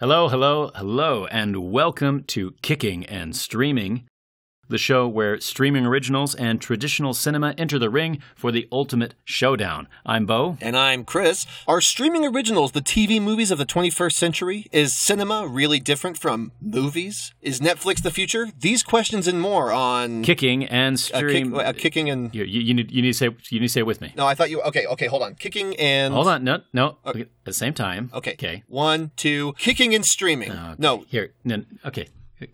Hello, hello, hello, and welcome to Kicking and Streaming, the show where streaming originals and traditional cinema enter the ring for the ultimate showdown. I'm Beau. And I'm Chris. Are streaming originals the TV movies of the 21st century? Is cinema really different from movies? Is Netflix the future? These questions and more on Kicking and Stream. kick- kicking and. you, you, need, you need to say you need to say it with me. No, I thought you. Okay, okay, hold on. Kicking and. Hold on, no, no. At the same time. Okay. Okay. One, two. Kicking and streaming. Okay. No. Here. No, okay. Here,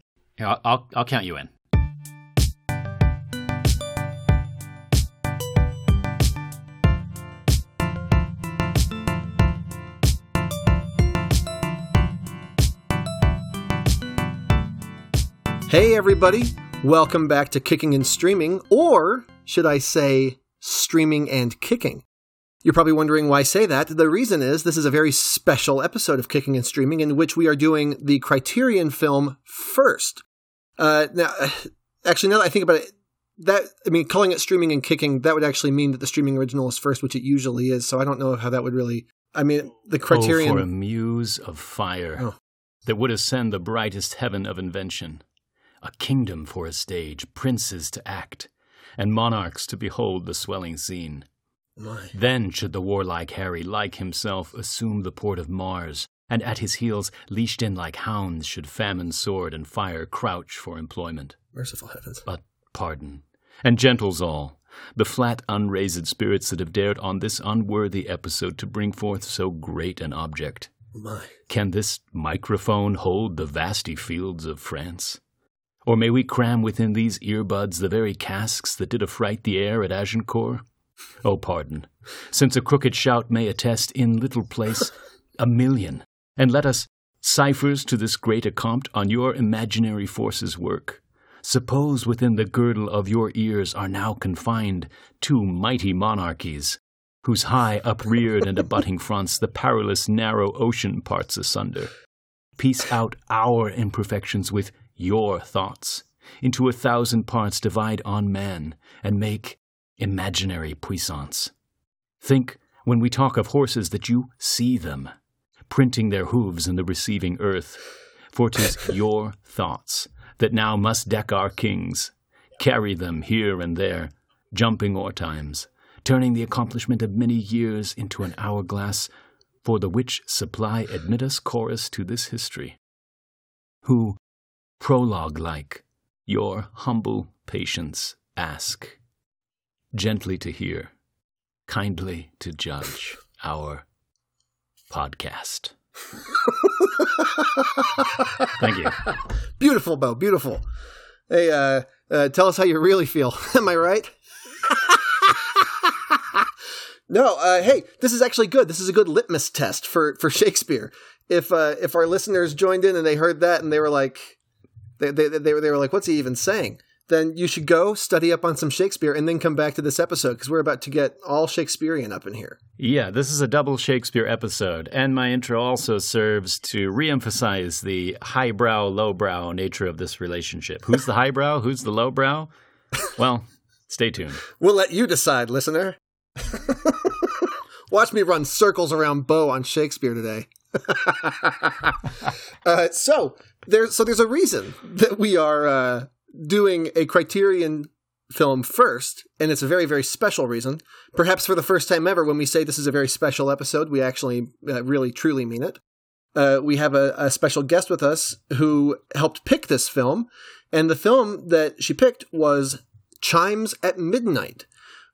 I'll, I'll I'll count you in. Hey, everybody. Welcome back to Kicking and Streaming, or should I say, Streaming and Kicking. You're probably wondering why I say that. The reason is this is a very special episode of Kicking and Streaming in which we are doing the Criterion film first. Uh, now, actually, now that I think about it, that I mean, calling it streaming and kicking, that would actually mean that the streaming original is first, which it usually is. So I don't know how that would really. I mean, the Criterion. Oh, for a muse of fire Oh. that would ascend the brightest heaven of invention, a kingdom for a stage, princes to act, and monarchs to behold the swelling scene. My. Then should the warlike Harry, like himself, assume the port of Mars, and at his heels, leashed in like hounds, should famine, sword, and fire crouch for employment. Merciful heavens. But pardon, and gentles all, the flat, unraised spirits that have dared on this unworthy episode to bring forth so great an object. My. Can this microphone hold the vasty fields of France? Or may we cram within these earbuds the very casks that did affright the air at Agincourt? Oh, pardon, since a crooked shout may attest in little place a million, and let us, ciphers to this great accompt on your imaginary forces work. Suppose within the girdle of your ears are now confined two mighty monarchies, whose high upreared and abutting fronts the perilous narrow ocean parts asunder. Piece out our imperfections with your thoughts, into a thousand parts divide on man, and make imaginary puissance. Think, when we talk of horses, that you see them, printing their hooves in the receiving earth, for 'tis your thoughts that now must deck our kings, carry them here and there, jumping o'er times, turning the accomplishment of many years into an hourglass, for the which supply admit us chorus to this history, who, prologue like, your humble patience ask, gently to hear, kindly to judge our podcast. Thank you. Beautiful, Beau. Beautiful. Hey, uh, uh, tell us how you really feel. Am I right? no. Uh, hey, this is actually good. This is a good litmus test for for Shakespeare. If uh, if our listeners joined in and they heard that and they were like, they they they were they were like, what's he even saying? Then you should go study up on some Shakespeare and then come back to this episode because we're about to get all Shakespearean up in here. Yeah, this is a double Shakespeare episode, and my intro also serves to reemphasize the highbrow, lowbrow nature of this relationship. Who's the highbrow? Who's the lowbrow? Well, stay tuned. We'll let you decide, listener. Watch me run circles around Beau on Shakespeare today. uh, so there's so there's a reason that we are uh, doing a Criterion film first, and it's a very very special reason. Perhaps for the first time ever, when we say this is a very special episode, we actually uh, really truly mean it. Uh, we have a, a special guest with us who helped pick this film, and the film that she picked was Chimes at Midnight,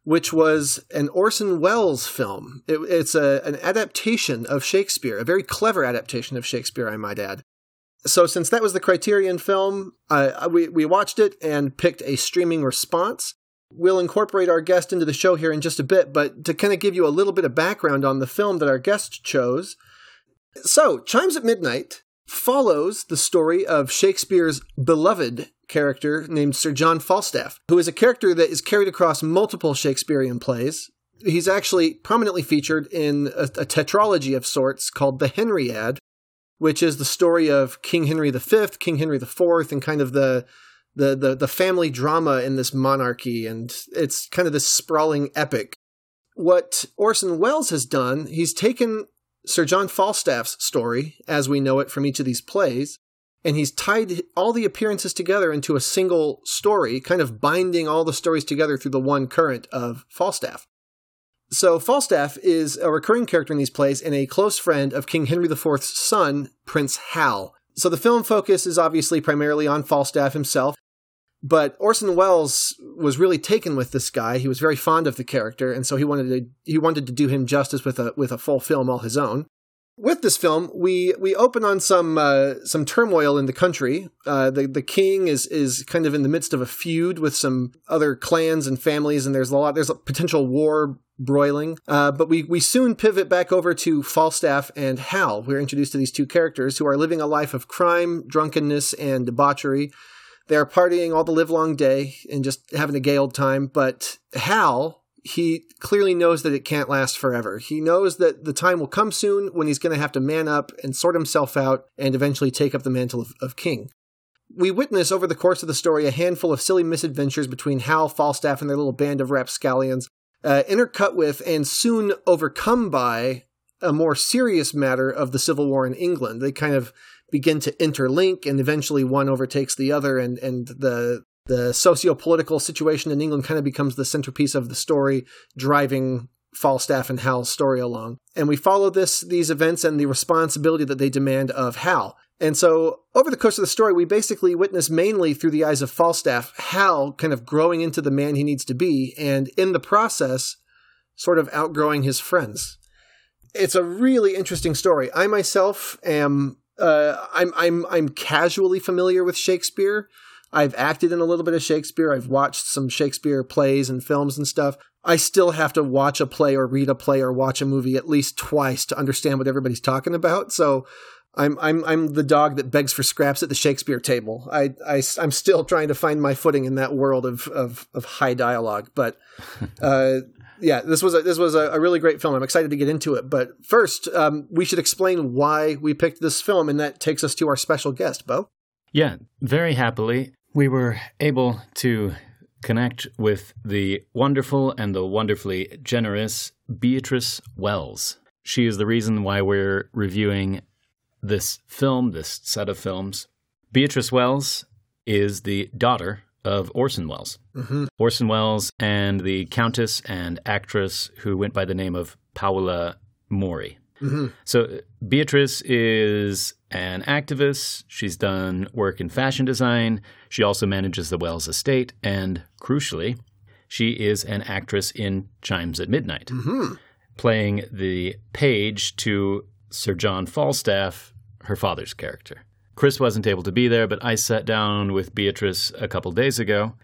which was an Orson Welles film. It, it's a, an adaptation of Shakespeare, a very clever adaptation of Shakespeare, I might add. So, since that was the Criterion film, uh, we, we watched it and picked a streaming response. We'll incorporate our guest into the show here in just a bit, but to kind of give you a little bit of background on the film that our guest chose. So, Chimes at Midnight follows the story of Shakespeare's beloved character named Sir John Falstaff, who is a character that is carried across multiple Shakespearean plays. He's actually prominently featured in a, a tetralogy of sorts called the Henriad, which is the story of King Henry V, King Henry IV, and kind of the the the, the family drama in this monarchy, and it's kind of this sprawling epic. What Orson Welles has done, he's taken Sir John Falstaff's story, as we know it from each of these plays, and he's tied all the appearances together into a single story, kind of binding all the stories together through the one current of Falstaff. So Falstaff is a recurring character in these plays and a close friend of King Henry IV's son, Prince Hal. So the film focus is obviously primarily on Falstaff himself, but Orson Welles was really taken with this guy. He was very fond of the character, and so he wanted to he wanted to do him justice with a with a full film all his own. With this film, we we open on some uh, some turmoil in the country. Uh, the the king is is kind of in the midst of a feud with some other clans and families, and there's a lot there's a potential war broiling. Uh, but we we soon pivot back over to Falstaff and Hal. We're introduced to these two characters who are living a life of crime, drunkenness, and debauchery. They're partying all the livelong day and just having a gay old time. But Hal, he clearly knows that it can't last forever. He knows that the time will come soon when he's going to have to man up and sort himself out and eventually take up the mantle of, of king. We witness over the course of the story a handful of silly misadventures between Hal, Falstaff, and their little band of rapscallions, uh, intercut with and soon overcome by a more serious matter of the Civil War in England. They kind of begin to interlink, and eventually one overtakes the other, and and the the socio-political situation in England kind of becomes the centerpiece of the story, driving Falstaff and Hal's story along. And we follow this these events and the responsibility that they demand of Hal. And so over the course of the story, we basically witness mainly through the eyes of Falstaff, Hal kind of growing into the man he needs to be, and in the process, sort of outgrowing his friends. It's a really interesting story. I myself am uh, I'm I'm I'm casually familiar with Shakespeare. I've acted in a little bit of Shakespeare. I've watched some Shakespeare plays and films and stuff. I still have to watch a play or read a play or watch a movie at least twice to understand what everybody's talking about. So I'm I'm I'm the dog that begs for scraps at the Shakespeare table. I, I am still trying to find my footing in that world of of, of high dialogue. But uh, yeah, this was a, this was a, really great film. I'm excited to get into it. But first, um, we should explain why we picked this film, and that takes us to our special guest, Beau. Yeah, very happily, we were able to connect with the wonderful and the wonderfully generous Beatrice Welles. She is the reason why we're reviewing this film, this set of films. Beatrice Welles is the daughter of Orson Welles. Mm-hmm. Orson Welles and the countess and actress who went by the name of Paola Mori. Mm-hmm. So Beatrice is an activist. She's done work in fashion design. She also manages the Welles estate. And crucially, she is an actress in Chimes at Midnight, mm-hmm. playing the page to Sir John Falstaff, her father's character. Chris wasn't able to be there, but I sat down with Beatrice a couple days ago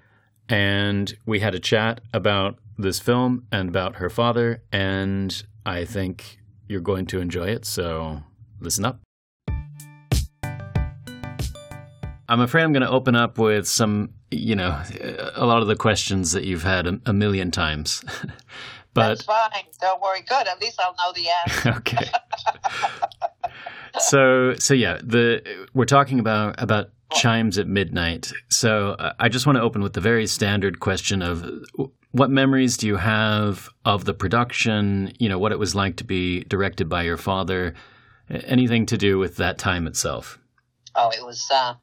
and we had a chat about this film and about her father. And I think you're going to enjoy it. So listen up. I'm afraid I'm going to open up with some, you know, a lot of the questions that you've had a, million times. but That's fine. Don't worry. Good. At least I'll know the answer. okay. so so yeah, the we're talking about about chimes at midnight. So uh, I just want to open with the very standard question of what memories do you have of the production? You know, what it was like to be directed by your father. Anything to do with that time itself? Oh, it was uh,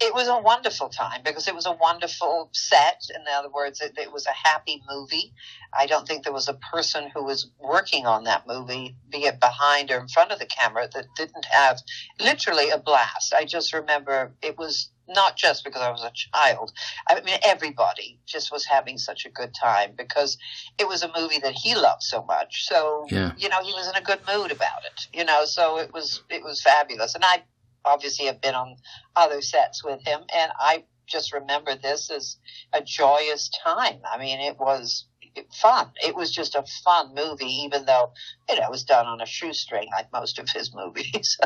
it was a wonderful time because it was a wonderful set. In other words, it, it, was a happy movie. I don't think there was a person who was working on that movie, be it behind or in front of the camera, that didn't have literally a blast. I just remember it was not just because I was a child. I mean, everybody just was having such a good time because it was a movie that he loved so much. So, yeah. you know, he was in a good mood about it, you know, so it was, it was fabulous. And I obviously have been on other sets with him, and I just remember this as a joyous time. I mean, it was fun. It was just a fun movie, even though you know it was done on a shoestring like most of his movies.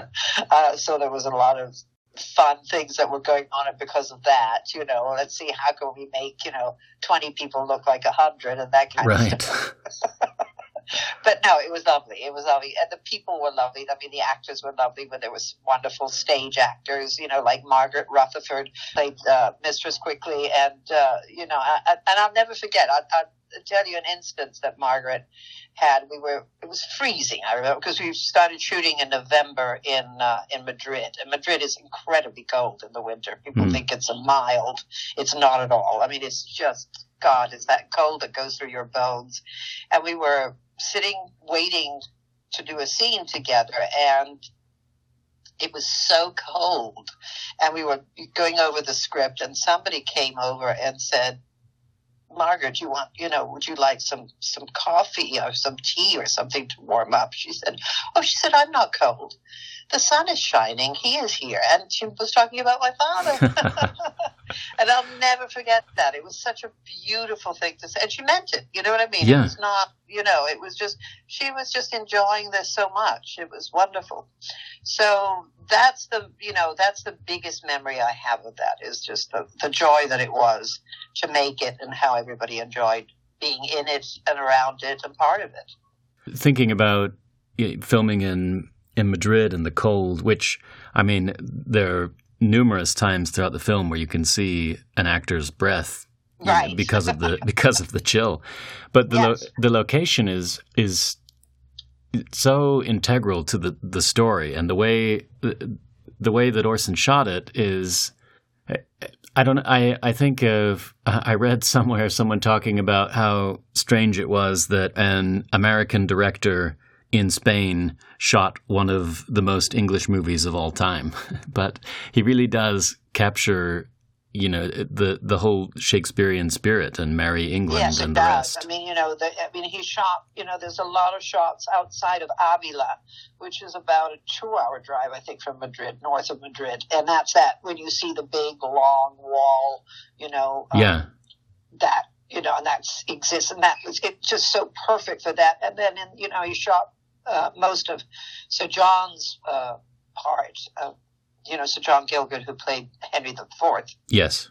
uh, so there was a lot of fun things that were going on it because of that. You know, let's see how can we make you know twenty people look like a hundred and that kind right. of stuff. but no, it was lovely. It was lovely, and the people were lovely. I mean, the actors were lovely, but there was wonderful stage actors. You know, like Margaret Rutherford played uh, Mistress Quickly, and uh, you know, I, I, and I'll never forget. I, tell you an instance that Margaret had. We were it was freezing. I remember because we started shooting in November in uh, in Madrid, and Madrid is incredibly cold in the winter. People Mm. think it's a mild. It's not at all. I mean, it's just God. It's that cold that goes through your bones. And we were sitting waiting to do a scene together, and it was so cold and we were going over the script and somebody came over and said margaret you want you know would you like some some coffee or some tea or something to warm up? She said oh she said i'm not cold. The sun is shining. He is here. And she was talking about my father and i'll never forget that. It was such a beautiful thing to say. And she meant it you know what i mean? Yeah. it was not you know it was just she was just enjoying this so much. It was wonderful. So that's the you know that's the biggest memory I have of that is just the, the joy that it was to make it and how everybody enjoyed being in it and around it and part of it. Thinking about you know, filming in in Madrid in the cold, which I mean, there numerous times throughout the film where you can see an actor's breath you know, Right. because of the because of the chill. But the lo- the location is is so integral to the the story and the way the way that Orson shot it is I don't I I think of I read somewhere someone talking about how strange it was that an American director in Spain shot one of the most English movies of all time but he really does capture you know the the whole Shakespearean spirit and Merry England yes, it and the does. rest I mean, you know, the, I mean, he shot. You know, there's a lot of shots outside of Avila, which is about a two-hour drive, I think, from Madrid, north of Madrid, and that's that when you see the big long wall. You know, um, yeah that you know, and that exists, and that was it's just so perfect for that. And then, in, you know, he shot uh, most of Sir John's uh, part. Uh, you know, Sir John Gielgud, who played Henry the Fourth, yes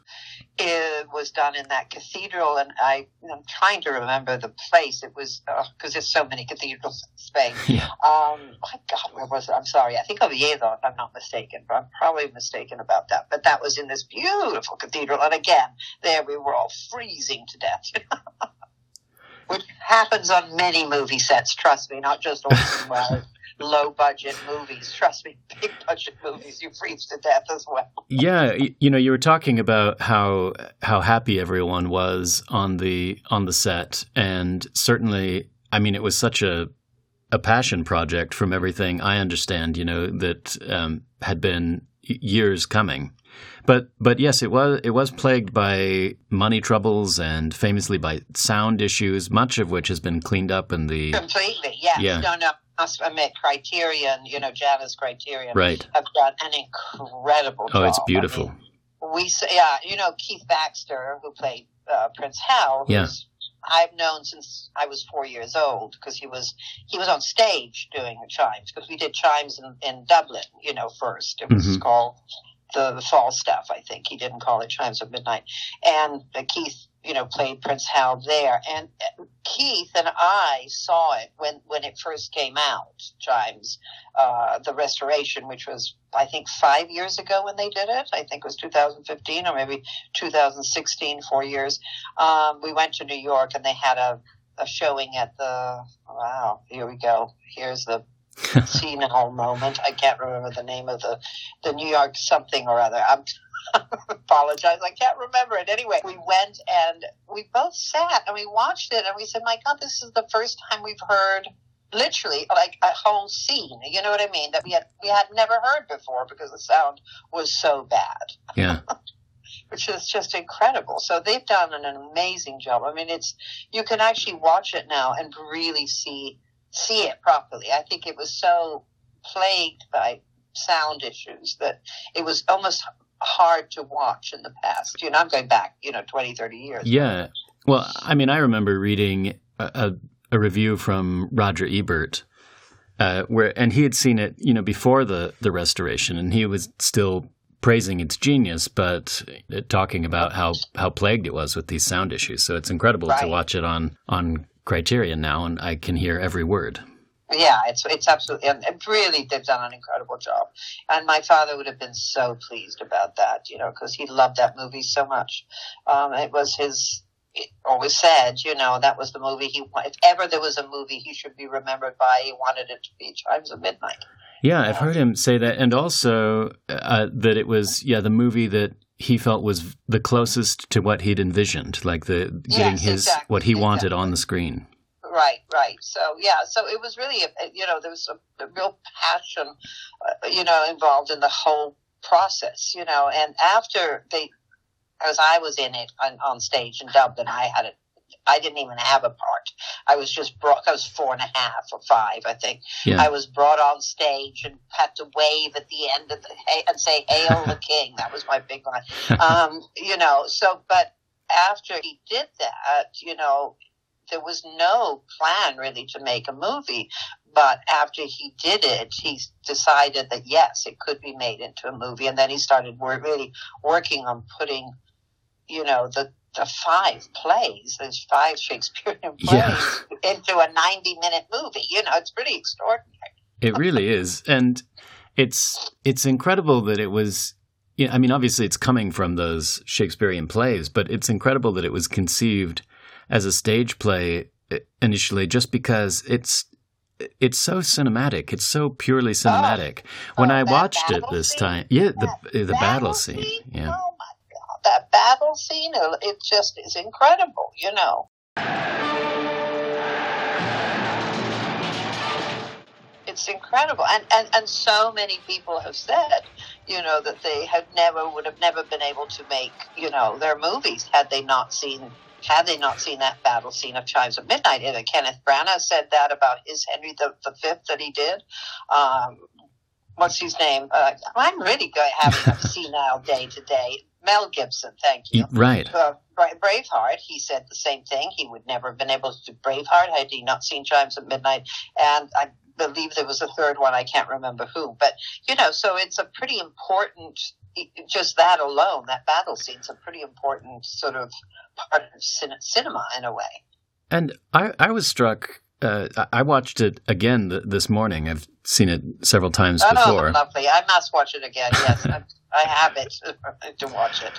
it was done in that cathedral, and I, I'm trying to remember the place. It was because there's so many cathedrals in Spain. yeah Um, my God, where was it? I'm sorry. I think Oviedo, if I'm not mistaken, but I'm probably mistaken about that. But that was in this beautiful cathedral, and again, there we were all freezing to death. Which happens on many movie sets, trust me, not just Orson Welles low budget movies. Trust me, big budget movies, you freeze to death as well. Yeah, you know, you were talking about how how happy everyone was on the on the set, and certainly, I mean, it was such a a passion project from everything I understand. You know that um, had been years coming, but but yes, it was it was plagued by money troubles and famously by sound issues, much of which has been cleaned up in the Completely, yes. Yeah. No, no. Must admit, Criterion, you know, Janus Criterion, right. have done an incredible job. Oh, it's I beautiful. mean, we yeah, you know Keith Baxter, who played uh, Prince Hal. Yeah. I've known since I was four years old because he was he was on stage doing the chimes because we did chimes in, in Dublin, you know, first. It was Mhm. called the, Falstaff. I think he didn't call it chimes of midnight. And uh, Keith, you know, played Prince Hal there. And uh, Keith and I saw it when when it first came out, chimes, uh, the restoration, which was I think five years ago when they did it. I think it was 2015 or maybe 2016, four years. Um, we went to New York and they had a, a showing at the, wow, here we go. Here's the senile moment. I can't remember the name of the, the New York something or other. I'm, apologize. I can't remember it. Anyway, we went and we both sat and we watched it and we said, my God, this is the first time we've heard literally like a whole scene. You know what I mean? That we had, we had never heard before because the sound was so bad Yeah, which is just incredible. So they've done an amazing job. I mean, it's you can actually watch it now and really see see it properly. I think it was so plagued by sound issues that it was almost hard to watch in the past. You know, I'm going back, you know, 20, 30 years. Yeah. Well, I mean, I remember reading a, a, a review from Roger Ebert, uh, where and he had seen it, you know, before the the restoration, and he was still praising its genius, but uh, talking about how how plagued it was with these sound issues. So it's incredible to watch it on on Criterion now, and I can hear every word. Yeah, it's it's absolutely and really they've done an incredible job, and my father would have been so pleased about that, you know, because he loved that movie so much. Um, it was his always said, you know, that was the movie he. If ever there was a movie he should be remembered by, he wanted it to be Chimes of Midnight. Yeah, I've heard him say that, and also uh, that it was yeah the movie that he felt was the closest to what he'd envisioned, like the getting Yes, his exactly, what he wanted on the screen. Right, right. So yeah, so it was really, a, you know, there was a, a real passion, uh, you know, involved in the whole process, you know. And after they, as I was in it on, on stage in Dublin, I had it. I didn't even have a part. I was just brought. I was four and a half or five, I think. Yeah. I was brought on stage and had to wave at the end of the and say "Hail the King." That was my big line. Um, you know. So, but after he did that, you know, there was no plan really to make a movie. But after he did it, he decided that yes, it could be made into a movie, and then he started really working on putting, you know, the the five plays, there's five Shakespearean plays Yeah. into a ninety minute movie. You know, it's pretty extraordinary. It really is, and it's it's incredible that it was. Yeah, I mean, obviously, it's coming from those Shakespearean plays, but it's incredible that it was conceived as a stage play uh, initially, just because it's it's so cinematic. It's so purely cinematic. when Oh, I watched it this scene? time, yeah, the the battle scene, yeah. Oh that battle scene! It just is incredible. You know. It's incredible, and, and and so many people have said, you know, that they had never would have never been able to make, you know, their movies had they not seen had they not seen that battle scene of Chimes of Midnight. And Kenneth Branagh said that about his Henry the, the Fifth that he did. Um, what's his name? Uh, I'm really going having a senile day today. Mel Gibson, thank you. Right. Uh, Braveheart, he said the same thing. He would never have been able to do Braveheart had he not seen Chimes at Midnight. And I believe there was a third one. I can't remember who. But, you know, so it's a pretty important, just that alone, that battle scene's a pretty important sort of part of cin- cinema in a way. And I, I was struck. Uh, I- watched it again th- this morning. I've seen it several times Oh, before. lovely. I must watch it again. Yes, I, I have it to watch it.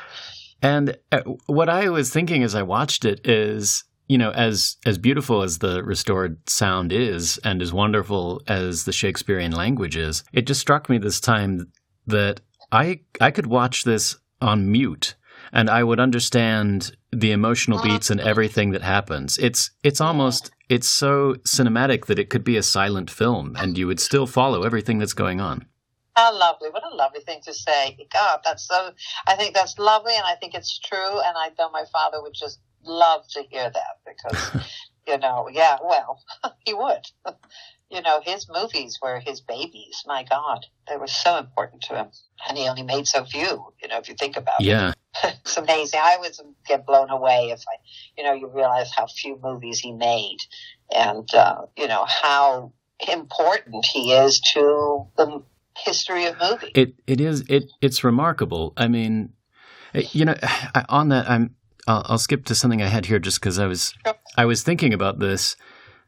And uh, what I was thinking as I watched it is, you know, as as beautiful as the restored sound is, and as wonderful as the Shakespearean language is, it just struck me this time that I I could watch this on mute, and I would understand the emotional beats and everything that happens. It's it's almost it's so cinematic that it could be a silent film, and you would still follow everything that's going on. How lovely. What a lovely thing to say. God, that's so, I think that's lovely and I think it's true. And I know my father would just love to hear that because, you know, yeah, well, he would. You know, his movies were his babies. My God, they were so important to him. And he only made so few, you know, if you think about it. Yeah, It's amazing. I always get blown away if I, you know, you realize how few movies he made and, uh, you know, how important he is to the history of movies. It it is it it's remarkable. I mean, you know, I- on that I'm I'll, I'll skip to something I had here just because I was Sure. I was thinking about this.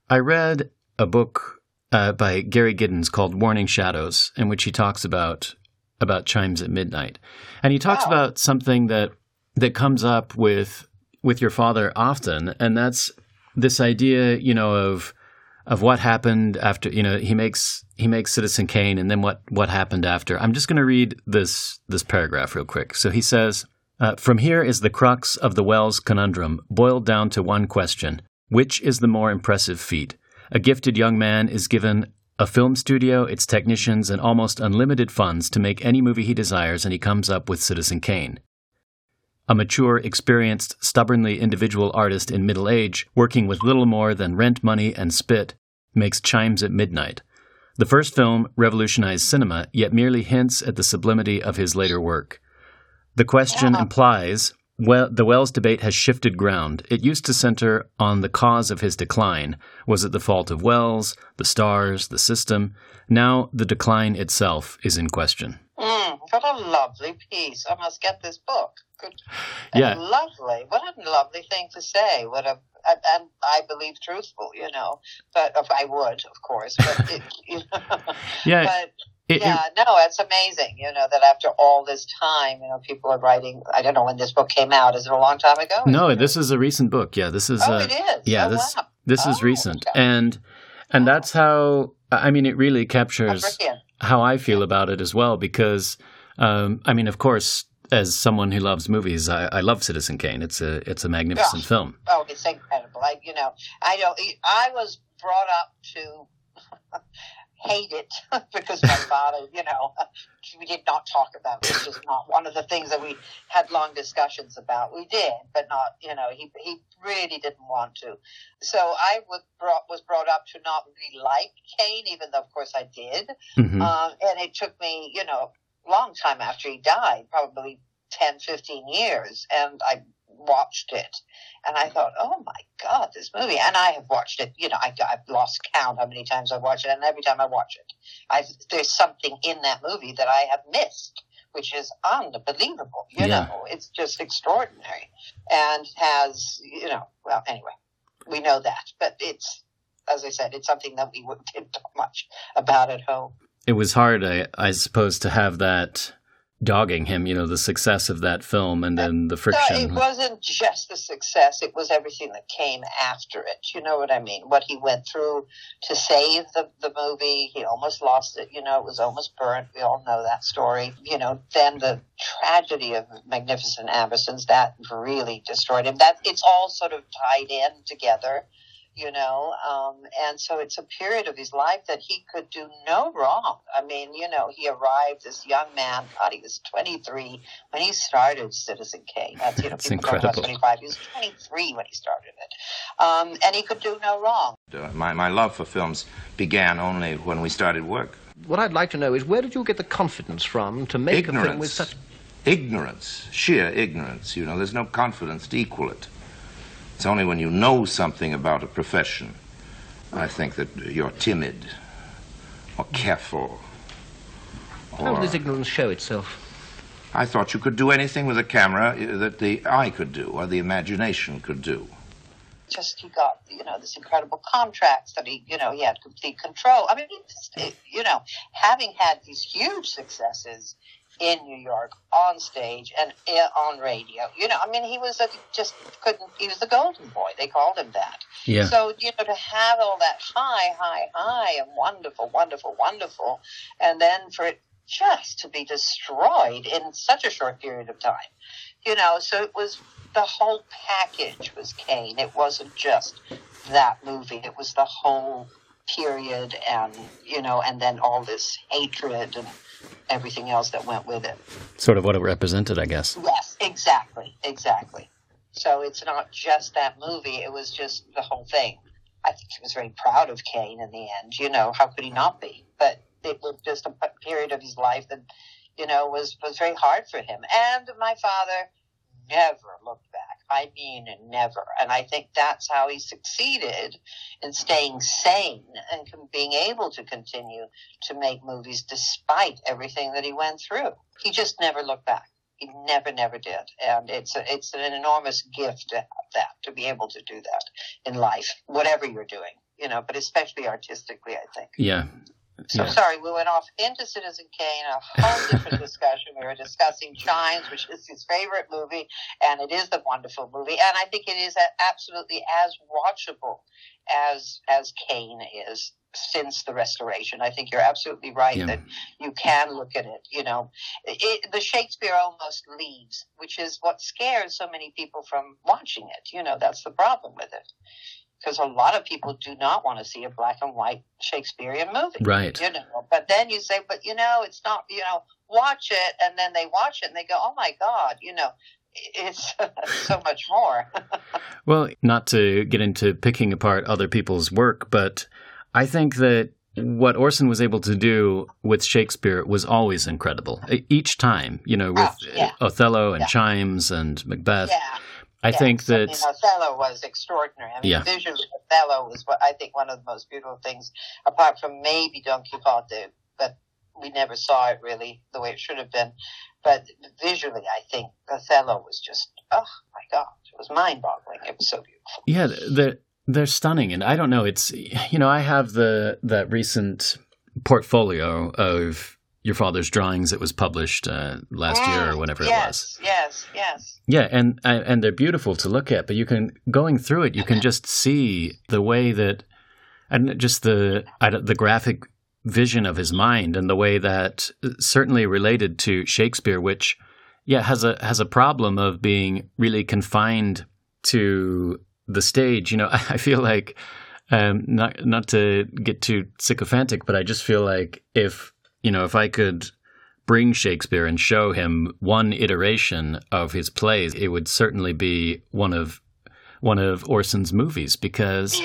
I read a book uh, by Gary Giddins called Warning Shadows, in which he talks about about chimes at midnight, and he talks Wow. about something that that comes up with with your father often, and that's this idea, you know, of of what happened after you know he makes he makes Citizen Kane and then what what happened after. I'm just going to read this this paragraph real quick. So he says, uh, "From here is the crux of the Welles conundrum, boiled down to one question: Which is the more impressive feat? A gifted young man is given." A film studio, its technicians, and almost unlimited funds to make any movie he desires, and he comes up with Citizen Kane. A mature, experienced, stubbornly individual artist in middle age, working with little more than rent money and spit, makes Chimes at Midnight. The first film revolutionized cinema, yet merely hints at the sublimity of his later work. The question Yeah. implies well, the Welles debate has shifted ground. It used to center on the cause of his decline. Was it the fault of Welles, the stars, the system? Now the decline itself is in question. Mm, what a lovely piece. I must get this book. Good. Yeah. Lovely. What a lovely thing to say. What a, and, and I believe truthful, you know, but if I would, of course, but it, you know, Yeah, but It, yeah, it, no, it's amazing. You know that after all this time, you know, people are writing. I don't know when this book came out. Is it a long time ago? no, this is a recent book. Yeah, this is. Oh, uh, it is. Yeah, Oh, this wow. this is Oh, recent, okay. and and that's how I mean it really Oh, captures how I feel about it as well. Because um, I mean, of course, as someone who loves movies, I, I love Citizen Kane. It's a it's a magnificent Yeah. film. Oh, it's incredible. I, you know, I don't. I was brought up to hate it because my father, you know, we did not talk about it. It's just not one of the things that we had long discussions about. We did, but not, you know, he he really didn't want to. So I was brought was brought up to not really like Kane, even though of course I did. Mhm. Um, and it took me, you know, a long time after he died, probably 10, 15 years, and I watched it. And I thought, oh my God, this movie. And I have watched it, you know, I, I've lost count how many times I've watched it. And every time I watch it, I, there's something in that movie that I have missed, which is unbelievable. You Yeah. know, it's just extraordinary. And has, you know, well, anyway, we know that. But it's, as I said, it's something that we wouldn't didn't talk much about at home. It was hard, I, I suppose, to have that dogging him. You know, the success of that film, and then the friction. No, it wasn't just the success; it was everything that came after it. You know what I mean? What he went through to save the the movie. He almost lost it. You know, it was almost burnt. We all know that story. You know, then the tragedy of Magnificent Ambersons that really destroyed him. That it's all sort of tied in together. You know, um, and so it's a period of his life that he could do no wrong. I mean, you know, he arrived this young man. God, he was 23 when he started Citizen Kane. That's you know, That's people talk about incredible. 25. He was 23 when he started it, um, and he could do no wrong. Uh, My, my love for films began only when we started work. What I'd like to know is where did you get the confidence from to make a film with such. Ignorance. Sheer ignorance. You know, there's no confidence to equal it. It's only when you know something about a profession, I think, that you're timid or careful. How does this ignorance show itself? I thought you could do anything with a camera uh, that the eye could do or the imagination could do. Just he got you know this incredible contracts that he you know he had complete control. I mean, just, you know, having had these huge successes in New York on stage and on radio. You know, I mean, he was a, just couldn't. He was the golden boy. They called him that. yeah. So, you know, to have all that high, high, high and wonderful, wonderful, wonderful, and then for it just to be destroyed in such a short period of time. You know, so it was the whole package was Kane. It wasn't just that movie. It was the whole period and, you know, and then all this hatred and everything else that went with it. sort of what it represented, I guess. Yes, exactly, exactly. So it's not just that movie; it was just the whole thing. I think he was very proud of Kane in the end. You know, how could he not be? But it was just a period of his life that, you know, was was very hard for him. And my father never looked back. I mean, never. And I think that's how he succeeded in staying sane and being able to continue to make movies despite everything that he went through. He just never looked back. He never, never did, and it's a, it's an enormous gift to have that, to be able to do that in life, whatever you're doing, you know, but especially artistically, I think. Yeah. So Yeah. sorry, we went off into Citizen Kane, a whole different discussion. We were discussing Chimes, which is his favorite movie, and it is the wonderful movie, and I think it is absolutely as watchable as as Kane is since the restoration. I think you're absolutely right Yeah. that you can look at it. You know, it, the Shakespeare almost leaves, which is what scares so many people from watching it. You know, that's the problem with it. Because a lot of people do not want to see a black and white Shakespearean movie Right. you know but then you say but you know it's not you know watch it and then they watch it and they go oh my god you know it's so much more Well, not to get into picking apart other people's work, but I think that what Orson was able to do with Shakespeare was always incredible. Each time, you know, with Oh, yeah. Othello and Yeah. Chimes and Macbeth, yeah I yes. think I that mean, Othello was extraordinary I mean Yeah. visually Othello was what I think one of the most beautiful things apart from maybe Don Quixote but we never saw it really the way it should have been but visually I think Othello was just oh my god it was mind boggling it was so beautiful Yeah, they're they're stunning, and I don't know. It's you know I have the that recent portfolio of your father's drawings that was published uh, last Mm, year or whenever yes, it was. Yes, yes, Yeah, and and they're beautiful to look at, but you can going through it, you can just see the way that, and just the the graphic vision of his mind, and the way that uh, certainly related to Shakespeare, which yeah has a has a problem of being really confined to the stage. You know, I feel like um, not not to get too sycophantic, but I just feel like if you know if I could bring Shakespeare and show him one iteration of his plays, it would certainly be one of one of Orson's movies because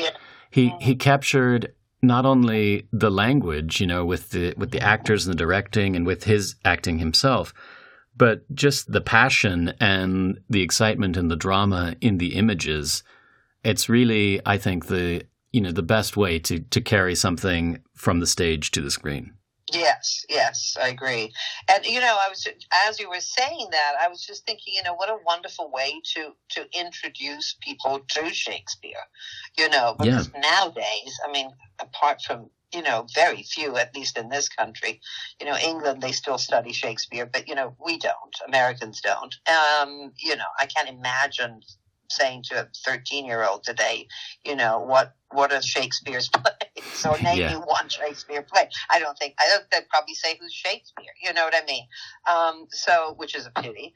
he he captured not only the language, you know, with the with the actors and the directing and with his acting himself, but just the passion and the excitement and the drama in the images. It's really, I think, the you know the best way to to carry something from the stage to the screen. Yes, yes. I agree. And you know, I was as you were saying that, I was just thinking, you know, what a wonderful way to to introduce people to Shakespeare. You know, because nowadays, I mean, apart from you know, very few, at least in this country. You know, England, they still study Shakespeare, but, you know, we don't. Americans don't. Um, you know, I can't imagine saying to a 13 year old today, you know, what, what are Shakespeare's plays? So name Yeah. me one Shakespeare play. I don't think, I don't, they'd probably say who's Shakespeare. You know what I mean? Um, so, which is a pity.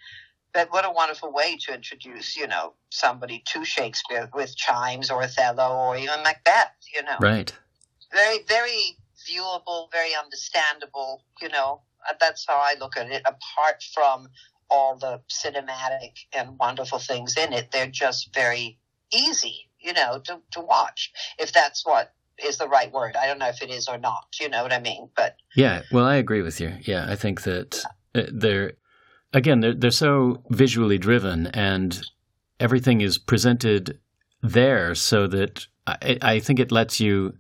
But what a wonderful way to introduce, you know, somebody to Shakespeare with chimes or Othello or even Macbeth, you know Right. very very viewable very understandable you know Uh, that's how i look at it apart from all the cinematic and wonderful things in it they're just very easy you know to, to watch if that's what is the right word i don't know if it is or not you know what i mean but Yeah, well, I agree with you. Yeah, I think that uh, they're again they're they're so visually driven, and everything is presented there so that I, I think it lets you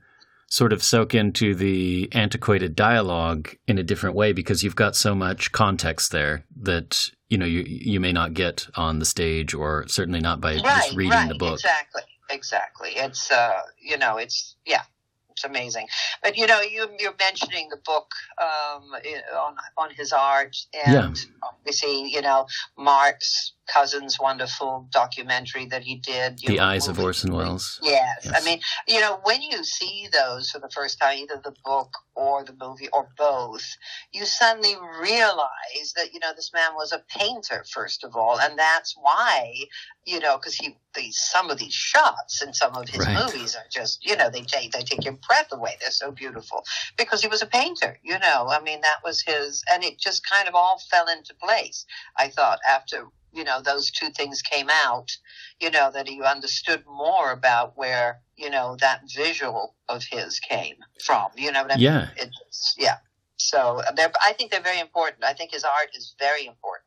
sort of soak into the antiquated dialogue in a different way because you've got so much context there that you know you you may not get on the stage or certainly not by right just reading right the book. exactly exactly it's uh you know it's yeah it's amazing but you know you you're mentioning the book um on on his art and Yeah. obviously you know mark's Cousins' wonderful documentary that he did The know, Eyes of. Orson Welles. Yes. Yes. I mean, you know, when you see those for the first time, either the book or the movie or both, you suddenly realize that, you know, this man was a painter, first of all. And that's why, you know, because he, these, some of these shots in some of his Right. movies are just, you know, they take, they take your breath away. They're so beautiful because he was a painter, you know, I mean, that was his, and it just kind of all fell into place. I thought after, you know, those two things came out, you know, that he understood more about where, you know, that visual of his came from. You know what I mean? Yeah. It's, yeah. So they're, I think they're very important. I think his art is very important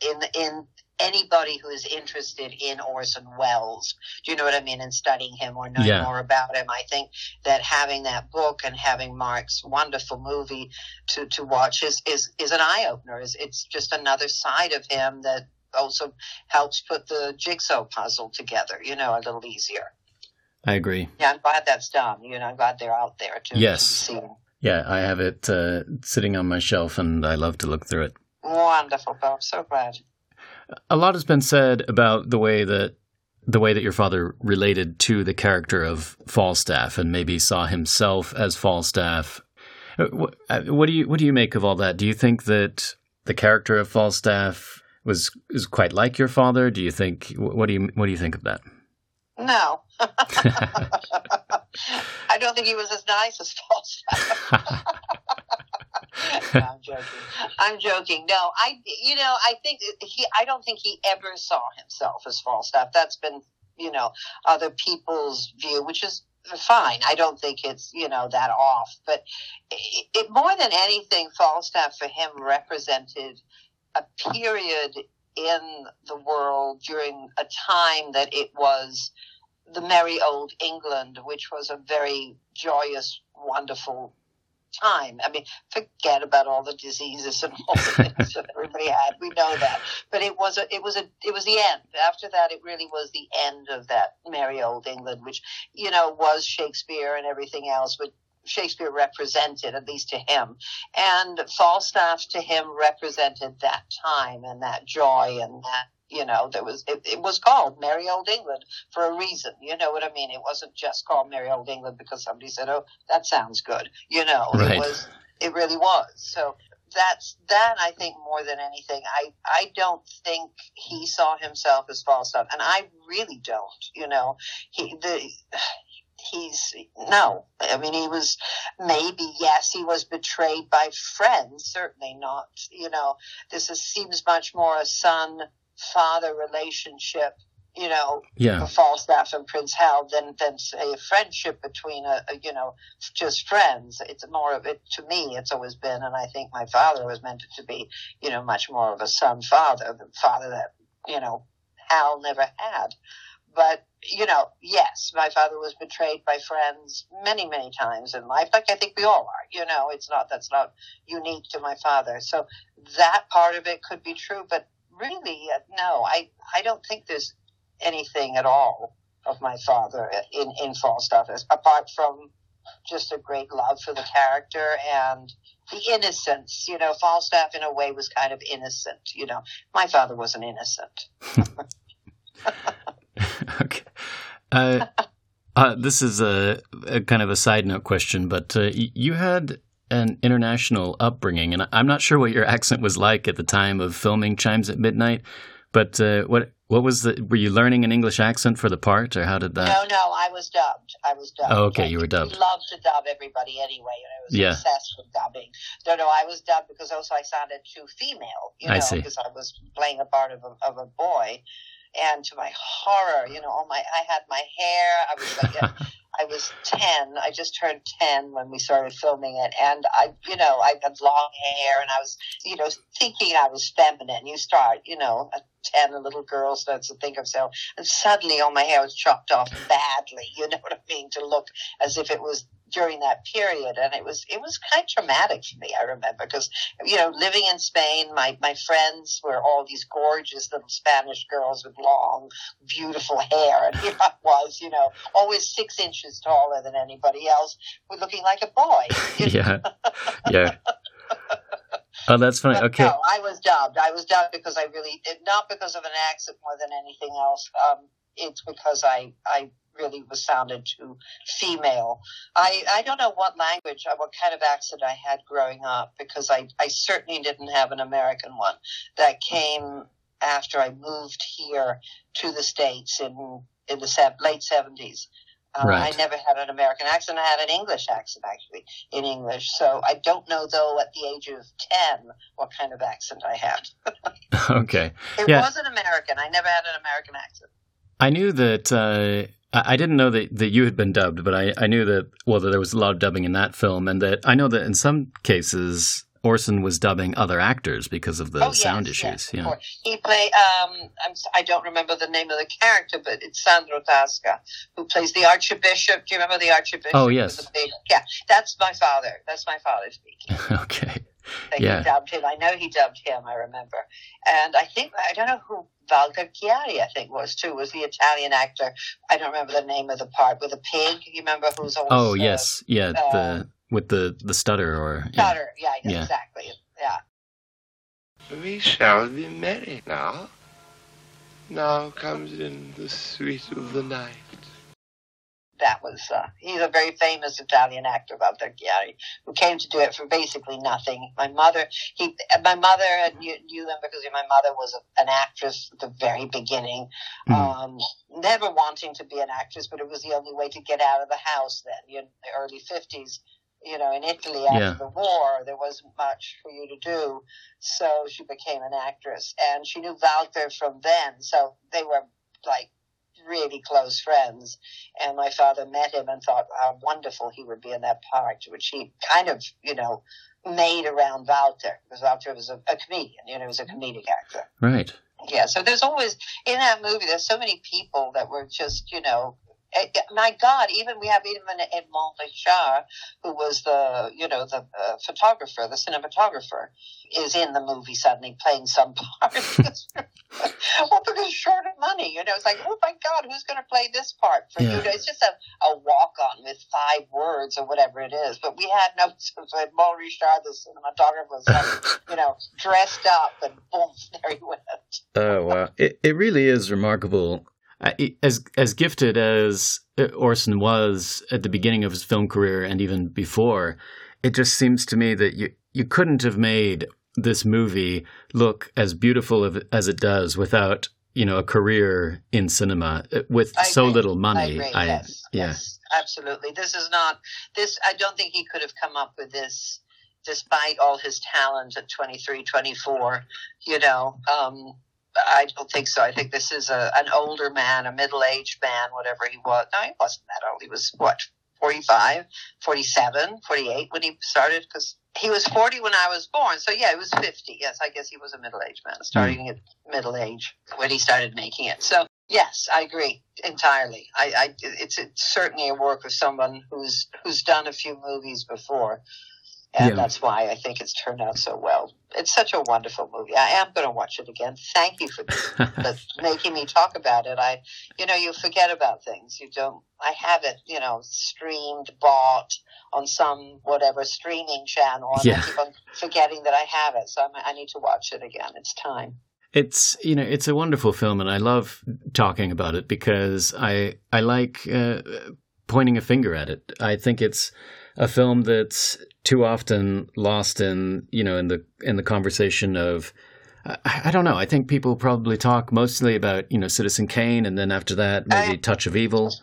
in, in anybody who is interested in Orson Welles. Do you know what I mean? In studying him or knowing Yeah. more about him. I think that having that book and having Mark's wonderful movie to, to watch is, is, is an eye opener. It's, it's just another side of him that also helps put the jigsaw puzzle together, you know, a little easier. I agree. Yeah, I'm glad that's done. You know, I'm glad they're out there too. Yes. to. Yeah, I have it uh, sitting on my shelf, and I love to look through it. Wonderful, Bob. So glad. a lot has been said about the way that the way that your father related to the character of Falstaff and maybe saw himself as Falstaff. Uh, wh- uh, What do you what do you make of all that? Do you think that the character of Falstaff was is quite like your father? Do you think what do you what do you think of that? No. I don't think he was as nice as Falstaff. no, I'm joking. I'm joking. No, I, you know, I think he, I don't think he ever saw himself as Falstaff. That's been, you know, other people's view, which is fine. I don't think it's, you know, that off. But it, it more than anything, Falstaff for him represented a period in the world during a time that it was the merry old England, which was a very joyous, wonderful time. I mean, forget about all the diseases and all the things that everybody had. We know that, but it was a, it was a, it was the end. After that, it really was the end of that merry old England, which you know was Shakespeare and everything else. But Shakespeare represented, at least to him. And Falstaff to him represented that time and that joy and that you know there was it, it, was called merry old england for a reason. You know what i mean? It wasn't just called merry old england because somebody said oh that sounds good. You know right. it was it really was. So that's that i think more than anything i i don't think he saw himself as falstaff. And i really don't you know. He the he's no i mean he was maybe yes he was betrayed by friends certainly not you know this is, seems much more a son father relationship, you know, yeah. for Falstaff and Prince Hal than than say a friendship between a, a, you know just friends. It's more of it to me. It's always been, and I think my father was meant to be, you know, much more of a son father, the father that you know Hal never had. But you know, yes, my father was betrayed by friends many, many times in life, like I think we all are. You know, it's not that's not unique to my father. So that part of it could be true, but really, uh, no, I, I don't think there's anything at all of my father in, in Falstaff, apart from just a great love for the character and the innocence. You know, Falstaff in a way was kind of innocent. You know, my father wasn't innocent. okay. Uh, uh, this is a, a, kind of a side note question, but uh, you had an international upbringing, and I'm not sure what your accent was like at the time of filming Chimes at Midnight. But uh, what what was the? Were you learning an English accent for the part, or how did that? No, no, I was dubbed. I was dubbed. Oh, okay, you were dubbed. Love to dub everybody anyway, and I was yeah. obsessed with dubbing. No, no, I was dubbed because also I sounded too female. You know, I because I was playing a part of a, of a boy, and to my horror, you know, all my I had my hair. I was like. I was 10. I just turned 10 when we started filming it. And I, you know, I had long hair and I was, you know, thinking I was feminine. You start, you know, at 10, a little girl starts to think of herself. And suddenly all my hair was chopped off badly. You know what I mean? To look as if it was during that period and it was it was kind of traumatic for me i remember because you know living in spain my my friends were all these gorgeous little spanish girls with long beautiful hair and here i was you know always six inches taller than anybody else with looking like a boy yeah yeah Oh, that's funny. But okay. No, I was dubbed. I was dubbed because I really, not because of an accent more than anything else. Um, it's because I, I really was sounded too female. I, I don't know what language, uh, what kind of accent I had growing up because I, I certainly didn't have an American one that came after I moved here to the States in, in the late 70s. Uh, right. I never had an American accent. I had an English accent, actually, in English. So I don't know, though, at the age of 10, what kind of accent I had. okay. It Yeah. wasn't American. I never had an American accent. I knew that. Uh, I I didn't know that, that you had been dubbed, but I, I knew that well that there was a lot of dubbing in that film, and that I know that in some cases Orson was dubbing other actors because of the oh, sound yes, issues. yes, yeah. He played. Um, I don't remember the name of the character, but it's Sandro Tasca who plays the Archbishop. Do you remember the Archbishop? Oh, yes. yeah, that's my father. That's my father speaking. okay. That Yeah. dubbed him. I know he dubbed him. I remember, and I think I don't know who Walter Chiari. I think was too was the Italian actor. I don't remember the name of the part with the pig. You remember who's always Oh yes, yeah. uh, the with the the stutter or yeah. Stutter. Yeah, yeah, Yeah. exactly. Yeah. We shall be merry now. Now comes in the sweet of the night. that was uh, he's a very famous Italian actor, Walter Chiari, who came to do it for basically nothing. My mother, he, my mother knew, knew him because my mother was a, an actress at the very beginning, Mhm. um, never wanting to be an actress, but it was the only way to get out of the house then. in the early fifties. You know, in Italy after Yeah. the war, there wasn't much for you to do, so she became an actress, and she knew Walter from then. So they were like really close friends and my father met him and thought how wonderful he would be in that part, which he kind of, you know, made around Walter because Walter was a, a comedian, you know, he was a comedic actor. Right. Yeah, so there's always in that movie. There's so many people that were just, you know. My God! Even we have even Edmond Richard, who was the, you know, the uh, photographer, the cinematographer, is in the movie suddenly playing some part. well, because short of money, you know, it's like, oh my God, who's going to play this part for Yeah. you? It's just a, a walk on with five words or whatever it is. But we had no, so Paul Richard, the cinematographer, was, like, you know, dressed up and boom, there he went. Oh wow! It it really is remarkable. Uh, As as gifted as uh, Orson was at the beginning of his film career and even before, it just seems to me that you you couldn't have made this movie look as beautiful as it does without you know a career in cinema uh, with I so little I money. agree, I- yes, yeah. yes, absolutely. This is not this. I don't think he could have come up with this, despite all his talent at 23, 24, You know, um, I don't think so. I think this is a an older man, a middle aged man, whatever he was. No, he wasn't that old. He was what 45, 47, 48 when he started because. He was 40 when I was born, so yeah, he was 50. Yes, I guess he was a middle aged man, starting at middle age when he started making it. So, Yes, I agree entirely. I, I it's, it's certainly a work of someone who's who's done a few movies before, and Yeah. that's why I think it's turned out so well. It's such a wonderful movie. I am going to watch it again. Thank you for making me talk about it. I, you know, you forget about things. You don't. I have it, you know, streamed, bought on some whatever streaming channel, and Yeah. I keep on forgetting that I have it. So I'm, I need to watch it again. It's time. It's you know it's a wonderful film, and I love talking about it because I I like uh, pointing a finger at it. I think it's a film that's too often lost in you know in the in the conversation of I, I don't know. I think people probably talk mostly about you know Citizen Kane, and then after that maybe I- Touch of Evil,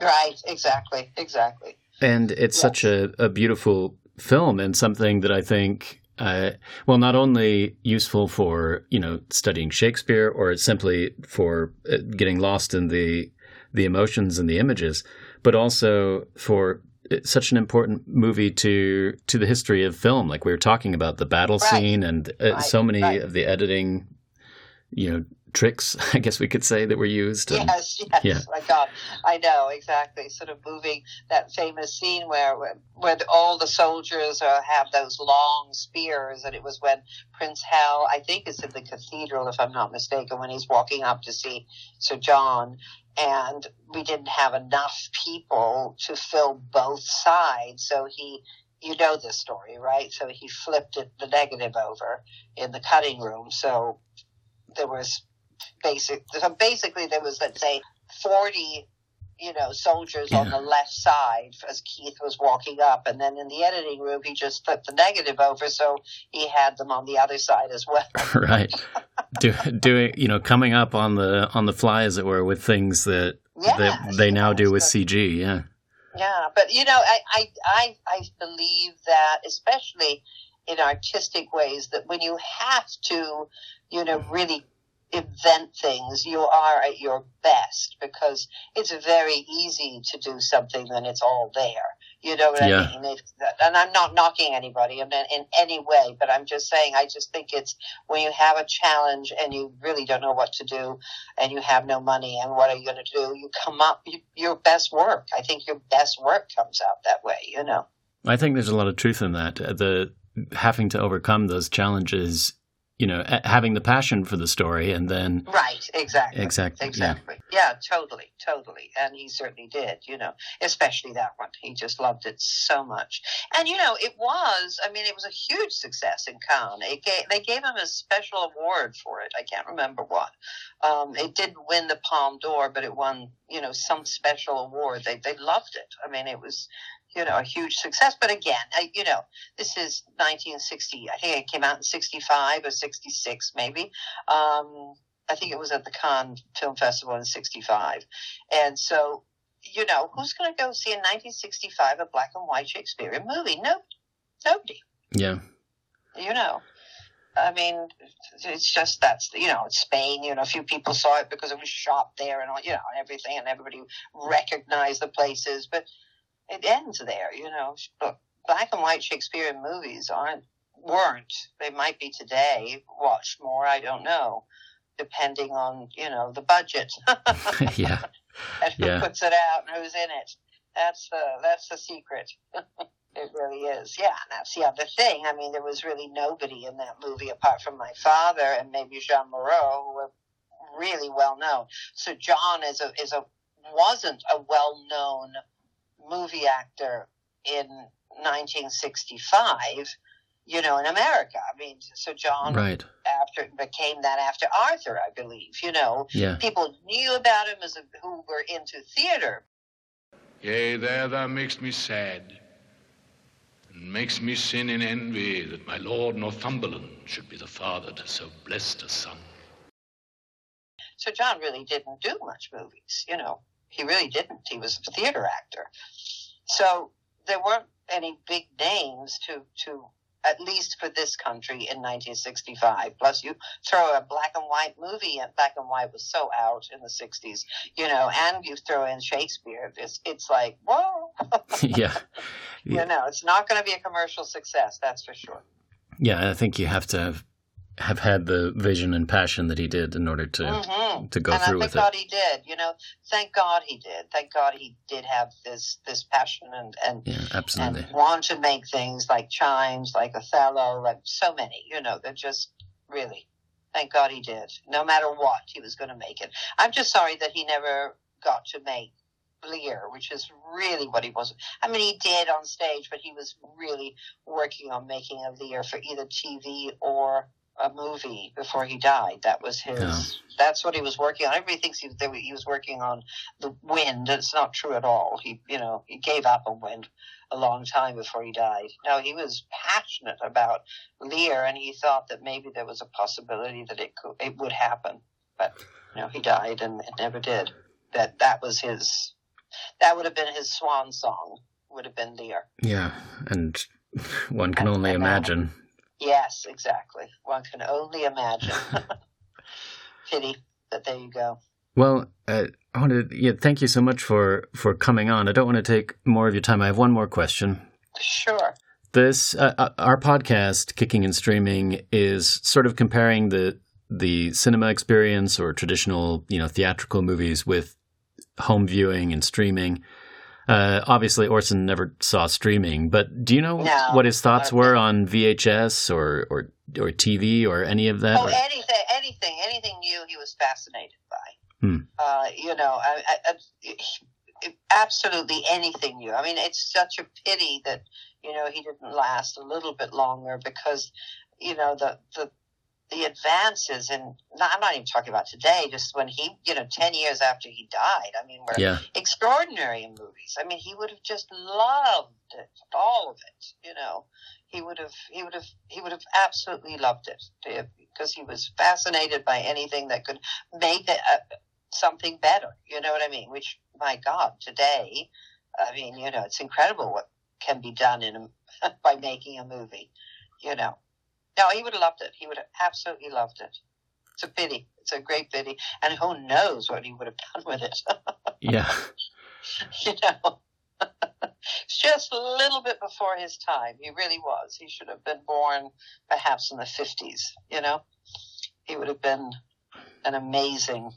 Right. Exactly. Exactly. and it's such a, a beautiful film and something that I think. Uh, well, not only useful for you know studying Shakespeare or simply for uh, getting lost in the the emotions and the images, but also for such an important movie to to the history of film. Like we were talking about the battle Right. scene and uh, Right, so many right. of the editing, you know, tricks. I guess we could say that were used. and- Yes, yes. yeah. My God, I know exactly. Sort of moving that famous scene where where, the, all the soldiers uh, have those long spears, and it was when Prince Hal, I think it's in the cathedral, if I'm not mistaken, when he's walking up to see Sir John, and we didn't have enough people to fill both sides, so he. You know this story, right? So he flipped it, the negative over in the cutting room. So there was basic. So basically, there was let's say forty, you know, soldiers on the left side as Keith was walking up, and then in the editing room, he just flipped the negative over, so he had them on the other side as well. right Do, doing you know coming up on the on the fly as it were with things that Yes, that they now do with yes, cg yeah Yeah, but you know, I, I, I, I believe that, especially in artistic ways, that when you have to, you know, really invent things, you are at your best because it's very easy to do something when it's all there. You know what Yeah. I mean? If, and I'm not knocking anybody in, in any way, but I'm just saying, I just think it's when you have a challenge and you really don't know what to do and you have no money and what are you going to do? You come up you, your best work. I think your best work comes out that way, you know. i think there's a lot of truth in that the having to overcome those challenges you know having the passion for the story and then Right, exactly. Exactly, yeah. Exactly. Yeah. totally, totally. And he certainly did, you know, especially that one. He just loved it so much. And, you know, it was, I mean, it was a huge success in Cannes. It gave, they gave him a special award for it. I can't remember what. Um, it didn't win the Palme d'Or, but it won, you know, some special award. They, they loved it. I mean, it was, you know, a huge success. But again, I, you know, this is 1960. I think it came out in 65 or 66, maybe. Um, I think it was at the Cannes Film Festival in 65. And so, you know, who's going to go see in 1965 a black and white Shakespearean movie? No, nobody, yeah you know. I mean, it's just that's, you know, it's Spain, you know, a few people saw it because it was shot there and all, you know, and everything, and everybody recognized the places, but it ends there, you know. But black and white Shakespearean movies aren't, weren't, they might be today, watched more, I don't know, depending on, you know, the budget yeah and who Yeah. puts it out and who's in it. That's the, that's the secret. It really is. Yeah, and that's the other thing. I mean, there was really nobody in that movie apart from my father and maybe Jeanne Moreau, who were really well known. Sir John is a is a wasn't a well known movie actor in 1965. You know, in America. I mean, Sir John Right. after became that after Arthur, I believe. You know, Yeah. people knew about him as a, who were into theater, Yea, there thou makes me sad, and makes me sin in envy that my lord Northumberland should be the father to so blessed a son. Sir John really didn't do much movies, you know. He really didn't. He was a theater actor. So there weren't any big names to, to at least for this country in 1965. Plus, you throw a black and white movie, and black and white was so out in the 60s, you know, and you throw in Shakespeare. It's, it's like, whoa, yeah. you know, it's not going to be a commercial success, that's for sure. Yeah, I think you have to have, had the vision and passion that he did in order to Mhm. to go and through I with it. thank God he did. You know, thank God he did. Thank God he did have this this passion and and Yeah, absolutely. and want to make things like chimes, like Othello, like so many. You know, they're just really. Thank God he did. No matter what, he was going to make it. I'm just sorry that he never got to make Lear, which is really what he was. I mean, he did on stage, but he was really working on making a Lear for either TV or a movie before he died. That was his. Yeah. That's what he was working on. Everybody thinks he, he was working on the wind. It's not true at all. He, you know, he gave up on wind a long time before he died. No, he was passionate about Lear, and he thought that maybe there was a possibility that it could, it would happen. But you know, he died, and it never did. That that was his. That would have been his swan song. Would have been Lear. Yeah, and one can only imagine. Yes, exactly. One can only imagine. Pity, but there you go. Well, uh, I wanted yeah, thank you so much for for coming on. I don't want to take more of your time. I have one more question. Sure. This uh, uh, our podcast, Kicking and Streaming, is sort of comparing the the cinema experience or traditional, you know, theatrical movies with home viewing and streaming. Uh, obviously, Orson never saw streaming, but do you know No, what his thoughts were on VHS or or or TV or any of that? Oh, or- anything, anything, anything new, he was fascinated by. Hmm. Uh, you know, I, I, I, absolutely anything new. I mean, it's such a pity that you know he didn't last a little bit longer because you know the the the advances in. I'm not even talking about today. Just when he, you know, ten years after he died. I mean, we're yeah, extraordinary in movies. I mean, he would have just loved it, all of it. You know, he would have, he would have, he would have absolutely loved it because he was fascinated by anything that could make it uh, something better. You know what I mean? Which, my God, today, I mean, you know, it's incredible what can be done in a, by making a movie. You know, no, he would have loved it. He would have absolutely loved it. It's a pity. It's a great pity. And who knows what he would have done with it. yeah, you know. it's just a little bit before his time. He really was. He should have been born perhaps in the 50s, you know. He would have been an amazing,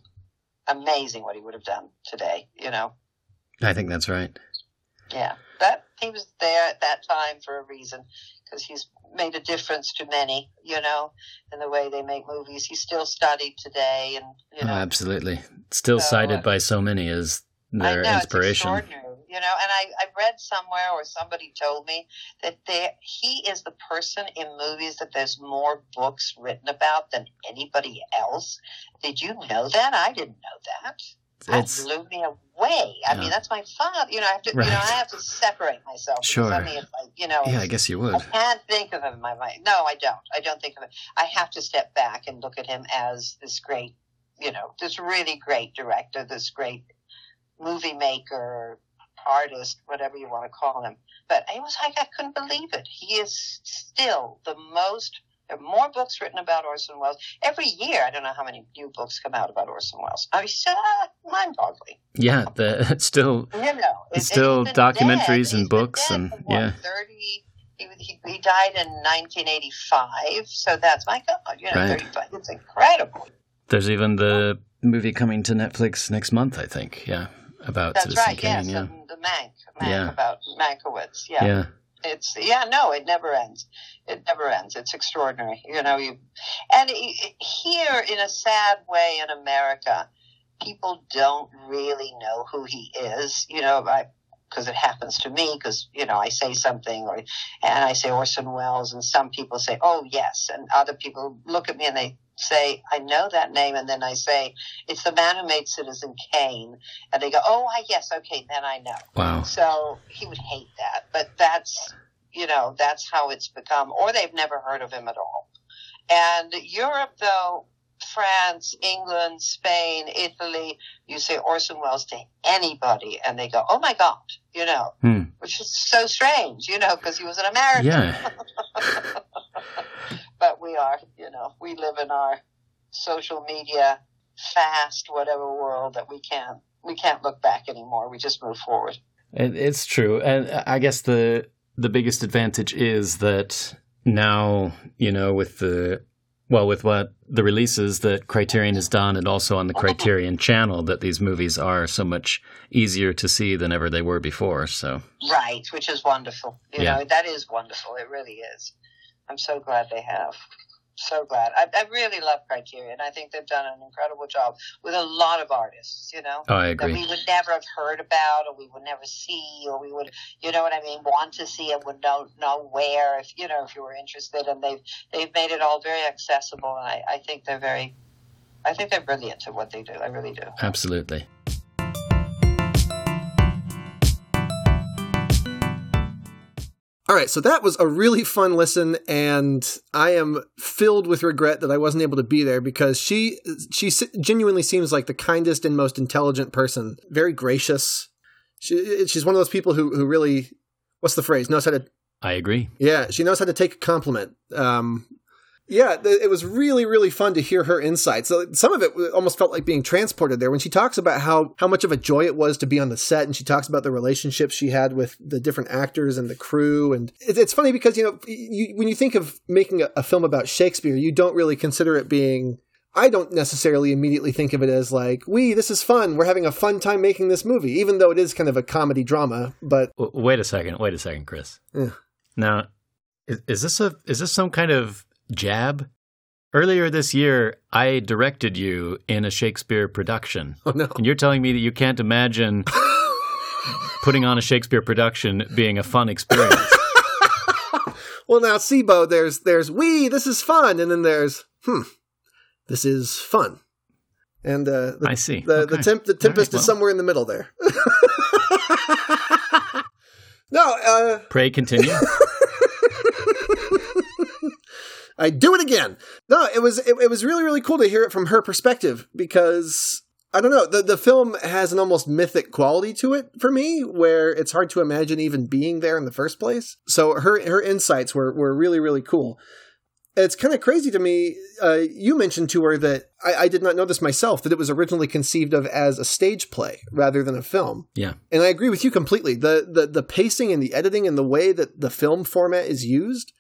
amazing what he would have done today, you know. I think that's right. Yeah. That he was there at that time for a reason because he's made a difference to many, you know, in the way they make movies. He's still studied today and, you Oh, know, absolutely. Still So, cited uh, by so many as their know, inspiration. You know, and I, I read somewhere or somebody told me that there, he is the person in movies that there's more books written about than anybody else. Did you know that? I didn't know that. That blew me away. I Yeah. mean, that's my father. You know, I have to, you know, I have to separate myself. Sure. I mean, like, you know, yeah, I guess you would. I can't think of him in my mind. No, I don't. I don't think of it. I have to step back and look at him as this great, you know, this really great director, this great movie maker, artist, whatever you want to call him. But it was like I couldn't believe it. He is still the most. There are more books written about Orson Welles every year. I don't know how many new books come out about Orson Welles. I mean, so mind-boggling. Yeah, the, it's still You know, It's still documentaries dead. and He's books and- what, yeah. thirty. He, he, he died in 1985, so that's my God. You know, Right. 35. It's incredible. there's even the movie coming to Netflix next month. I think. Yeah, about That's Citizen right. Kane. Yes, yeah, the Mank, Mank Yeah. about Mankiewicz. Yeah. yeah, it's yeah. No, it never ends. It never ends. It's extraordinary. You know, you And here, in a sad way, in America, people don't really know who he is. You know, because it happens to me. Because you know, I say something, or and I say Orson Welles, and some people say, "Oh, yes," and other people look at me and they say, "I know that name," and then I say, "It's the man who made Citizen Kane," and they go, "Oh, I yes, okay, then I know." Wow. So he would hate that, but that's you know that's how it's become, or they've never heard of him at all. And Europe, though, France, England, Spain, Italy, you say Orson Welles to anybody, and they go, "Oh my God," you know, Hmm. which is so strange, you know, because he was an American. Yeah. but we are, you know, we live in our social media fast, whatever world that we can't we can't look back anymore. We just move forward. It, it's true, and I guess the the biggest advantage is that now you know with the well with what the releases that Criterion has done, and also on the Criterion channel, that these movies are so much easier to see than ever they were before. So Right, which is wonderful. You Yeah. know, that is wonderful. It really is. I'm so glad they have. So glad. I, I really love Criterion. I think they've done an incredible job with a lot of artists, you know, oh, I that we would never have heard about or we would never see or we would, you know what I mean, want to see and would not know where if, you know, if you were interested. And they've, they've made it all very accessible. And I, I think they're very, I think they're brilliant at what they do. I really do. Absolutely. All right, so that was a really fun listen, and I am filled with regret that I wasn't able to be there because she she genuinely seems like the kindest and most intelligent person. Very gracious. She, she's one of those people who who really what's the phrase knows how to I agree. yeah she knows how to take a compliment. Um, yeah, th- it was really really fun to hear her insights. So some of it almost felt like being transported there when she talks about how how much of a joy it was to be on the set, and she talks about the relationships she had with the different actors and the crew. And it, it's funny because you know you, when you think of making a, a film about Shakespeare, you don't really consider it being. I don't necessarily immediately think of it as like, we, this is fun. We're having a fun time making this movie, even though it is kind of a comedy drama. But wait a second. Wait a second, Chris. Yeah. Now, is, is this a is this some kind of jab? Earlier this year, I directed you in a Shakespeare production, oh no. and you're telling me that you can't imagine putting on a Shakespeare production being a fun experience. Well, now, Sibo, there's there's we, this is fun, and then there's hmm, this is fun, and uh, the, I see. the the, temp, the tempest well. is somewhere in the middle there. no, uh, Pray continue. I do it again. No, it was it, it was really really cool to hear it from her perspective because I don't know the the film has an almost mythic quality to it for me where it's hard to imagine even being there in the first place. So her her insights were were really really cool. It's kind of crazy to me. Uh, you mentioned to her that I, I did not know this myself that it was originally conceived of as a stage play rather than a film. Yeah. And I agree with you completely. The the the pacing and the editing and the way that the film format is used,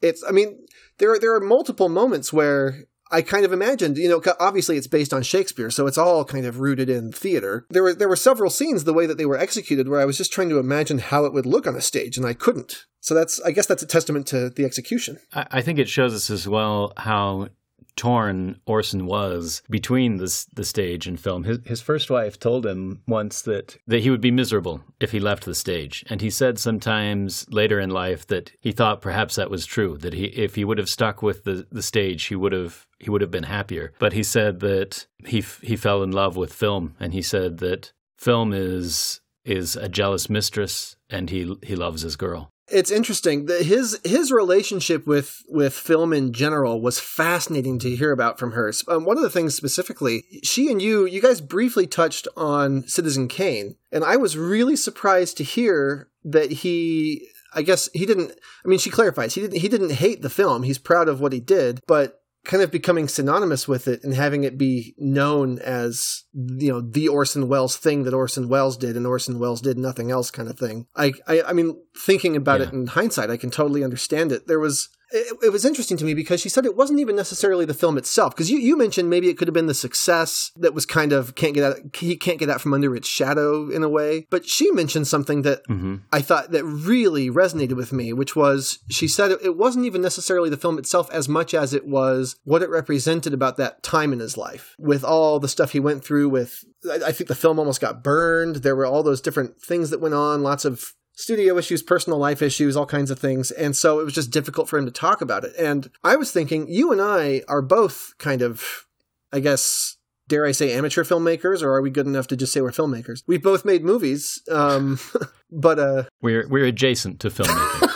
it's I mean, there are there are multiple moments where I kind of imagined, you know, obviously it's based on Shakespeare, so it's all kind of rooted in theater. There were there were several scenes the way that they were executed where I was just trying to imagine how it would look on a stage and I couldn't. So that's I guess that's a testament to the execution. I, I think it shows us as well how torn Orson was between this the stage and film. His his first wife told him once that that he would be miserable if he left the stage, and he said sometimes later in life that he thought perhaps that was true. That he if he would have stuck with the, the stage, he would have he would have been happier. But he said that he he fell in love with film, and he said that film is is a jealous mistress, and he he loves his girl. It's interesting. that his his relationship with with film in general was fascinating to hear about from her. Um, one of the things specifically, she and you, you guys briefly touched on Citizen Kane, and I was really surprised to hear that he. I guess he didn't. I mean, she clarifies he didn't. He didn't hate the film. He's proud of what he did, but kind of becoming synonymous with it and having it be known as you know the Orson Welles thing that Orson Welles did and Orson Welles did nothing else kind of thing. I I, I mean thinking about it in hindsight I can totally understand it. There was it, it was interesting to me because she said it wasn't even necessarily the film itself. Because you, you mentioned maybe it could have been the success that was kind of can't get out, he can't get out from under its shadow in a way. But she mentioned something that Mm-hmm. I thought that really resonated with me, which was she said it, wasn't even necessarily the film itself as much as it was what it represented about that time in his life with all the stuff he went through. With I, I think the film almost got burned. There were all those different things that went on, lots of studio issues, personal life issues, all kinds of things. And so it was just difficult for him to talk about it. And I was thinking, you and I are both kind of, I guess, dare I say, amateur filmmakers, or are we good enough to just say we're filmmakers? We've both made movies, um, but uh, We're we're adjacent to filmmaking.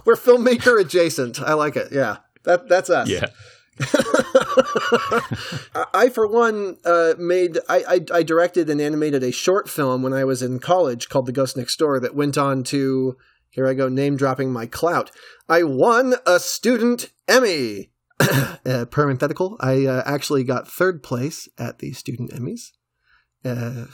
we're filmmaker adjacent. I like it. Yeah, that that's us. yeah. I, for one, uh, made I, I I directed and animated a short film when I was in college called The Ghost Next Door that went on to here I go name dropping my clout. I won a student Emmy. uh, parenthetical. I uh, actually got third place at the student Emmys. Uh,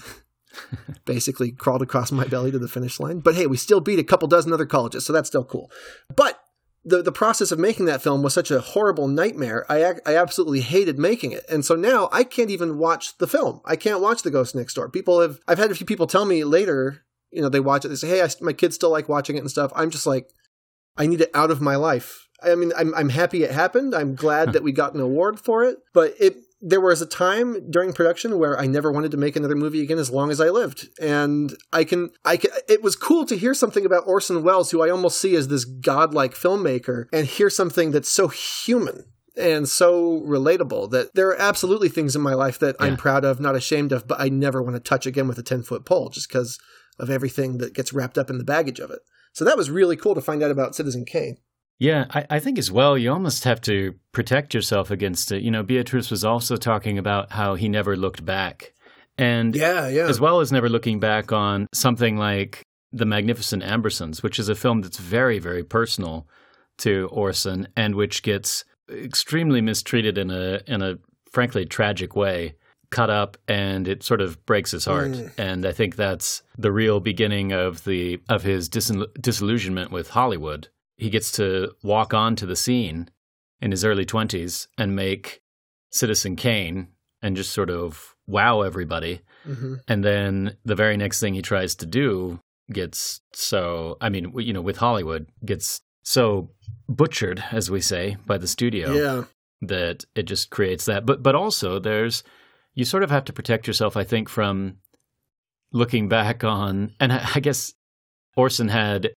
basically crawled across my belly to the finish line. But hey, we still beat a couple dozen other colleges, so that's still cool. But the the process of making that film was such a horrible nightmare. I I absolutely hated making it, and so now I can't even watch the film. I can't watch The Ghost Next Door. People have I've had a few people tell me later, you know, they watch it. They say, "Hey, I, my kids still like watching it and stuff." I'm just like, I need it out of my life. I mean, I'm I'm happy it happened. I'm glad that we got an award for it, but it there was a time during production where I never wanted to make another movie again as long as I lived. And I can, I can, it was cool to hear something about Orson Welles, who I almost see as this godlike filmmaker, and hear something that's so human and so relatable that there are absolutely things in my life that I'm proud of, not ashamed of, but I never want to touch again with a 10 foot pole just because of everything that gets wrapped up in the baggage of it. So that was really cool to find out about Citizen Kane. Yeah, I, I think as well, you almost have to protect yourself against it. You know, Beatrice was also talking about how he never looked back. And Yeah, yeah. as well as never looking back on something like The Magnificent Ambersons, which is a film that's very, very personal to Orson and which gets extremely mistreated in a in a frankly tragic way, cut up and it sort of breaks his heart. Mm. And I think that's the real beginning of the of his disil- disillusionment with Hollywood. He gets to walk onto the scene in his early 20s and make Citizen Kane and just sort of wow everybody. hmm And then the very next thing he tries to do gets so, I mean, you know, with Hollywood, gets so butchered, as we say, by the studio Yeah. that it just creates that. But but also there's you sort of have to protect yourself, I think, from looking back on and I I guess Orson had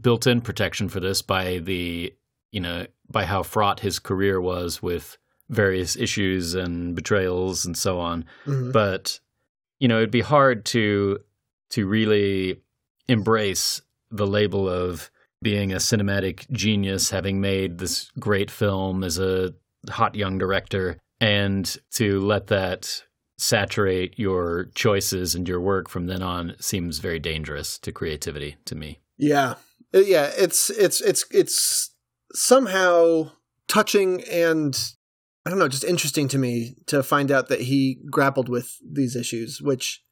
built-in protection for this by the you know by how fraught his career was with various issues and betrayals and so on. Mhm. But you know, it'd be hard to to really embrace the label of being a cinematic genius, having made this great film as a hot young director, and to let that saturate your choices and your work from then on seems very dangerous to creativity to me. Yeah. Uh, Yeah, it's it's it's it's somehow touching and I don't know, just interesting to me to find out that he grappled with these issues, which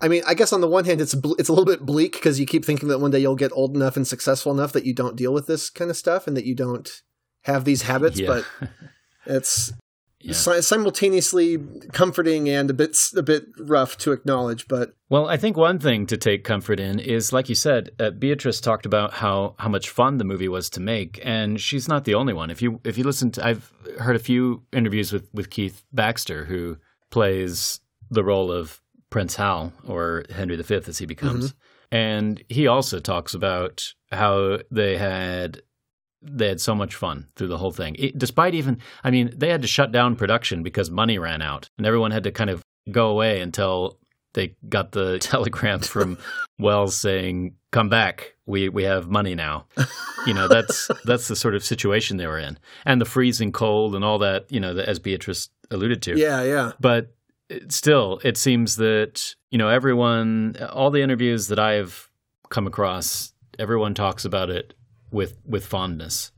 I mean, I guess on the one hand it's ble- it's a little bit bleak because you keep thinking that one day you'll get old enough and successful enough that you don't deal with this kind of stuff and that you don't have these habits, Yeah. but it's Yeah. simultaneously comforting and a bit a bit rough to acknowledge, but Well, I think one thing to take comfort in is, like you said, uh, Beatrice talked about how how much fun the movie was to make, and she's not the only one. If you if you listen to, I've heard a few interviews with with Keith Baxter, who plays the role of Prince Hal or Henry V as he becomes, and he also talks about how they had they had so much fun through the whole thing. It, despite even, I mean, they had to shut down production because money ran out, and everyone had to kind of go away until they got the telegram from Welles saying, "Come back, we we have money now." You know, that's that's the sort of situation they were in, and the freezing cold and all that. You know, as Beatrice alluded to. yeah, yeah. But uh, still, it seems that you know everyone, all the interviews that I've come across, everyone talks about it with with fondness.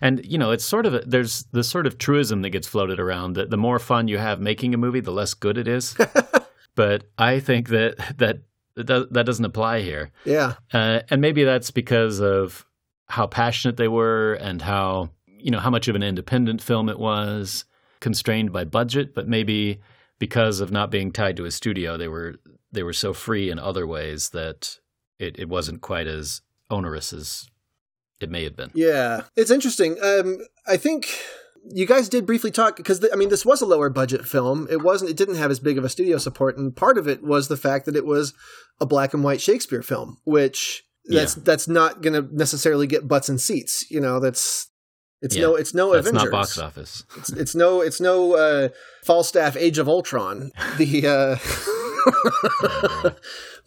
And you know, it's sort of a, there's the sort of truism that gets floated around that the more fun you have making a movie, the less good it is. but I think that that that that doesn't apply here. Yeah. Uh, and maybe that's because of how passionate they were and how you know, how much of an independent film it was, constrained by budget, but maybe because of not being tied to a studio, they were they were so free in other ways that it, it wasn't quite as onerous as it may have been. Yeah, it's interesting. Um, I think you guys did briefly talk because I mean this was a lower budget film. It wasn't. It didn't have as big of a studio support, and part of it was the fact that it was a black and white Shakespeare film, which that's yeah. that's not going to necessarily get butts and seats. You know, that's it's yeah. no it's no that's Avengers. not box office. It's, it's no it's no uh, Falstaff Age of Ultron. The uh,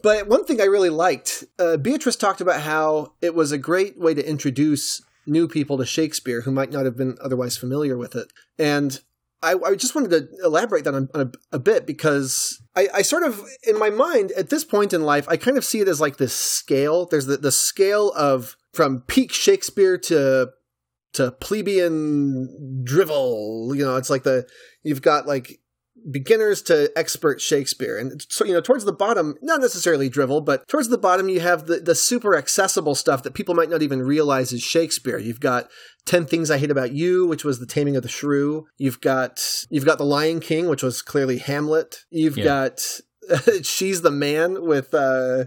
but one thing I really liked, uh, Beatrice talked about how it was a great way to introduce new people to Shakespeare who might not have been otherwise familiar with it. And I, I just wanted to elaborate that on, on a, a, bit because I, I, sort of, in my mind, at this point in life, I kind of see it as like this scale. There's the, the scale of from peak Shakespeare to to plebeian drivel. You know, it's like the you've got like beginners to expert Shakespeare. And so, you know, towards the bottom, not necessarily drivel, but towards the bottom, you have the, the super accessible stuff that people might not even realize is Shakespeare. You've got 10 Things I Hate About You, which was the taming of the shrew. You've got, you've got The Lion King, which was clearly Hamlet. You've yeah. got She's the Man with, uh,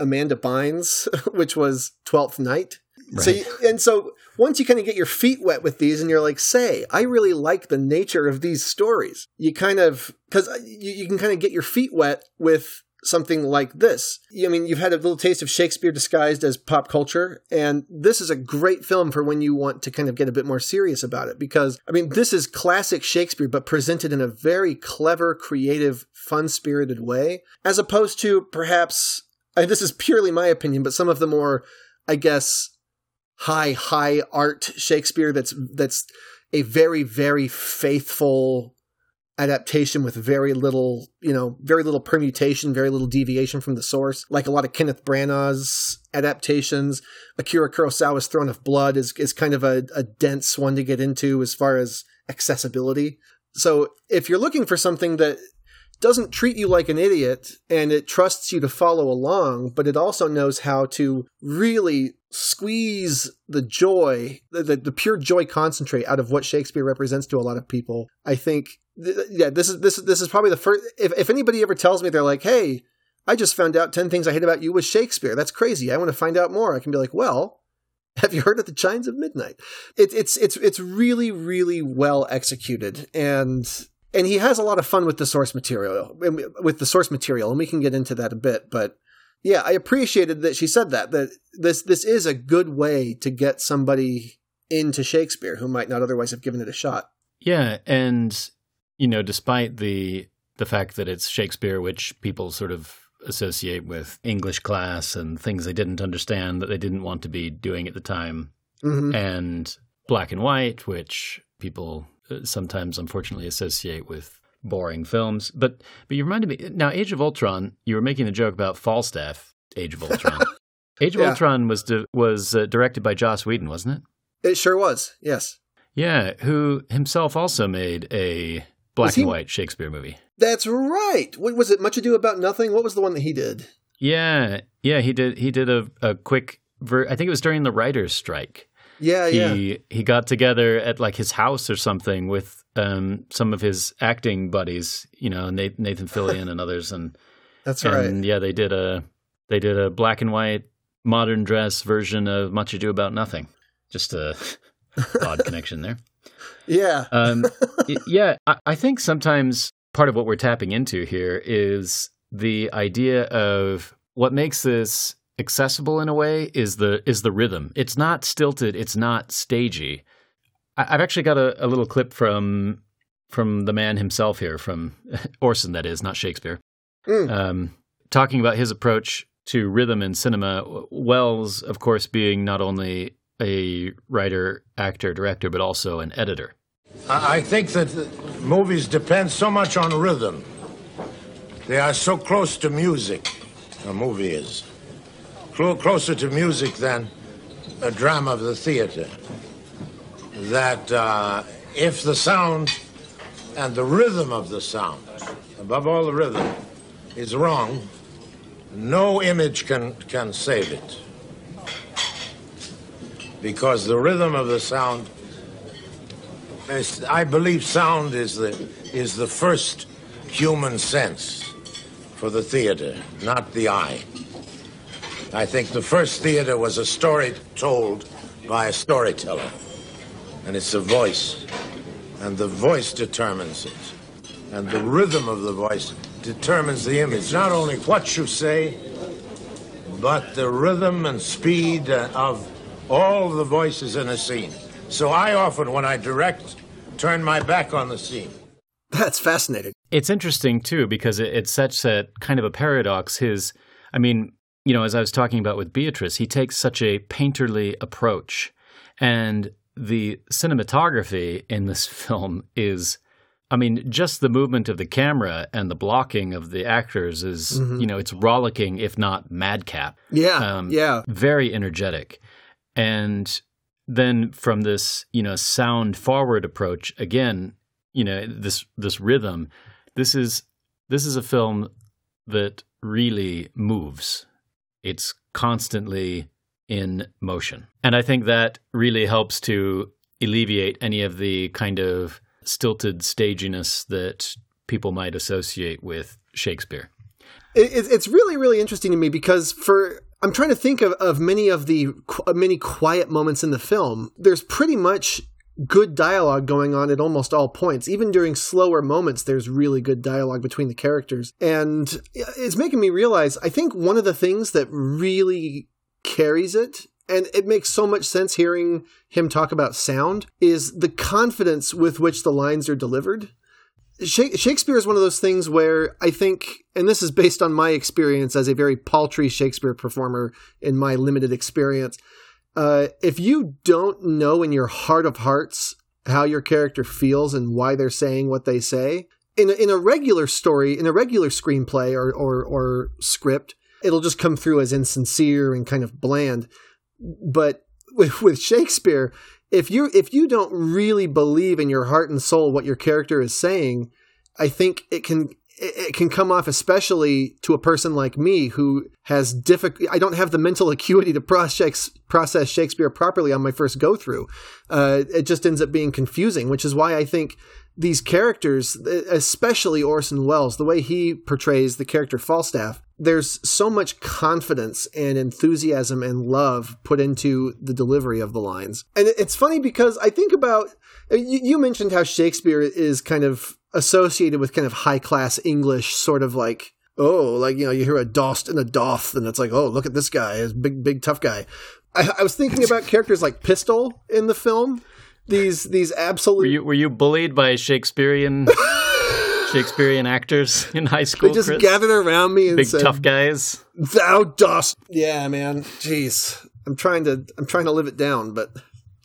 Amanda Bynes, which was Twelfth Night. Right. So, you, and so once you kind of get your feet wet with these and you're like, say, I really like the nature of these stories, you kind of, because uh, you, you can kind of get your feet wet with something like this. I mean, you've had a little taste of Shakespeare disguised as pop culture, and this is a great film for when you want to kind of get a bit more serious about it. Because, I mean, this is classic Shakespeare, but presented in a very clever, creative, fun spirited way, as opposed to perhaps, and this is purely my opinion, but some of the more, I guess, high high art Shakespeare that's that's a very very faithful adaptation with very little, you know, very little permutation, very little deviation from the source. Like a lot of Kenneth Branagh's adaptations, Akira Kurosawa's Throne of Blood is is kind of a, a dense one to get into as far as accessibility. So if you're looking for something that doesn't treat you like an idiot and it trusts you to follow along, but it also knows how to really squeeze the joy, the, the, the, pure joy concentrate out of what Shakespeare represents to a lot of people. I think, th- yeah, this is this this is probably the first. If if anybody ever tells me they're like, "Hey, I just found out ten things I hate about you with Shakespeare," that's crazy. I want to find out more. I can be like, well. Have you heard of the Chimes of Midnight? It, it's it's it's really really well executed, and and he has a lot of fun with the source material with the source material, and we can get into that a bit. But yeah, I appreciated that she said that that this this is a good way to get somebody into Shakespeare who might not otherwise have given it a shot. Yeah, and you know, despite the the fact that it's Shakespeare, which people sort of associate with English class and things they didn't understand that they didn't want to be doing at the time, mm-hmm. and black and white, which people sometimes unfortunately associate with boring films. But but you reminded me now. Age of Ultron. You were making a joke about Falstaff. Age of Ultron. Age of yeah. Ultron was di- was uh, directed by Joss Whedon, wasn't it? It sure was. Yes. Yeah, who himself also made a black he... and white Shakespeare movie. That's right. What was it? Much Ado About Nothing. What was the one that he did? Yeah, yeah, he did. He did a, a quick. Ver- I think it was during the writers' strike. Yeah, he, yeah. He got together at like his house or something with um, some of his acting buddies, you know, Nathan Fillion and others, and that's right. Yeah, they did a they did a black and white modern dress version of Much Ado About Nothing. Just a odd connection there. Yeah. um, yeah, I, I think sometimes part of what we're tapping into here is the idea of what makes this accessible in a way is the is the rhythm. It's not stilted. It's not stagey. I've actually got a, a little clip from from the man himself here, from Orson, that is, not Shakespeare, mm. um, talking about his approach to rhythm in cinema. Welles, of course, being not only a writer, actor, director, but also an editor. I think that movies depend so much on rhythm. They are so close to music, a movie is. Closer to music than a drama of the theater that uh, if the sound and the rhythm of the sound, above all the rhythm, is wrong, no image can, can save it. Because the rhythm of the sound Yes, I believe sound is the is the first human sense for the theater, not the eye. I think the first theater was a story told by a storyteller, and it's a voice, and the voice determines it, and the rhythm of the voice determines the image. Not only what you say, but the rhythm and speed uh, of all the voices in a scene. So I often, when I direct, turn my back on the scene. That's fascinating. It's interesting too because it, it's such a kind of a paradox. His, I mean, you know, as I was talking about with Beatrice, he takes such a painterly approach, and the cinematography in this film is. I mean, just the movement of the camera and the blocking of the actors is, Mhm. you know, it's rollicking, if not madcap. Yeah, Um, yeah. Very energetic. And then from this, you know, sound forward approach, again, you know, this this rhythm, this is this is a film that really moves. It's constantly in motion. And I think that really helps to alleviate any of the kind of stilted staginess that people might associate with Shakespeare. It, it- it's really, really interesting to me because for I'm trying to think of, of many of the many quiet moments in the film. There's pretty much good dialogue going on at almost all points. Even during slower moments, there's really good dialogue between the characters, and it's making me realize. I think one of the things that really carries it. And it makes so much sense hearing him talk about sound is the confidence with which the lines are delivered. Shakespeare is one of those things where I think, and this is based on my experience as a very paltry Shakespeare performer in my limited experience. Uh, if you don't know in your heart of hearts how your character feels and why they're saying what they say, in a, in a regular story, in a regular screenplay or, or, or script, it'll just come through as insincere and kind of bland. But with, with Shakespeare, if you if you don't really believe in your heart and soul what your character is saying, I think it can it can come off especially to a person like me who has difficult I don't have the mental acuity to process process Shakespeare properly on my first go through. Uh, it just ends up being confusing, which is why I think these characters, especially Orson Welles, the way he portrays the character Falstaff, there's so much confidence and enthusiasm and love put into the delivery of the lines. And it's funny because I think about you mentioned how Shakespeare is kind of associated with kind of high class English, sort of like oh, like you know, you hear a Dost and a Doth, and it's like oh, look at this guy, is big, big, tough guy. I, I was thinking about characters like Pistol in the film. These these absolute Were you were you bullied by Shakespearean Shakespearean actors in high school? they just Chris? gathered around me and big said, tough guys. Thou dost. Yeah, man. Jeez. I'm trying to I'm trying to live it down, but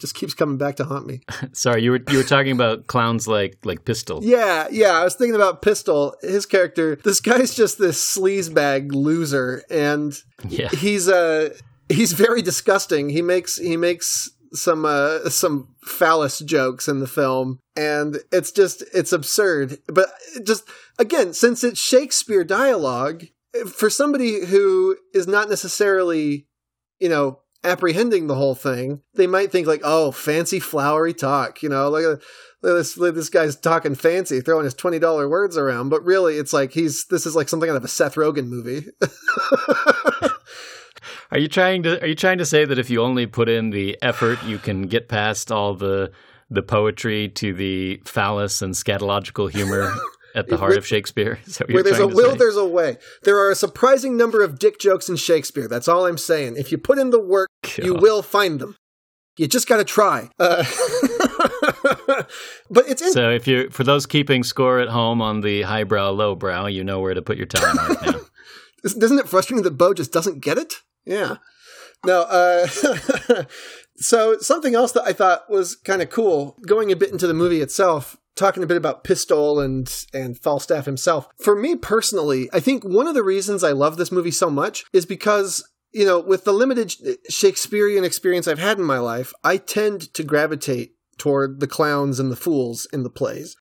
just keeps coming back to haunt me. Sorry, you were you were talking about clowns like like Pistol. Yeah, yeah. I was thinking about Pistol. His character. This guy's just this sleazebag loser, and Yeah. he's uh he's very disgusting. He makes he makes some uh some phallus jokes in the film, and it's just it's absurd. But just again, since it's Shakespeare dialogue, for somebody who is not necessarily, you know. Apprehending the whole thing, they might think like, "Oh, fancy flowery talk," you know, like, uh, look this, this guy's talking fancy, throwing his twenty dollar words around. But really, it's like he's this is like something out of a Seth Rogen movie. Are you trying to are you trying to say that if you only put in the effort, you can get past all the the poetry to the phallus and scatological humor at the heart of Shakespeare? Is that what Where there's a will, say? there's a way. There are a surprising number of dick jokes in Shakespeare. That's all I'm saying. If you put in the work, you will find them. You just got to try. Uh, but it's in- So if you for those keeping score at home on the highbrow lowbrow, you know where to put your time right now. Isn't it frustrating that Beau just doesn't get it? Yeah. No, uh, so something else that I thought was kind of cool, going a bit into the movie itself, talking a bit about Pistol and, and Falstaff himself. For me personally, I think one of the reasons I love this movie so much is because, you know, with the limited Shakespearean experience I've had in my life, I tend to gravitate toward the clowns and the fools in the plays.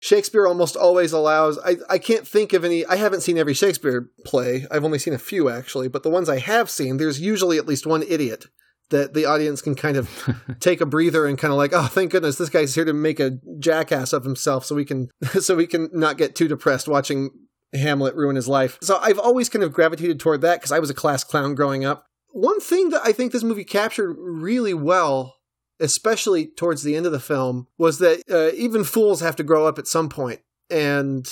Shakespeare almost always allows. I, I can't think of any. I haven't seen every Shakespeare play. I've only seen a few actually, but the ones I have seen, there's usually at least one idiot that the audience can kind of take a breather and kind of like, oh, thank goodness this guy's here to make a jackass of himself, so we can so we can not get too depressed watching Hamlet ruin his life. So I've always kind of gravitated toward that because I was a class clown growing up. One thing that I think this movie captured really well, especially towards the end of the film, was that uh, even fools have to grow up at some point. and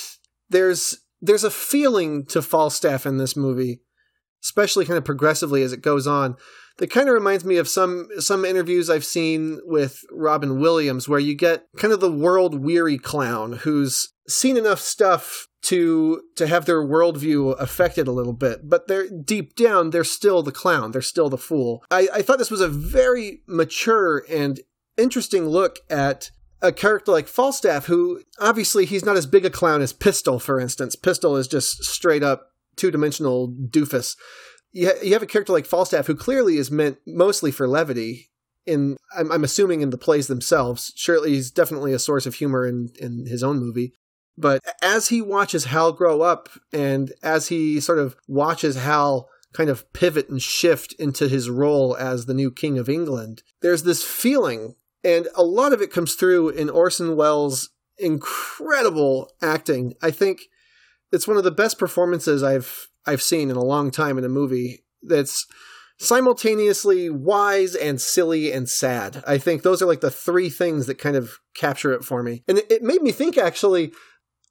there's there's a feeling to Falstaff in this movie, especially kind of progressively as it goes on that kind of reminds me of some some interviews I've seen with Robin Williams where you get kind of the world weary clown who's seen enough stuff to to have their worldview affected a little bit, but they're deep down they're still the clown, they're still the fool. I, I thought this was a very mature and interesting look at a character like Falstaff, who obviously he's not as big a clown as Pistol, for instance. Pistol is just straight up two dimensional doofus you, ha- you have a character like Falstaff who clearly is meant mostly for levity. In I'm, I'm assuming in the plays themselves. Surely he's definitely a source of humor in in his own movie. But as he watches Hal grow up, and as he sort of watches Hal kind of pivot and shift into his role as the new king of England, there's this feeling, and a lot of it comes through in Orson Welles' incredible acting. I think it's one of the best performances I've I've seen in a long time in a movie that's simultaneously wise and silly and sad. I think those are like the three things that kind of capture it for me. And it, made me think actually,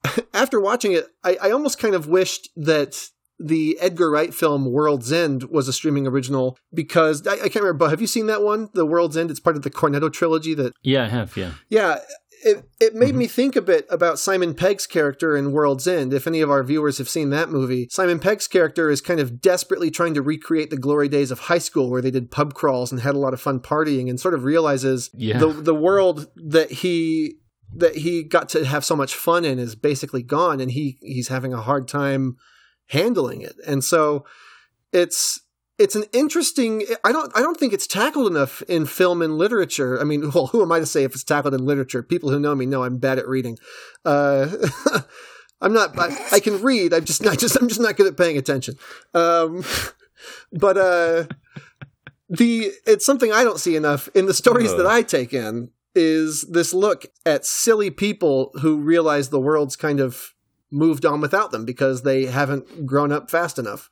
after watching it, I, I almost kind of wished that the Edgar Wright film World's End was a streaming original because I, I, can't remember. But have you seen that one, The World's End? It's part of the Cornetto trilogy. That yeah, I have. Yeah, yeah it it made mm-hmm. me think a bit about Simon Pegg's character in World's End. If any of our viewers have seen that movie, Simon Pegg's character is kind of desperately trying to recreate the glory days of high school where they did pub crawls and had a lot of fun partying and sort of realizes yeah. the the world that he that he got to have so much fun in is basically gone and he he's having a hard time handling it. And so it's it's an interesting i don't i don't think it's tackled enough in film and literature i mean well who am i to say if it's tackled in literature people who know me know i'm bad at reading uh, i'm not I, I, can read i'm just not just i'm just not good at paying attention um, but uh, the it's something i don't see enough in the stories uh. that i take in is this look at silly people who realize the world's kind of moved on without them because they haven't grown up fast enough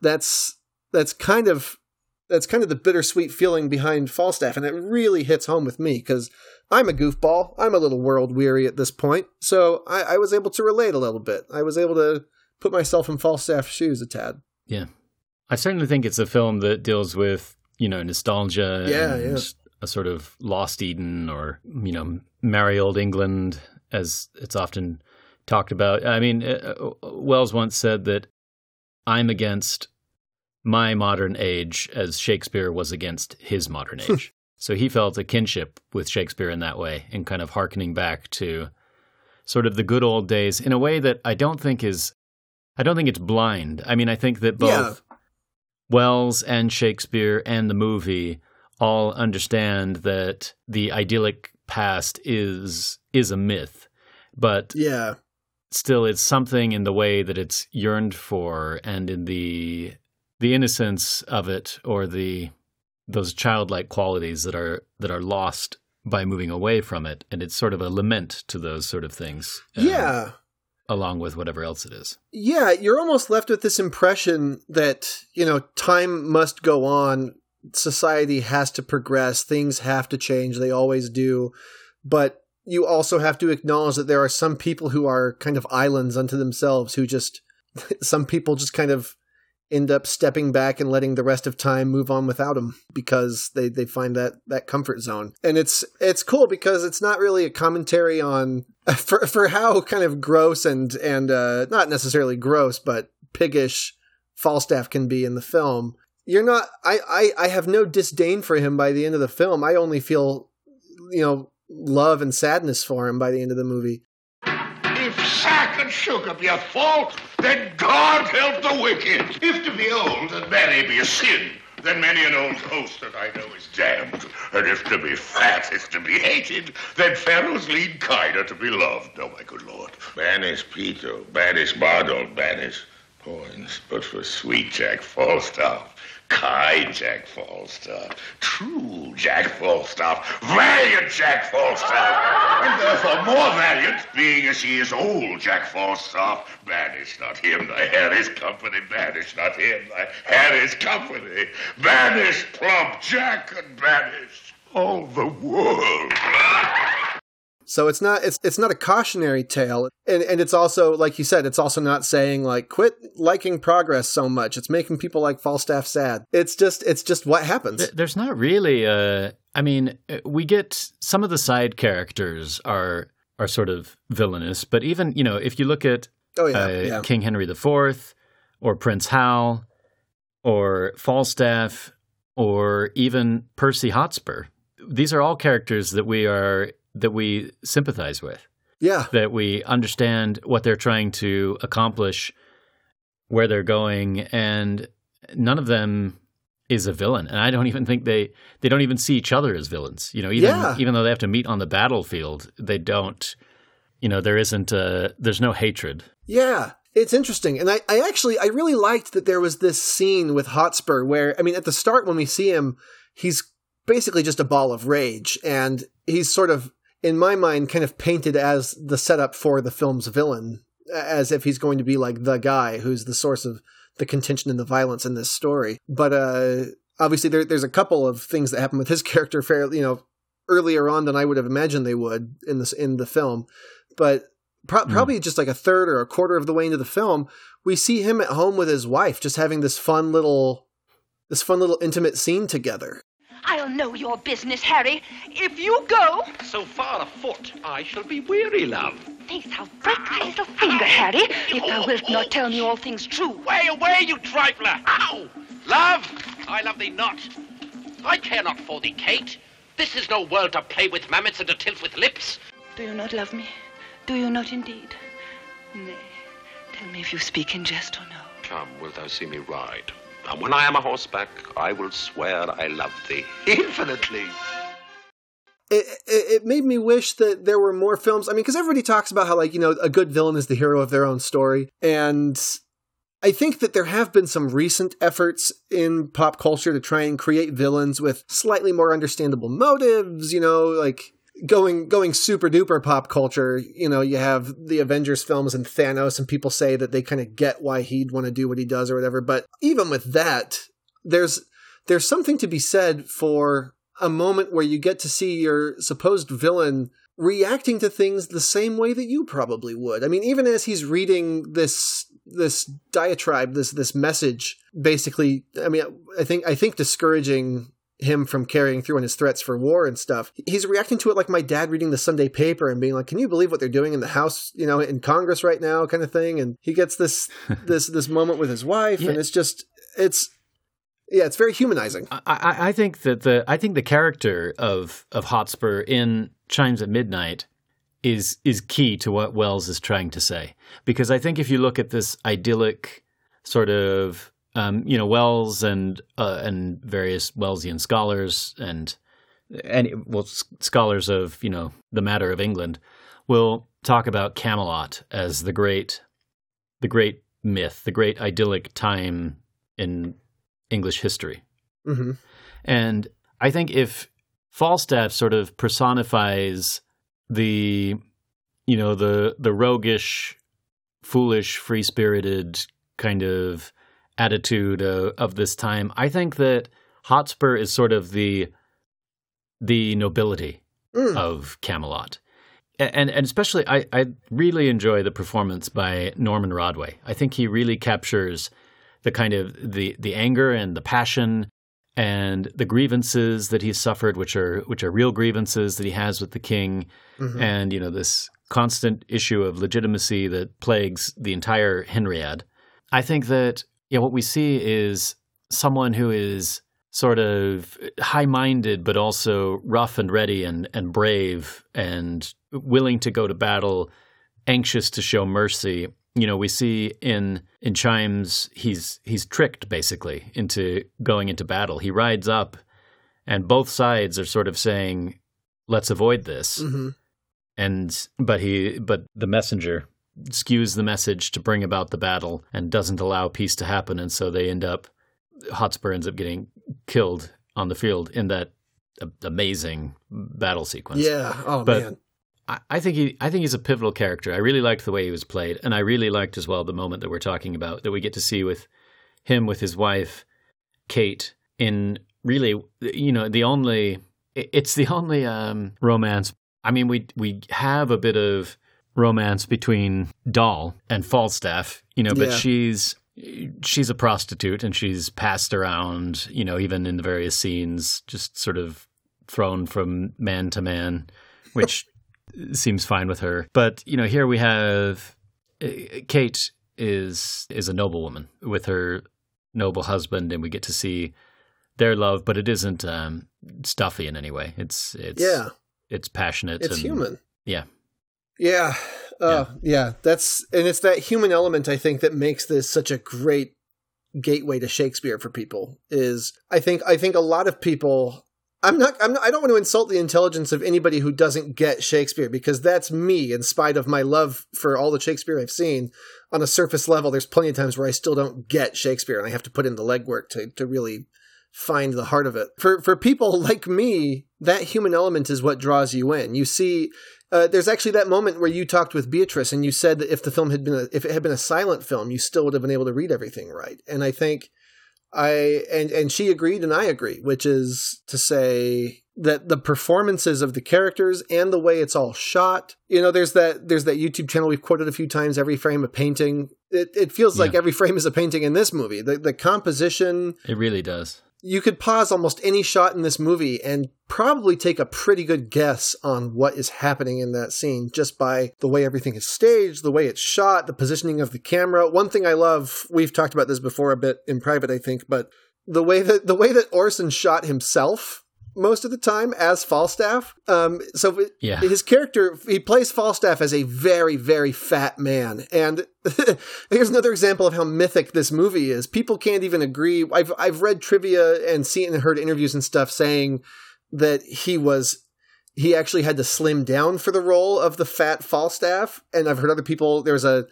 that's that's kind of that's kind of the bittersweet feeling behind Falstaff, and it really hits home with me because I'm a goofball. I'm a little world weary at this point, so I, I, was able to relate a little bit. I was able to put myself in Falstaff's shoes a tad. Yeah, I certainly think it's a film that deals with you know nostalgia. Yeah, yeah. A sort of lost Eden, or you know, merry old England, as it's often talked about. I mean, uh, uh once said that I'm against my modern age as Shakespeare was against his modern age. so he felt a kinship with Shakespeare in that way and kind of harkening back to sort of the good old days in a way that I don't think is I don't think it's blind. I mean, I think that both yeah. Welles and Shakespeare and the movie all understand that the idyllic past is is a myth. But yeah. Still, it's something in the way that it's yearned for and in the the innocence of it or the those childlike qualities that are that are lost by moving away from it and it's sort of a lament to those sort of things um, yeah along with whatever else it is yeah you're almost left with this impression that you know time must go on society has to progress things have to change they always do but you also have to acknowledge that there are some people who are kind of islands unto themselves who just some people just kind of end up stepping back and letting the rest of time move on without them because they, they find that that comfort zone. And it's it's cool because it's not really a commentary on for for how kind of gross and and uh, not necessarily gross but piggish Falstaff can be in the film. You're not I, I I have no disdain for him by the end of the film. I only feel you know love and sadness for him by the end of the movie. If sack and sugar be a fault, then God help the wicked. If to be old and merry be a sin, then many an old host that I know is damned. And if to be fat is to be hated, then Pharaoh's lead kinder to be loved. Oh, my good Lord. Banish, Peto. Banish, Bardolph. Banish. Poins, but for sweet Jack Falstaff, kind Jack Falstaff, true Jack Falstaff, valiant Jack Falstaff, and therefore more valiant, being as he is old Jack Falstaff. Banish not him, thy is company. Banish not him, thy is company. Banish plump Jack and banish all the world. So it's not it's it's not a cautionary tale, and and it's also like you said, it's also not saying like quit liking progress so much. It's making people like Falstaff sad. It's just it's just what happens. There's not really a. I mean, uh, we get some of the side characters are are sort of villainous, but even you know if you look at Oh yeah, uh, yeah. King Henry IV or Prince Hal or Falstaff or even Percy Hotspur, these are all characters that we are that we sympathize with. Yeah. that we understand what they're trying to accomplish, where they're going, and none of them is a villain. And I don't even think they they don't even see each other as villains. You know, even Yeah. even though they have to meet on the battlefield, they don't. You know, there isn't a there's no hatred. Yeah, it's interesting. And I, I actually, I really liked that there was this scene with Hotspur where, I mean, at the start when we see him, he's basically just a ball of rage. And he's sort of, in my mind, kind of painted as the setup for the film's villain, as if he's going to be like the guy who's the source of the contention and the violence in this story. But, uh, obviously there, there's a couple of things that happen with his character fairly, you know, earlier on than I would have imagined they would in this, in the film. But pro- probably just like a third or a quarter of the way into the film, we see him at home with his wife, just having this fun little, this fun little intimate scene together. I'll know your business, Harry. If you go. So far afoot, I shall be weary, love. Faith, I'll break thy little finger, Harry, if thou wilt not tell me all things true. Way away, you trifler! Ow! Love, I love thee not. I care not for thee, Kate. This is no world to play with mammoths and to tilt with lips. Do you not love me? Do you not indeed? Nay, tell me if you speak in jest or no. Come, wilt thou see me ride? And when I am a horseback, I will swear I love thee infinitely. It, it, it made me wish that there were more films. I mean, because everybody talks about how, like, you know, a good villain is the hero of their own story. And I think that there have been some recent efforts in pop culture to try and create villains with slightly more understandable motives, you know, like going going super duper pop culture, you know, you have the Avengers films and Thanos and people say that they kind of get why he'd want to do what he does or whatever, but even with that, there's there's something to be said for a moment where you get to see your supposed villain reacting to things the same way that you probably would. I mean, even as he's reading this this diatribe, this this message, basically, I mean, I think I think discouraging him from carrying through on his threats for war and stuff. He's reacting to it like my dad reading the Sunday paper and being like, "Can you believe what they're doing in the House, you know, in Congress right now?" kind of thing. And he gets this this this moment with his wife, and it's just it's yeah, it's very humanizing. I, I, I think that the I think the character of of Hotspur in Chimes at Midnight is is key to what Welles is trying to say. Because I think if you look at this idyllic sort of um, you know Welles and uh, and various Wellesian scholars and and well scholars of you know the matter of England will talk about Camelot as the great the great myth, the great idyllic time in English history. Mm-hmm. And I think if Falstaff sort of personifies the, you know, the the roguish, foolish, free spirited kind of attitude of, of this time, I think that Hotspur is sort of the the nobility Mm. of Camelot. And and especially I, I really enjoy the performance by Norman Rodway. I think he really captures the kind of the the anger and the passion and the grievances that he's suffered, which are which are real grievances that he has with the king, Mhm. and you know this constant issue of legitimacy that plagues the entire Henriad. I think that yeah, what we see is someone who is sort of high-minded, but also rough and ready and and brave and willing to go to battle, anxious to show mercy. You know, we see in in Chimes he's he's tricked basically into going into battle. He rides up, and both sides are sort of saying, "Let's avoid this." Mm-hmm. and but he but the messenger skews the message to bring about the battle and doesn't allow peace to happen. And so they end up, Hotspur ends up getting killed on the field in that amazing battle sequence. Yeah. Oh but man. I, I think he, I think he's a pivotal character. I really liked the way he was played, and I really liked as well the moment that we're talking about that we get to see with him with his wife, Kate, in really, you know, the only, it's the only um, romance. I mean, we we have a bit of romance between Doll and Falstaff, you know, but Yeah. she's she's a prostitute and she's passed around, you know, even in the various scenes, just sort of thrown from man to man, which seems fine with her. But you know, here we have uh, Kate is is a noblewoman with her noble husband, and we get to see their love, but it isn't um, stuffy in any way. It's it's Yeah. it's passionate. It's and, human. Yeah, Yeah. Uh, yeah. That's and it's that human element I think that makes this such a great gateway to Shakespeare for people. Is I think I think a lot of people. I'm not, I'm not. I don't want to insult the intelligence of anybody who doesn't get Shakespeare because that's me. In spite of my love for all the Shakespeare I've seen, on a surface level, there's plenty of times where I still don't get Shakespeare, and I have to put in the legwork to to really find the heart of it. For for people like me, that human element is what draws you in. You see, uh, there's actually that moment where you talked with Beatrice, and you said that if the film had been a, if it had been a silent film, you still would have been able to read everything right. And I think I and and she agreed, and I agree, which is to say that the performances of the characters and the way it's all shot. You know, there's that there's that YouTube channel we've quoted a few times. Every frame a painting. It it feels like every frame is a painting in this movie. The the composition it really does. You could pause almost any shot in this movie and probably take a pretty good guess on what is happening in that scene just by the way everything is staged, the way it's shot, the positioning of the camera. One thing I love, we've talked about this before a bit in private, I think, but the way that the way that Orson shot himself most of the time as Falstaff. Um, so Yeah. his character he plays Falstaff as a very very fat man, and here's another example of how mythic this movie is. People can't even agree. I've I've read trivia and seen and heard interviews and stuff saying that he was he actually had to slim down for the role of the fat Falstaff, and I've heard other people. There's a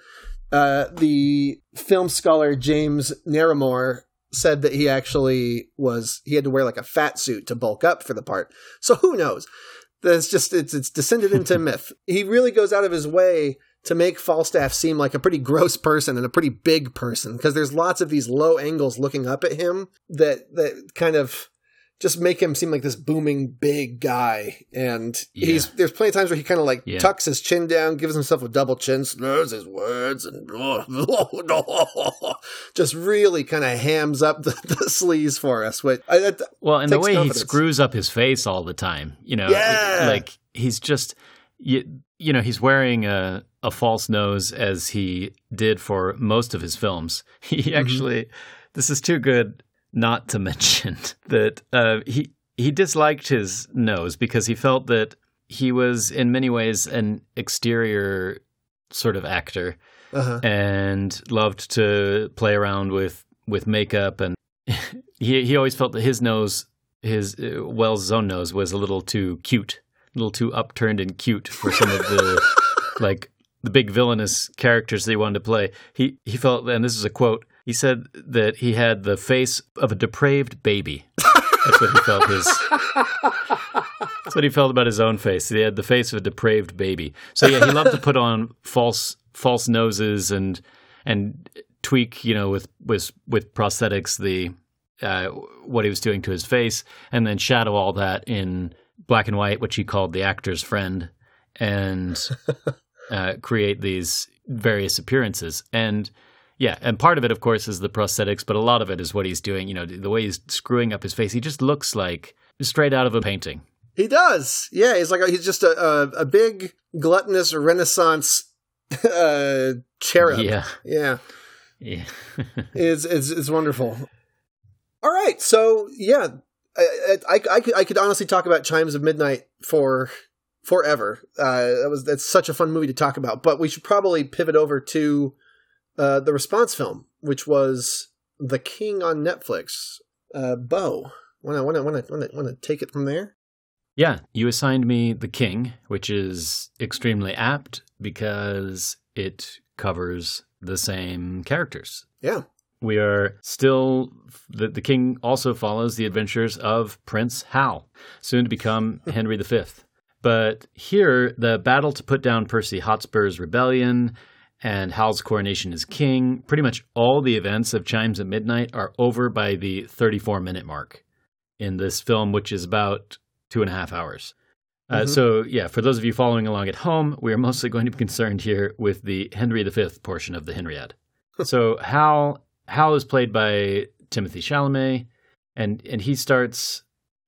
uh, the film scholar James Naremore said that he actually was he had to wear like a fat suit to bulk up for the part. So who knows? That's just it's it's descended into myth. He really goes out of his way to make Falstaff seem like a pretty gross person and a pretty big person because there's lots of these low angles looking up at him that that kind of just make him seem like this booming big guy and he's there's plenty of times where he kind of like Yeah. tucks his chin down gives himself a double chin slurs his words and just really kind of hams up the, the sleeves for us which I, that Well, and the way he screws up his face all the time, you know, Yeah. like he's just, you, you know, he's wearing a, a false nose as he did for most of his films. Mm-hmm. He actually, this is too good not to mention that uh, he he disliked his nose because he felt that he was in many ways an exterior sort of actor Uh-huh. and loved to play around with with makeup and he he always felt that his nose his uh, Welles' own nose was a little too cute, a little too upturned and cute for some of the like the big villainous characters that he wanted to play. He he felt, and this is a quote. He said that he had the face of a depraved baby. That's what he felt his. That's what he felt about his own face. He had the face of a depraved baby. So yeah, he loved to put on false false noses and and tweak, you know, with with with prosthetics the uh, what he was doing to his face, and then shadow all that in black and white, which he called the actor's friend, and uh, create these various appearances. And yeah, and part of it, of course, is the prosthetics, but a lot of it is what he's doing. You know, the way he's screwing up his face. He just looks like straight out of a painting. He does. Yeah, he's like a, he's just a, a a big gluttonous Renaissance uh, cherub. Yeah. yeah. Yeah. it's, it's it's wonderful. All right, so yeah, I, I, I, could, I could honestly talk about Chimes of Midnight for forever. Uh, that was that's such a fun movie to talk about. But we should probably pivot over to uh, the response film, which was The King on Netflix. Uh, Beau, want to want to want to want to want to take it from there? Yeah, you assigned me The King, which is extremely apt because it covers the same characters. Yeah. We are still, the, the king also follows the adventures of Prince Hal, soon to become Henry V. But here, the battle to put down Percy Hotspur's rebellion and Hal's coronation as king, pretty much all the events of Chimes at Midnight are over by the 34 minute mark in this film, which is about two and a half hours. Uh, Mhm. So, yeah, for those of you following along at home, we are mostly going to be concerned here with the Henry V portion of the Henriad. so, Hal Hal is played by Timothy Chalamet, and and he starts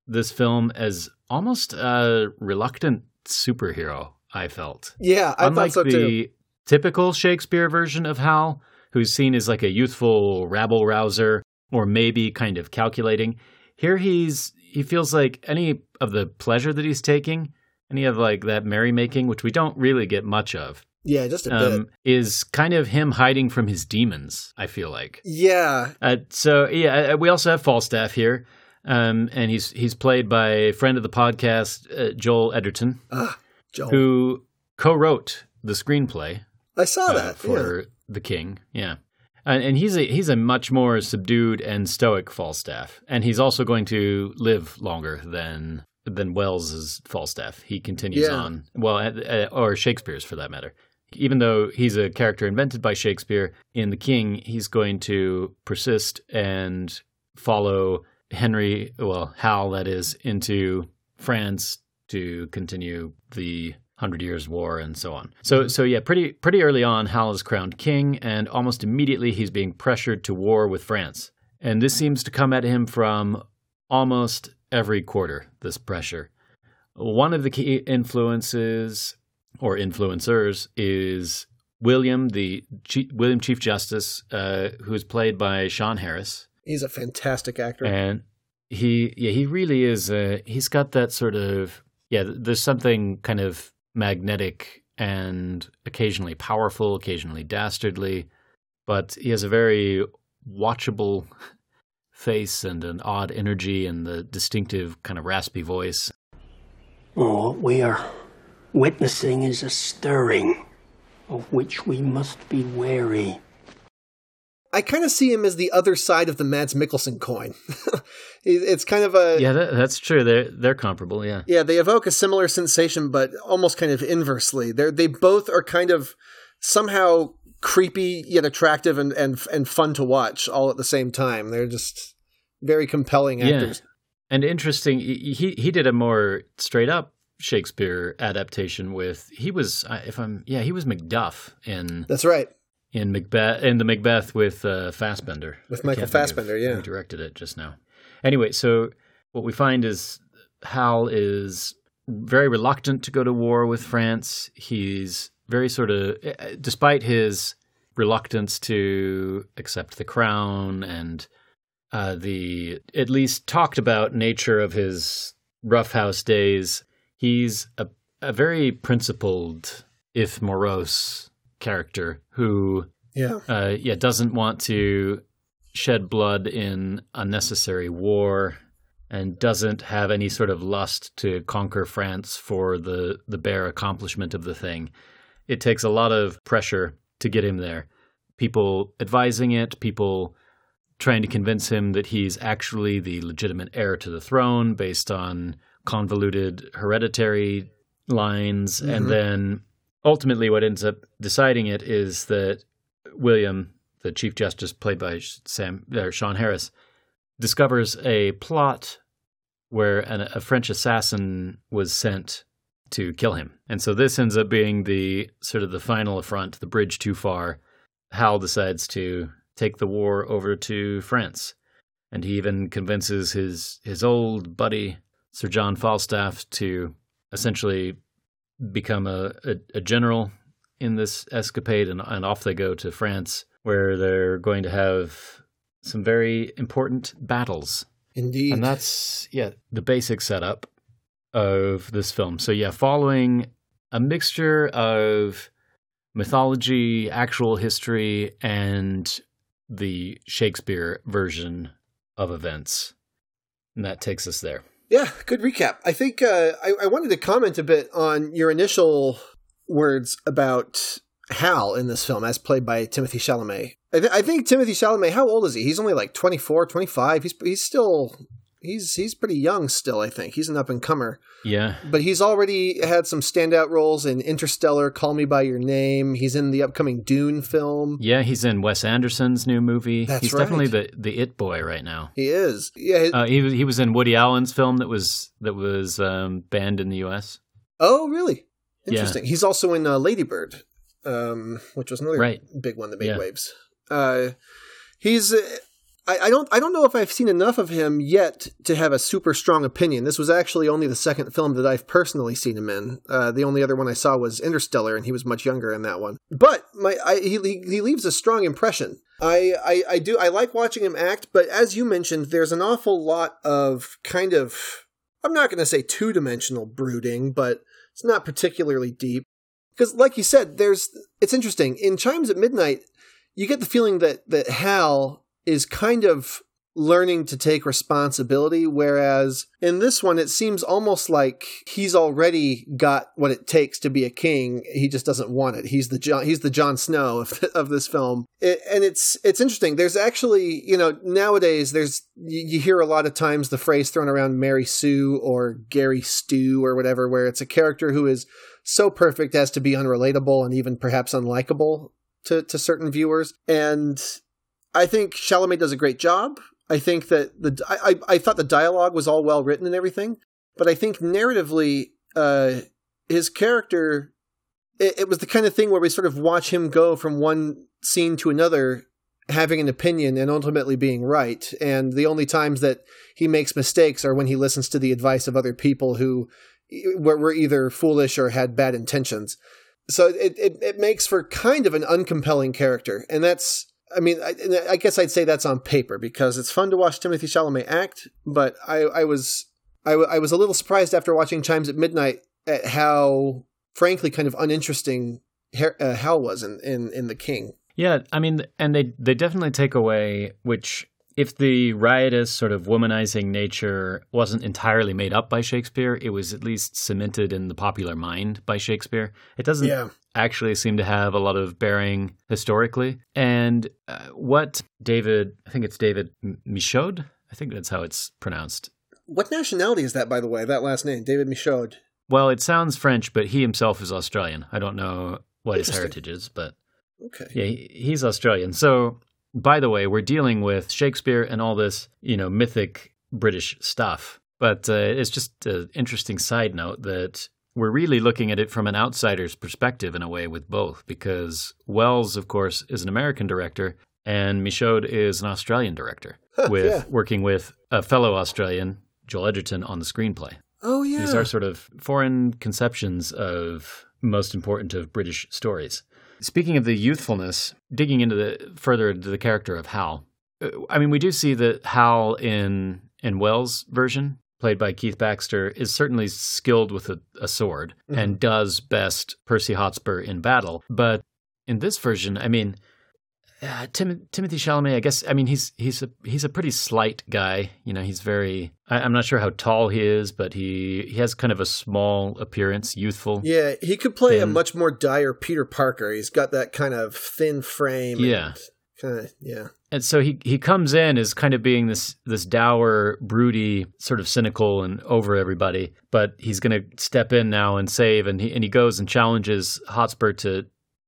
this film as almost a reluctant superhero. I felt, Yeah, I unlike thought so the too. Typical Shakespeare version of Hal, who's seen as like a youthful rabble rouser or maybe kind of calculating. Here he's he feels like any of the pleasure that he's taking, any of like that merrymaking, which we don't really get much of, Yeah, just a bit. um, is kind of him hiding from his demons. I feel like. Yeah. Uh, so yeah, uh, we also have Falstaff here, um, and he's he's played by a friend of the podcast, uh, Joel Edgerton, Joel. who co-wrote the screenplay I saw uh, that. for yeah. the king. Yeah, and, and he's a he's a much more subdued and stoic Falstaff, and he's also going to live longer than than Welles's Falstaff. He continues Yeah. on, well, uh, uh, or Shakespeare's for that matter. Even though he's a character invented by Shakespeare in The King, he's going to persist and follow Henry, well, Hal, that is, into France to continue the Hundred Years' War and so on. So, so yeah, pretty pretty early on, Hal is crowned king, and almost immediately he's being pressured to war with France. And this seems to come at him from almost every quarter. This pressure. One of the key influences or influencers is William, the Chief, William Chief Justice, uh, who is played by Sean Harris He's a fantastic actor. and he yeah he really is uh he's got that sort of yeah there's something kind of magnetic and occasionally powerful occasionally dastardly but he has a very watchable face and an odd energy and the distinctive kind of raspy voice Oh, what we are witnessing is a stirring of which we must be wary. I kind of see him as the other side of the Mads Mikkelsen coin. It's kind of a yeah that, that's true they're they're comparable yeah Yeah, they evoke a similar sensation, but almost kind of inversely. They they both are kind of somehow creepy yet attractive and and and fun to watch all at the same time. They're just very compelling actors. And interesting, he he- did a more straight up Shakespeare adaptation with he was if I'm yeah he was Macduff in That's right. In Macbeth in the Macbeth with uh, Fassbender With Michael can't think of Fassbender, yeah. who directed it just now. Anyway, so what we find is Hal is very reluctant to go to war with France. He's very sort of eh, despite his reluctance to accept the crown and uh, the at least talked about nature of his roughhouse days. He's a, a very principled, if morose, character who, Yeah. uh, yeah, doesn't want to shed blood in unnecessary war, and doesn't have any sort of lust to conquer France for the the bare accomplishment of the thing. It takes a lot of pressure to get him there. People advising it, people trying to convince him that he's actually the legitimate heir to the throne based on convoluted hereditary lines. And Mhm. then ultimately, what ends up deciding it is that William, the Chief Justice, played by Sam or Sean Harris, discovers a plot where an, a French assassin was sent to kill him. And so this ends up being the sort of the final affront, the bridge too far. Hal decides to take the war over to France. And he even convinces his his old buddy Sir John Falstaff to essentially become a, a, a general in this escapade and, and off they go to France where they're going to have some very important battles. Indeed. And that's yeah, the basic setup of this film. So yeah, following a mixture of mythology, actual history, and the Shakespeare version of events. And that takes us there. Yeah, good recap. I think uh, I, I wanted to comment a bit on your initial words about Hal in this film, as played by Timothy Chalamet. I, th- I think Timothy Chalamet. How old is he? He's only like 24, 25. He's he's still he's he's pretty young still. I think he's an up and comer. Yeah. But he's already had some standout roles in Interstellar, Call Me by Your Name. He's in the upcoming Dune film. Yeah, he's in Wes Anderson's new movie. That's he's right. definitely the the it boy right now. He is. Yeah. his- Uh, he was- he was in Woody Allen's film that was that was um, banned in the U.S. oh, really? Yeah. Interesting. He's also in uh, Lady Bird, um, which was another Right. big one that made Yeah. waves. Uh, he's. I, I don't. I don't know if I've seen enough of him yet to have a super strong opinion. This was actually only the second film that I've personally seen him in. Uh, the only other one I saw was Interstellar, and he was much younger in that one. But my, I, he he he leaves a strong impression. I, I I do. I like watching him act, but as you mentioned, there's an awful lot of kind of. I'm not going to say two dimensional brooding, but it's not particularly deep. Because, like you said, there's. It's interesting in Chimes at Midnight. You get the feeling that that Hal is kind of learning to take responsibility, whereas in this one, it seems almost like he's already got what it takes to be a king. He just doesn't want it. He's the John, he's the Jon Snow of, of this film, it, and it's it's interesting. There's actually, you know, nowadays there's you, you hear a lot of times the phrase thrown around Mary Sue or Gary Stew or whatever, where it's a character who is so perfect as to be unrelatable and even perhaps unlikable to, to certain viewers. And I think Chalamet does a great job. I think that the I, I, thought the dialogue was all well written and everything, but I think narratively, uh, his character, it, it was the kind of thing where we sort of watch him go from one scene to another, having an opinion and ultimately being right. And the only times that he makes mistakes are when he listens to the advice of other people who were, were either foolish or had bad intentions. So it, it it makes for kind of an uncompelling character, and that's I mean, I, I guess I'd say that's on paper because it's fun to watch Timothy Chalamet act, but I, I was I, w- I was a little surprised after watching Chimes at Midnight at how, frankly, kind of uninteresting Her- uh, Hal was in, in in The King. Yeah, I mean, and they they definitely take away which if the riotous sort of womanizing nature wasn't entirely made up by Shakespeare, it was at least cemented in the popular mind by Shakespeare. It doesn't Yeah. Actually seem to have a lot of bearing historically. And uh, what David, I think it's David Michôd, I think that's how it's pronounced. What nationality is that, by the way? That last name, David Michôd. Well, it sounds French, but he himself is Australian. I don't know what his heritage is, but Okay. yeah, he, he's Australian. So, by the way, we're dealing with Shakespeare and all this, you know, mythic British stuff. But uh, it's just an interesting side note that we're really looking at it from an outsider's perspective in a way with both, because Welles, of course, is an American director, and Michôd is an Australian director, Huh, with yeah. working with a fellow Australian, Joel Edgerton, on the screenplay. Oh yeah. These are sort of foreign conceptions of most important of British stories. Speaking of the youthfulness, digging into the further into the character of Hal, uh, I mean, we do see that Hal in in Welles' version, played by Keith Baxter, is certainly skilled with a, a sword and does best Percy Hotspur in battle. But in this version, I mean, uh, Tim, Timothy Chalamet, I guess. I mean, he's he's a he's a pretty slight guy. You know, he's very. I, I'm not sure how tall he is, but he he has kind of a small appearance, youthful. Yeah, he could play a much more dire Peter Parker. He's got that kind of thin frame. Yeah. Yeah. And so he he comes in as kind of being this this dour, broody, sort of cynical and over everybody, but he's going to step in now and save, and he and he goes and challenges Hotspur to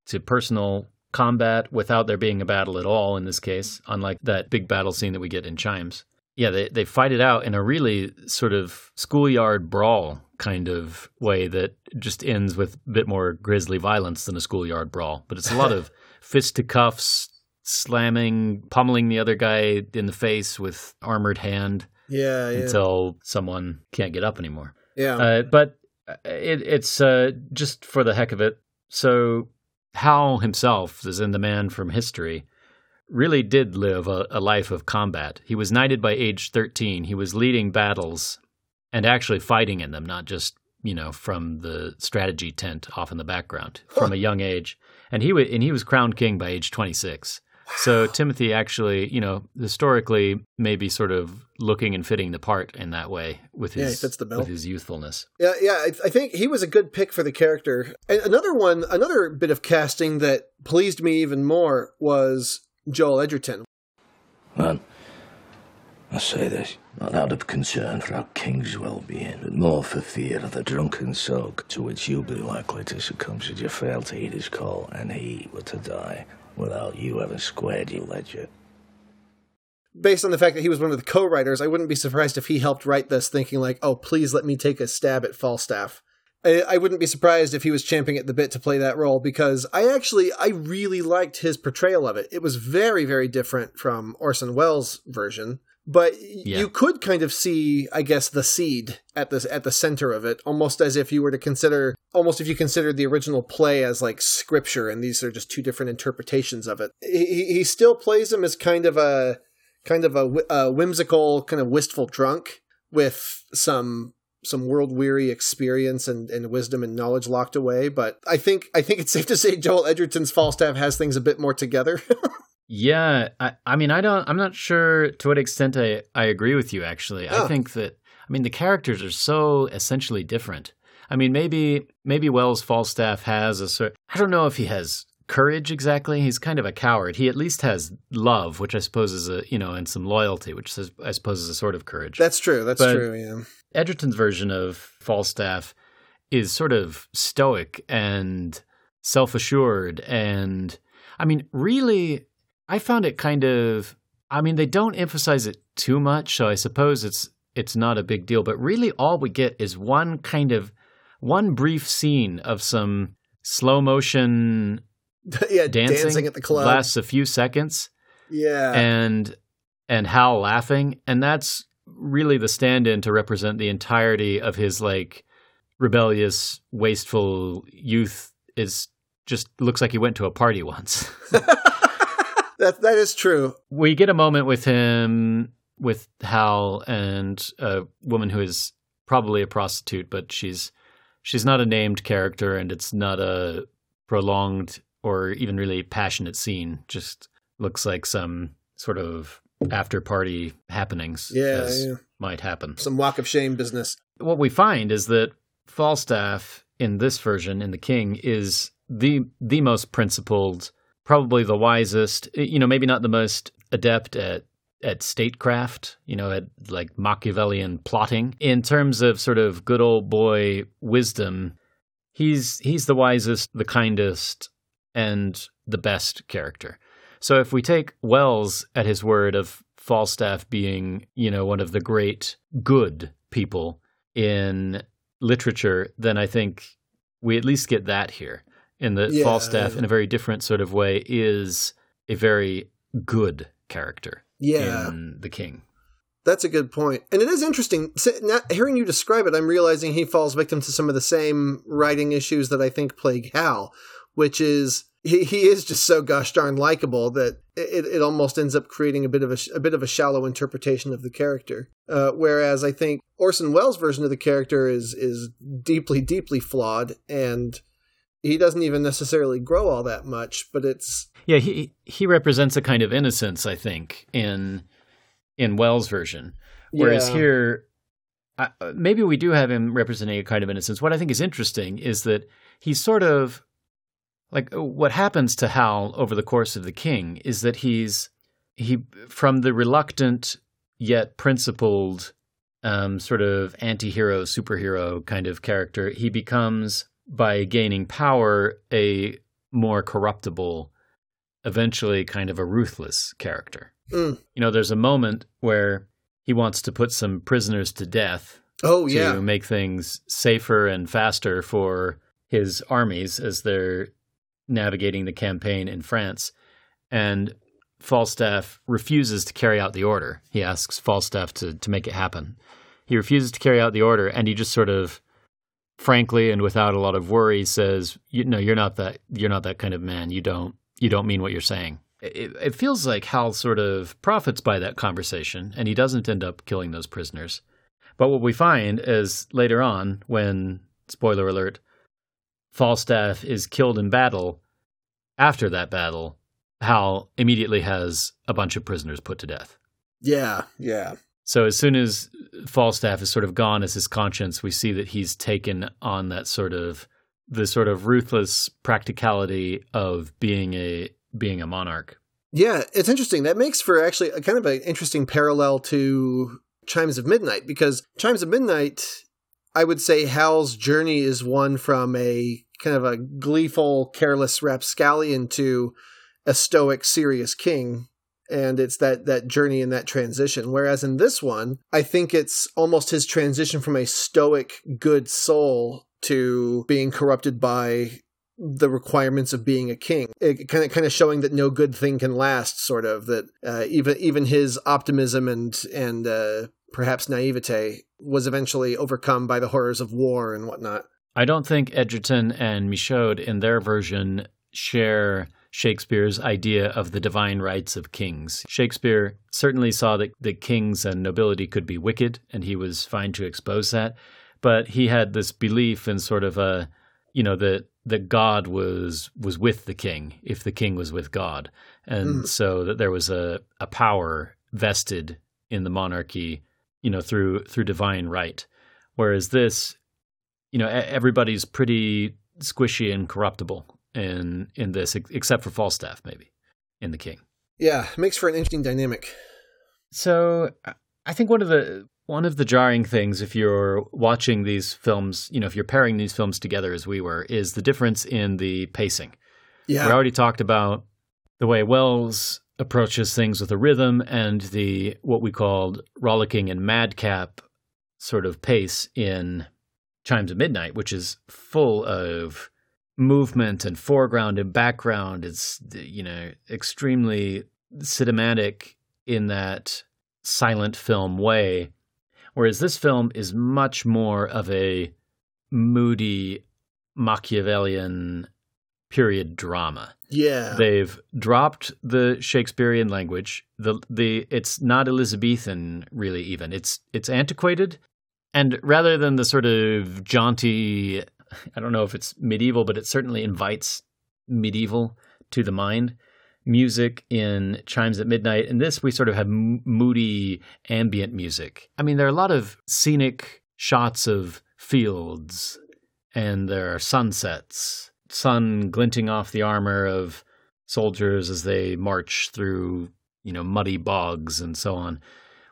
to personal combat without there being a battle at all in this case, unlike that big battle scene that we get in Chimes. Yeah, they they fight it out in a really sort of schoolyard brawl kind of way that just ends with a bit more grisly violence than a schoolyard brawl, but it's a lot of fist to cuffs, slamming, pummeling the other guy in the face with armored hand Yeah, yeah. until someone can't get up anymore. yeah. Uh, but it, it's uh, just for the heck of it. So Hal himself, as in the man from history, really did live a, a life of combat. He was knighted by age 13. He was leading battles and actually fighting in them, not just, you know, from the strategy tent off in the background from a young age. And he, and he was crowned king by age 26. So Timothy actually, you know, historically maybe sort of looking and fitting the part in that way with Yeah, his fits the bill. with his youthfulness. Yeah, yeah, I, I think he was a good pick for the character. And another one, another bit of casting that pleased me even more was Joel Edgerton. Man, I say this not out of concern for our king's well-being, but more for fear of the drunken soak to which you'll be likely to succumb should you fail to heed his call, and he were to die without you having squared your ledger. Based on the fact that he was one of the co-writers, I wouldn't be surprised if he helped write this, thinking like, "Oh, please let me take a stab at Falstaff." I, I wouldn't be surprised if he was champing at the bit to play that role because I actually I really liked his portrayal of it. It was very very different from Orson Welles' version, but Yeah. you could kind of see, I guess, the seed at the at the center of it, almost as if you were to consider, almost if you considered the original play as like scripture, and these are just two different interpretations of it. He, he- he still plays him as kind of a kind of a, a whimsical, kind of wistful drunk with some some world weary experience and, and wisdom and knowledge locked away. But I think I think it's safe to say Joel Edgerton's Falstaff has things a bit more together. Yeah, I, I mean, I don't. I'm not sure to what extent I, I agree with you. Actually, Oh. I think that. I mean, the characters are so essentially different. I mean, maybe maybe Welles Falstaff has a sort. I don't know if he has courage exactly. He's kind of a coward. He at least has love, which I suppose is a you know, and some loyalty, which is, I suppose is a sort of courage. That's true. That's But- true. Yeah. Edgerton's version of Falstaff is sort of stoic and self assured. And I mean, really, I found it kind of, I mean, they don't emphasize it too much. So I suppose it's, it's not a big deal. But really, all we get is one kind of, one brief scene of some slow motion yeah, dancing, dancing at the club. lasts a few seconds yeah. and and Hal laughing, and that's really the stand-in to represent the entirety of his like rebellious, wasteful youth. Is just looks like he went to a party once. that that is true. we get a moment with him with Hal and a woman who is probably a prostitute, but she's she's not a named character, and it's not a prolonged or even really passionate scene. Just looks like some sort of after party happenings Yeah, as yeah. might happen. Some walk of shame business. What we find is that Falstaff in this version in the King is the the most principled, probably the wisest. Eh, you know, maybe not the most adept at at statecraft. You know, at like Machiavellian plotting. In terms of sort of good old boy wisdom, he's he's the wisest, the kindest, and the best character. So if we take Welles at his word of Falstaff being, you know, one of the great good people in literature, then I think we at least get that here. In that Yeah, Falstaff, in a very different sort of way, is a very good character Yeah. in The King. That's a good point. And it is interesting. Hearing you describe it, I'm realizing he falls victim to some of the same writing issues that I think plague Hal, which is he, he is just so gosh darn likable that it, it almost ends up creating a bit of a, a bit of a shallow interpretation of the character. Uh, whereas I think Orson Welles' version of the character is is deeply, deeply flawed, and he doesn't even necessarily grow all that much. But it's Yeah, he he represents a kind of innocence, I think, in in Welles' version. Whereas Yeah. here, I, maybe we do have him representing a kind of innocence. What I think is interesting is that he's sort of like what happens to Hal over the course of the King is that he's he from the reluctant yet principled um, sort of anti-hero superhero kind of character he becomes by gaining power a more corruptible eventually kind of a ruthless character Mm. you know there's a moment where he wants to put some prisoners to death oh to yeah, make things safer and faster for his armies as they're navigating the campaign in France. And Falstaff refuses to carry out the order. He asks Falstaff to, to make it happen. He refuses to carry out the order, and he just sort of frankly and without a lot of worry says, you, "No, you're not that. You're not that kind of man. You don't. You don't mean what you're saying." It, it feels like Hal sort of profits by that conversation, and he doesn't end up killing those prisoners. But what we find is later on, when, spoiler alert, Falstaff is killed in battle, after that battle, Hal immediately has a bunch of prisoners put to death. Yeah, yeah. So as soon as Falstaff is sort of gone as his conscience, we see that he's taken on that sort of the sort of ruthless practicality of being a being a monarch. Yeah, it's interesting. That makes for actually a kind of an interesting parallel to Chimes of Midnight because Chimes of Midnight, I would say Hal's journey is one from a kind of a gleeful, careless rapscallion to a stoic, serious king. And it's that, that journey and that transition. Whereas in this one, I think it's almost his transition from a stoic, good soul to being corrupted by the requirements of being a king. It kind of kind of showing that no good thing can last, sort of that uh, even even his optimism and and uh, perhaps naivete was eventually overcome by the horrors of war and whatnot. I don't think edgerton and Michôd in their version share Shakespeare's idea of the divine rights of kings. Shakespeare certainly saw that, that kings and nobility could be wicked, and he was fine to expose that. But he had this belief in sort of a, you know, that that God was was with the king if the king was with God, and mm. so that there was a, a power vested in the monarchy, you know, through through divine right. Whereas this, you know, everybody's pretty squishy and corruptible in in this, except for Falstaff, maybe in the King. Yeah, makes for an interesting dynamic. So I think one of the one of the jarring things if you're watching these films, you know, if you're pairing these films together as we were, is the difference in the pacing. Yeah. We already talked about the way Welles approaches things with a rhythm and the what we called rollicking and madcap sort of pace in Chimes of Midnight, which is full of movement and foreground and background. is you know extremely cinematic in that silent film way, whereas this film is much more of a moody Machiavellian period drama. Yeah. They've dropped the Shakespearean language. The the it's not Elizabethan really even. It's it's antiquated and rather than the sort of jaunty I don't know if it's medieval, but it certainly invites medieval to the mind. Music in Chimes at Midnight. And this, we sort of have moody ambient music. I mean, there are a lot of scenic shots of fields, and there are sunsets, sun glinting off the armor of soldiers as they march through, you know, muddy bogs and so on,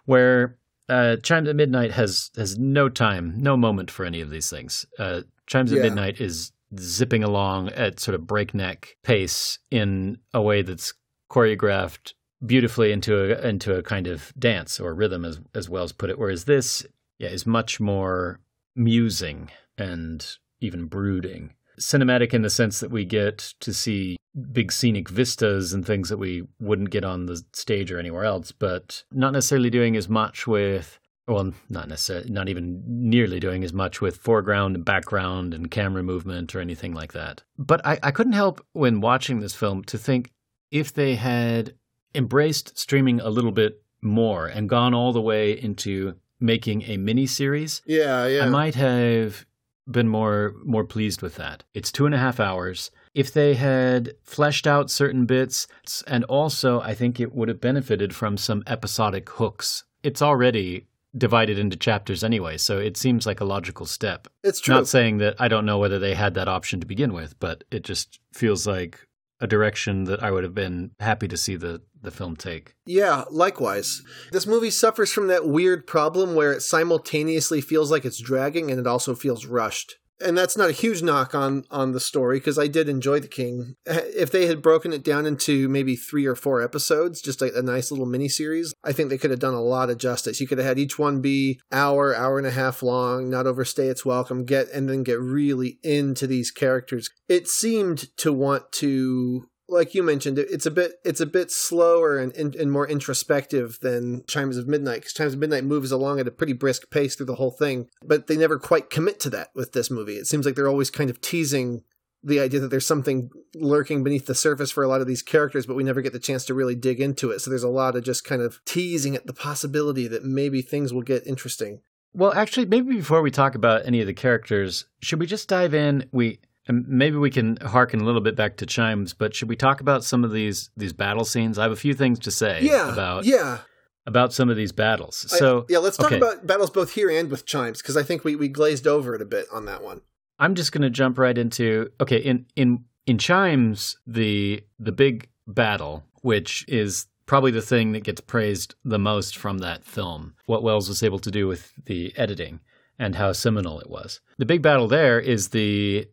where uh, Chimes at Midnight has has no time, no moment for any of these things. Uh, Chimes yeah. at Midnight is zipping along at sort of breakneck pace in a way that's choreographed beautifully into a into a kind of dance or rhythm as as well as put it. Whereas this, yeah, is much more musing and even brooding. Cinematic in the sense that we get to see big scenic vistas and things that we wouldn't get on the stage or anywhere else, but not necessarily doing as much with well, not necessarily, not even nearly doing as much with foreground and background and camera movement or anything like that. But I, I couldn't help when watching this film to think if they had embraced streaming a little bit more and gone all the way into making a mini series, yeah, yeah, I might have been more more pleased with that. It's two and a half hours. If they had fleshed out certain bits, and also I think it would have benefited from some episodic hooks. It's already divided into chapters anyway, so it seems like a logical step. It's true. Not saying that I don't know whether they had that option to begin with, but it just feels like a direction that I would have been happy to see the the film take. Yeah, likewise. This movie suffers from that weird problem where it simultaneously feels like it's dragging and it also feels rushed and that's not a huge knock on on the story because I did enjoy The King. If they had broken it down into maybe three or four episodes, just a, a nice little mini series, I think they could have done a lot of justice. You could have had each one be hour, hour and a half long, not overstay its welcome, get and then get really into these characters. It seemed to want to like you mentioned, it's a bit it's a bit slower and, and, and more introspective than Chimes of Midnight because Chimes of Midnight moves along at a pretty brisk pace through the whole thing, but they never quite commit to that with this movie. It seems like they're always kind of teasing the idea that there's something lurking beneath the surface for a lot of these characters, but we never get the chance to really dig into it. So there's a lot of just kind of teasing at the possibility that maybe things will get interesting. Well, actually, maybe before we talk about any of the characters, should we just dive in? We And maybe we can harken a little bit back to chimes, but should we talk about some of these these battle scenes? I have a few things to say Yeah, about yeah. about some of these battles. I- So yeah, let's talk okay. about battles both here and with chimes because I think we, we glazed over it a bit on that one. I'm just going to jump right into okay in in in chimes the the big battle which is probably the thing that gets praised the most from that film what Welles was able to do with the editing and how seminal it was the big battle there is the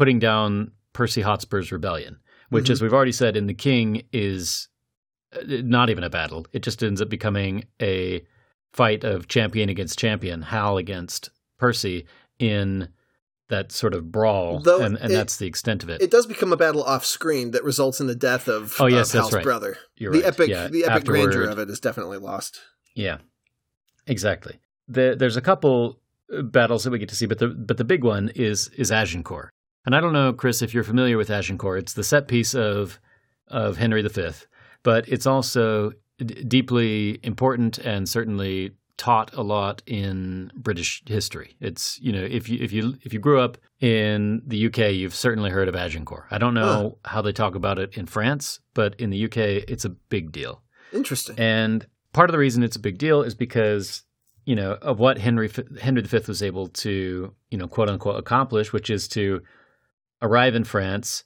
putting down Percy Hotspur's rebellion which Mhm. as we've already said in the king is uh, not even a battle it just ends up becoming a fight of champion against champion Hal against Percy in that sort of brawl, Though and, and it- that's the extent of it. It does become a battle off screen that results in the death of, Oh, yes, of that's Hal's right. brother. You're the right. epic Yeah, the epic grandeur of it is definitely lost. Yeah, exactly. The, there's a couple uh, battles that we get to see, but the but the big one is is Agincourt. And I don't know, Chris, if you're familiar with Agincourt. It's the set piece of of Henry V, but it's also d- deeply important and certainly taught a lot in British history. It's you know if you if you if you grew up in the UK, you've certainly heard of Agincourt. I don't know how they talk about it in France, but in the UK, it's a big deal. Interesting. And part of the reason it's a big deal is because you know of what Henry Henry V was able to you know quote unquote accomplish, which is to arrive in France,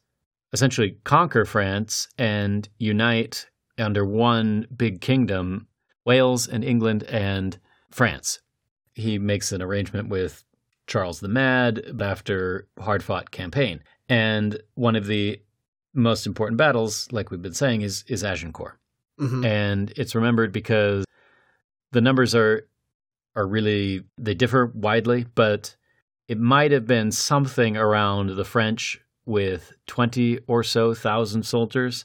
essentially conquer France, and unite under one big kingdom, Wales and England and France. He makes an arrangement with Charles the Mad after hard fought campaign, and one of the most important battles, like we've been saying, is is Agincourt Mhm. and it's remembered because the numbers are are really they differ widely, but it might have been something around the French with twenty or so thousand soldiers,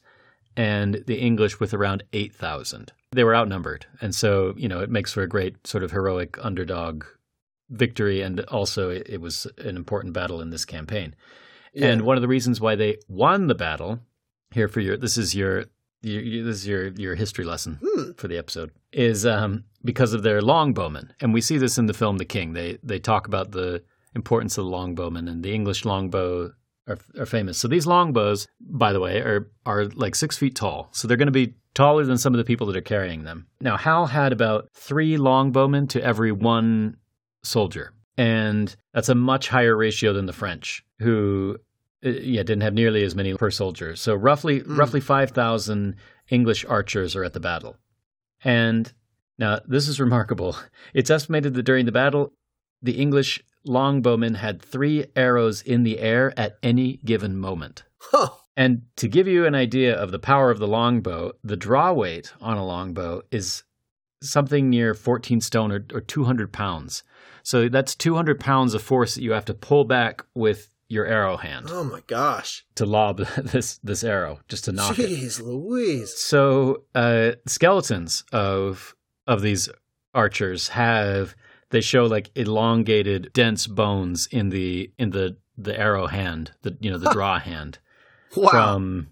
and the English with around eight thousand. They were outnumbered, and so you know it makes for a great sort of heroic underdog victory, and also it, it was an important battle in this campaign. And one of the reasons why they won the battle here for your this is your, your, your this is your your history lesson Hmm. for the episode is um, because of their longbowmen, and we see this in the film The King. They they talk about the importance of the longbowmen, and the English longbow are, are famous. So these longbows, by the way, are are like six feet tall. So they're going to be taller than some of the people that are carrying them. Now Hal had about three longbowmen to every one soldier, and that's a much higher ratio than the French, who uh, yeah didn't have nearly as many per soldier. So roughly Mm. roughly five thousand English archers are at the battle, and now this is remarkable. It's estimated that during the battle, the English longbowmen had three arrows in the air at any given moment. Huh. And to give you an idea of the power of the longbow, the draw weight on a longbow is something near 14 stone or, or 200 pounds. So that's 200 pounds of force that you have to pull back with your arrow hand Oh my gosh. to lob this this arrow, just to knock it. Jeez Louise. So uh, skeletons of of these archers have they show like elongated, dense bones in the in the the arrow hand, the you know the draw hand Wow. from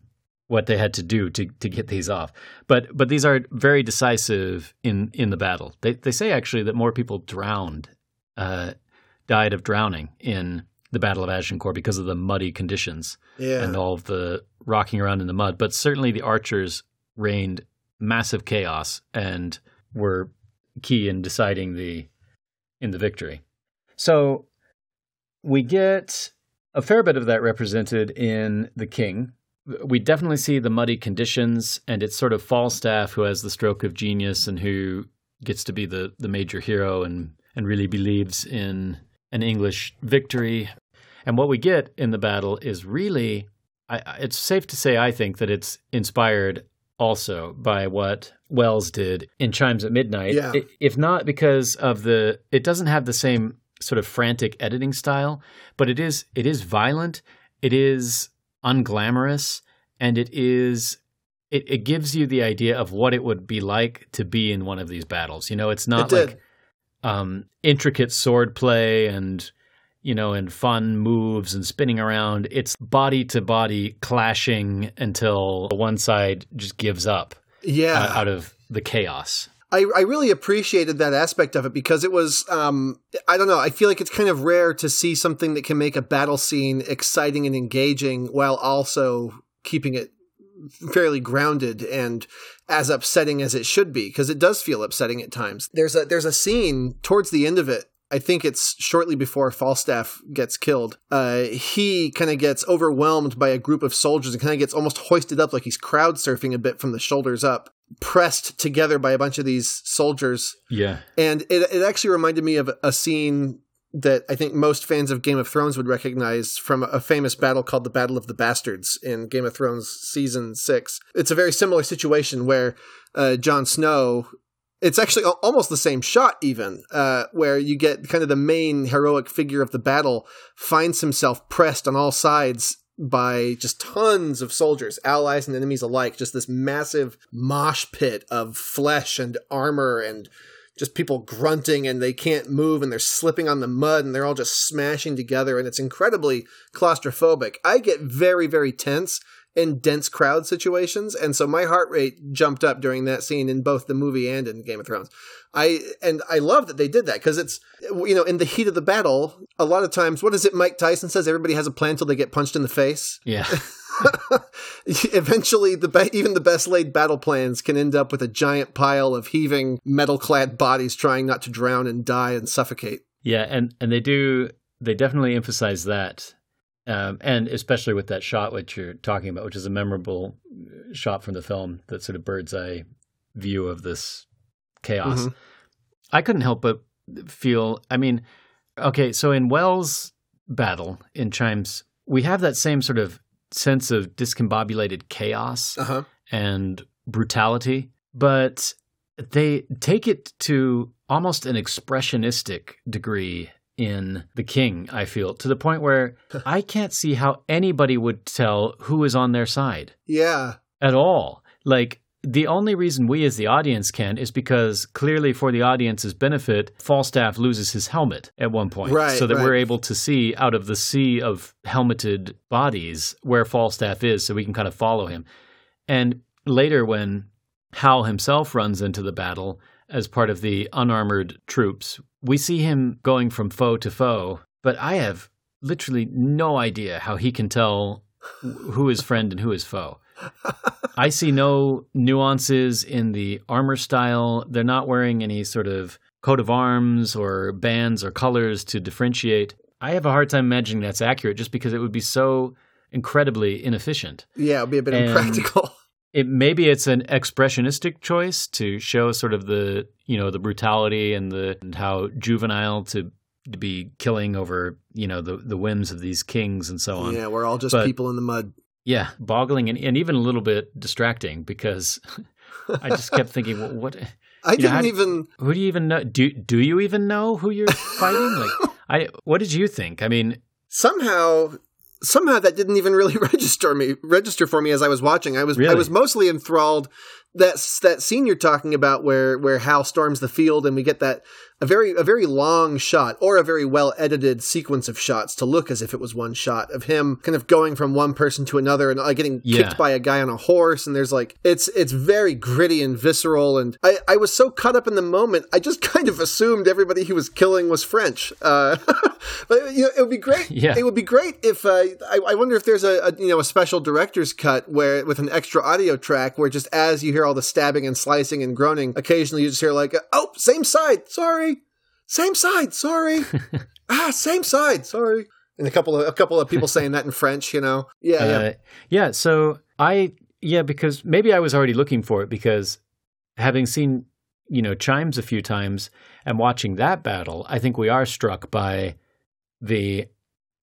what they had to do to to get these off. But but these are very decisive in in the battle. They they say actually that more people drowned, uh, died of drowning in the Battle of Agincourt because of the muddy conditions Yeah. and all of the rocking around in the mud. But certainly the archers reigned massive chaos and were key in deciding the in the victory. So we get a fair bit of that represented in the king. We definitely see the muddy conditions, and it's sort of Falstaff who has the stroke of genius and who gets to be the, the major hero and, and really believes in an English victory. And what we get in the battle is really, I, it's safe to say, I think, that it's inspired also by what Welles did in Chimes at Midnight. Yeah. If not because of the, it doesn't have the same sort of frantic editing style, but it is, it is violent. It is unglamorous and it is it, it gives you the idea of what it would be like to be in one of these battles. You know, it's not It like um, intricate sword play and you know and fun moves and spinning around. It's body to body clashing until one side just gives up Yeah. uh, out of the chaos. I, I really appreciated that aspect of it because it was um, I don't know I feel like it's kind of rare to see something that can make a battle scene exciting and engaging while also keeping it fairly grounded and as upsetting as it should be because it does feel upsetting at times. There's a there's a scene towards the end of it. I think it's shortly before Falstaff gets killed. Uh, he kind of gets overwhelmed by a group of soldiers and kind of gets almost hoisted up like he's crowd surfing a bit from the shoulders up, pressed together by a bunch of these soldiers. Yeah. And it, it actually reminded me of a scene that I think most fans of Game of Thrones would recognize from a famous battle called the Battle of the Bastards in Game of Thrones season six. It's a very similar situation where uh, Jon Snow. It's actually almost the same shot, even uh, where you get kind of the main heroic figure of the battle finds himself pressed on all sides by just tons of soldiers, allies and enemies alike. Just this massive mosh pit of flesh and armor and just people grunting and they can't move and they're slipping on the mud and they're all just smashing together and it's incredibly claustrophobic. I get very, very tense in dense crowd situations and so my heart rate jumped up during that scene in both the movie and in Game of Thrones. I and I love that they did that because it's you know in the heat of the battle a lot of times what is it Mike Tyson says everybody has a plan till they get punched in the face. Yeah. Eventually, the be- even the best laid battle plans can end up with a giant pile of heaving, metal clad bodies trying not to drown and die and suffocate. Yeah, and and they do they definitely emphasize that, um, and especially with that shot which you're talking about, which is a memorable shot from the film, that sort of bird's eye view of this chaos. Mhm. I couldn't help but feel. I mean, okay, so in Welles' battle in Chimes, we have that same sort of sense of discombobulated chaos Uh-huh. and brutality, but they take it to almost an expressionistic degree in The King, I feel, to the point where I can't see how anybody would tell who is on their side Yeah. at all. Like, the only reason we as the audience can is because clearly for the audience's benefit, Falstaff loses his helmet at one point. Right, so that right. we're able to see out of the sea of helmeted bodies where Falstaff is so we can kind of follow him. And later when Hal himself runs into the battle as part of the unarmored troops, we see him going from foe to foe, but I have literally no idea how he can tell who is friend and who is foe. I see no nuances in the armor style. They're not wearing any sort of coat of arms or bands or colors to differentiate. I have a hard time imagining that's accurate just because it would be so incredibly inefficient. Yeah, it'd be a bit And impractical. It maybe it's an expressionistic choice to show sort of the you know the brutality and the and how juvenile to to be killing over you know the the whims of these kings and so on. Yeah, we're all just But- people in the mud. Yeah, boggling and, and even a little bit distracting because I just kept thinking, well, what? I you know, how didn't do- even. Who do you even know? Do do you even know who you're fighting? Like, I what did you think? I mean, somehow somehow that didn't even really register me register for me as I was watching. I was I was mostly enthralled that that scene you're talking about where where Hal storms the field and we get that a very a very long shot or a very well edited sequence of shots to look as if it was one shot of him kind of going from one person to another and like getting Yeah. kicked by a guy on a horse and there's like it's it's very gritty and visceral and I I was so caught up in the moment I just kind of assumed everybody he was killing was French. Uh, but you know it would be great. Yeah. It would be great if uh, I, I wonder if there's a, a you know a special director's cut where with an extra audio track where just as you hear all the stabbing and slicing and groaning, occasionally you just hear like oh same side sorry, same side sorry, ah same side sorry, and a couple of a couple of people saying that in French, you know? Yeah yeah. Uh, yeah. So I yeah because maybe I was already looking for it because having seen you know chimes a few times and watching that battle, I think we are struck by the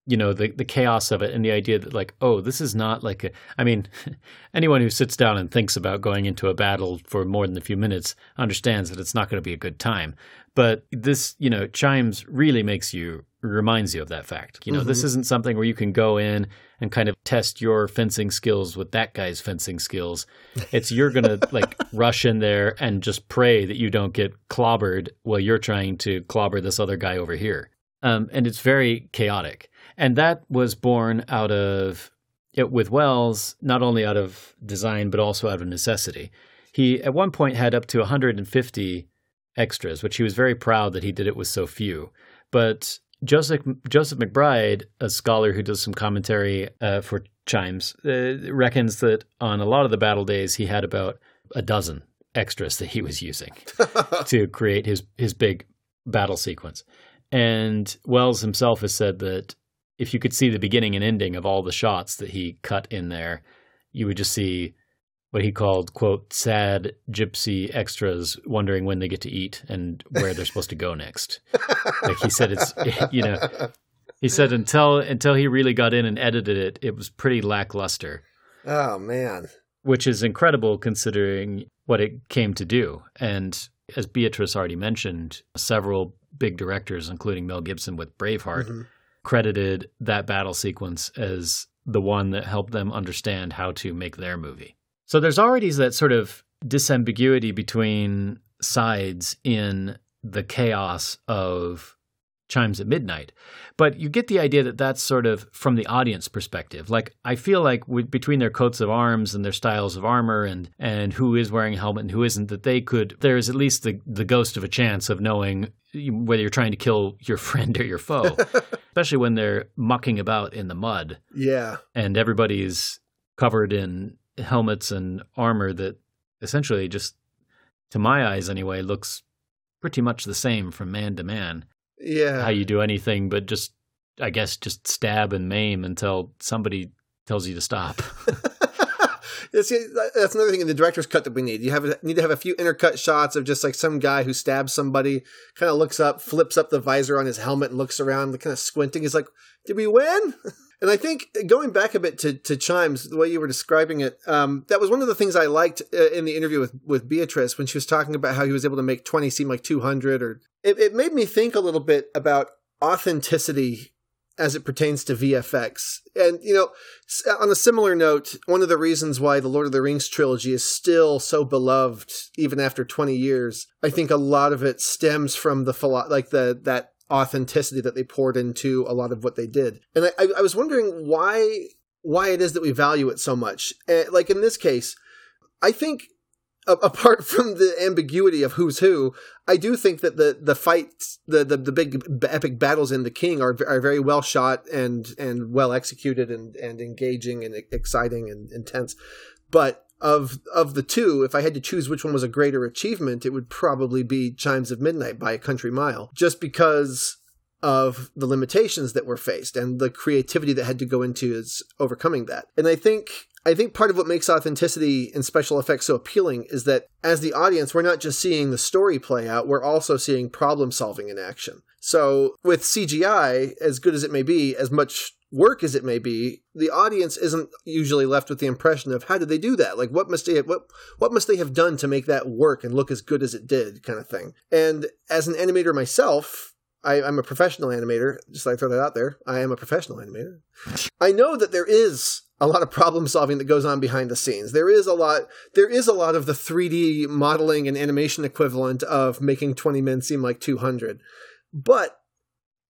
you know the the chaos of it and the idea that like oh this is not like a I mean anyone who sits down and thinks about going into a battle for more than a few minutes understands that it's not going to be a good time but this you know chimes really makes you reminds you of that fact you know this Mhm. isn't something where you can go in and kind of test your fencing skills with that guy's fencing skills it's you're going to like rush in there and just pray that you don't get clobbered while you're trying to clobber this other guy over here um, and it's very chaotic. And that was born out of it with Welles, not only out of design but also out of necessity. He at one point had up to 150 extras, which he was very proud that he did it with so few. But Joseph Joseph McBride, a scholar who does some commentary uh, for Chimes, uh, reckons that on a lot of the battle days he had about a dozen extras that he was using to create his his big battle sequence. And Welles himself has said that if you could see the beginning and ending of all the shots that he cut in there, you would just see what he called quote sad gypsy extras wondering when they get to eat and where they're supposed to go next like he said it's you know he said until until he really got in and edited it it was pretty lackluster Oh man. which is incredible considering what it came to do and as beatrice already mentioned several big directors including mel gibson with braveheart Mhm. credited that battle sequence as the one that helped them understand how to make their movie. So there's already that sort of disambiguity between sides in the chaos of Chimes at Midnight. But you get the idea that that's sort of from the audience perspective. Like I feel like with, between their coats of arms and their styles of armor and and who is wearing a helmet and who isn't, that they could there is at least the the ghost of a chance of knowing whether you're trying to kill your friend or your foe, especially when they're mucking about in the mud Yeah. and everybody's covered in helmets and armor that essentially just to my eyes anyway looks pretty much the same from man to man Yeah. how you do anything but just i guess just stab and maim until somebody tells you to stop Yeah, see, that's another thing in the director's cut that we need. You have need to have a few intercut shots of just like some guy who stabs somebody, kind of looks up, flips up the visor on his helmet, and looks around, kind of squinting. He's like, "Did we win?" And I think going back a bit to, to Chimes, the way you were describing it, um, that was one of the things I liked uh, in the interview with, with Beatrice when she was talking about how he was able to make 20 seem like 200. Or it, it made me think a little bit about authenticity as it pertains to VFX. And, you know, on a similar note, one of the reasons why the Lord of the Rings trilogy is still so beloved, even after 20 years, I think a lot of it stems from the, philo- like the, that authenticity that they poured into a lot of what they did. And I, I, was wondering why, why it is that we value it so much. Uh, like in this case, I think apart from the ambiguity of who's who, I do think that the the fights, the the, the big epic battles in the King are are very well shot and and well executed and and engaging and exciting and intense. But of of the two, if I had to choose which one was a greater achievement, it would probably be Chimes of Midnight by a country mile, just because of the limitations that were faced and the creativity that had to go into is overcoming that. And I think I think part of what makes authenticity and special effects so appealing is that as the audience, we're not just seeing the story play out, we're also seeing problem solving in action. So with CGI, as good as it may be, as much work as it may be, the audience isn't usually left with the impression of how did they do that? Like what must they what what must they have done to make that work and look as good as it did, kind of thing. And as an animator myself, I, I'm a professional animator. Just like throw that out there, I am a professional animator. I know that there is a lot of problem solving that goes on behind the scenes. There is a lot. There is a lot of the 3D modeling and animation equivalent of making 20 men seem like 200, but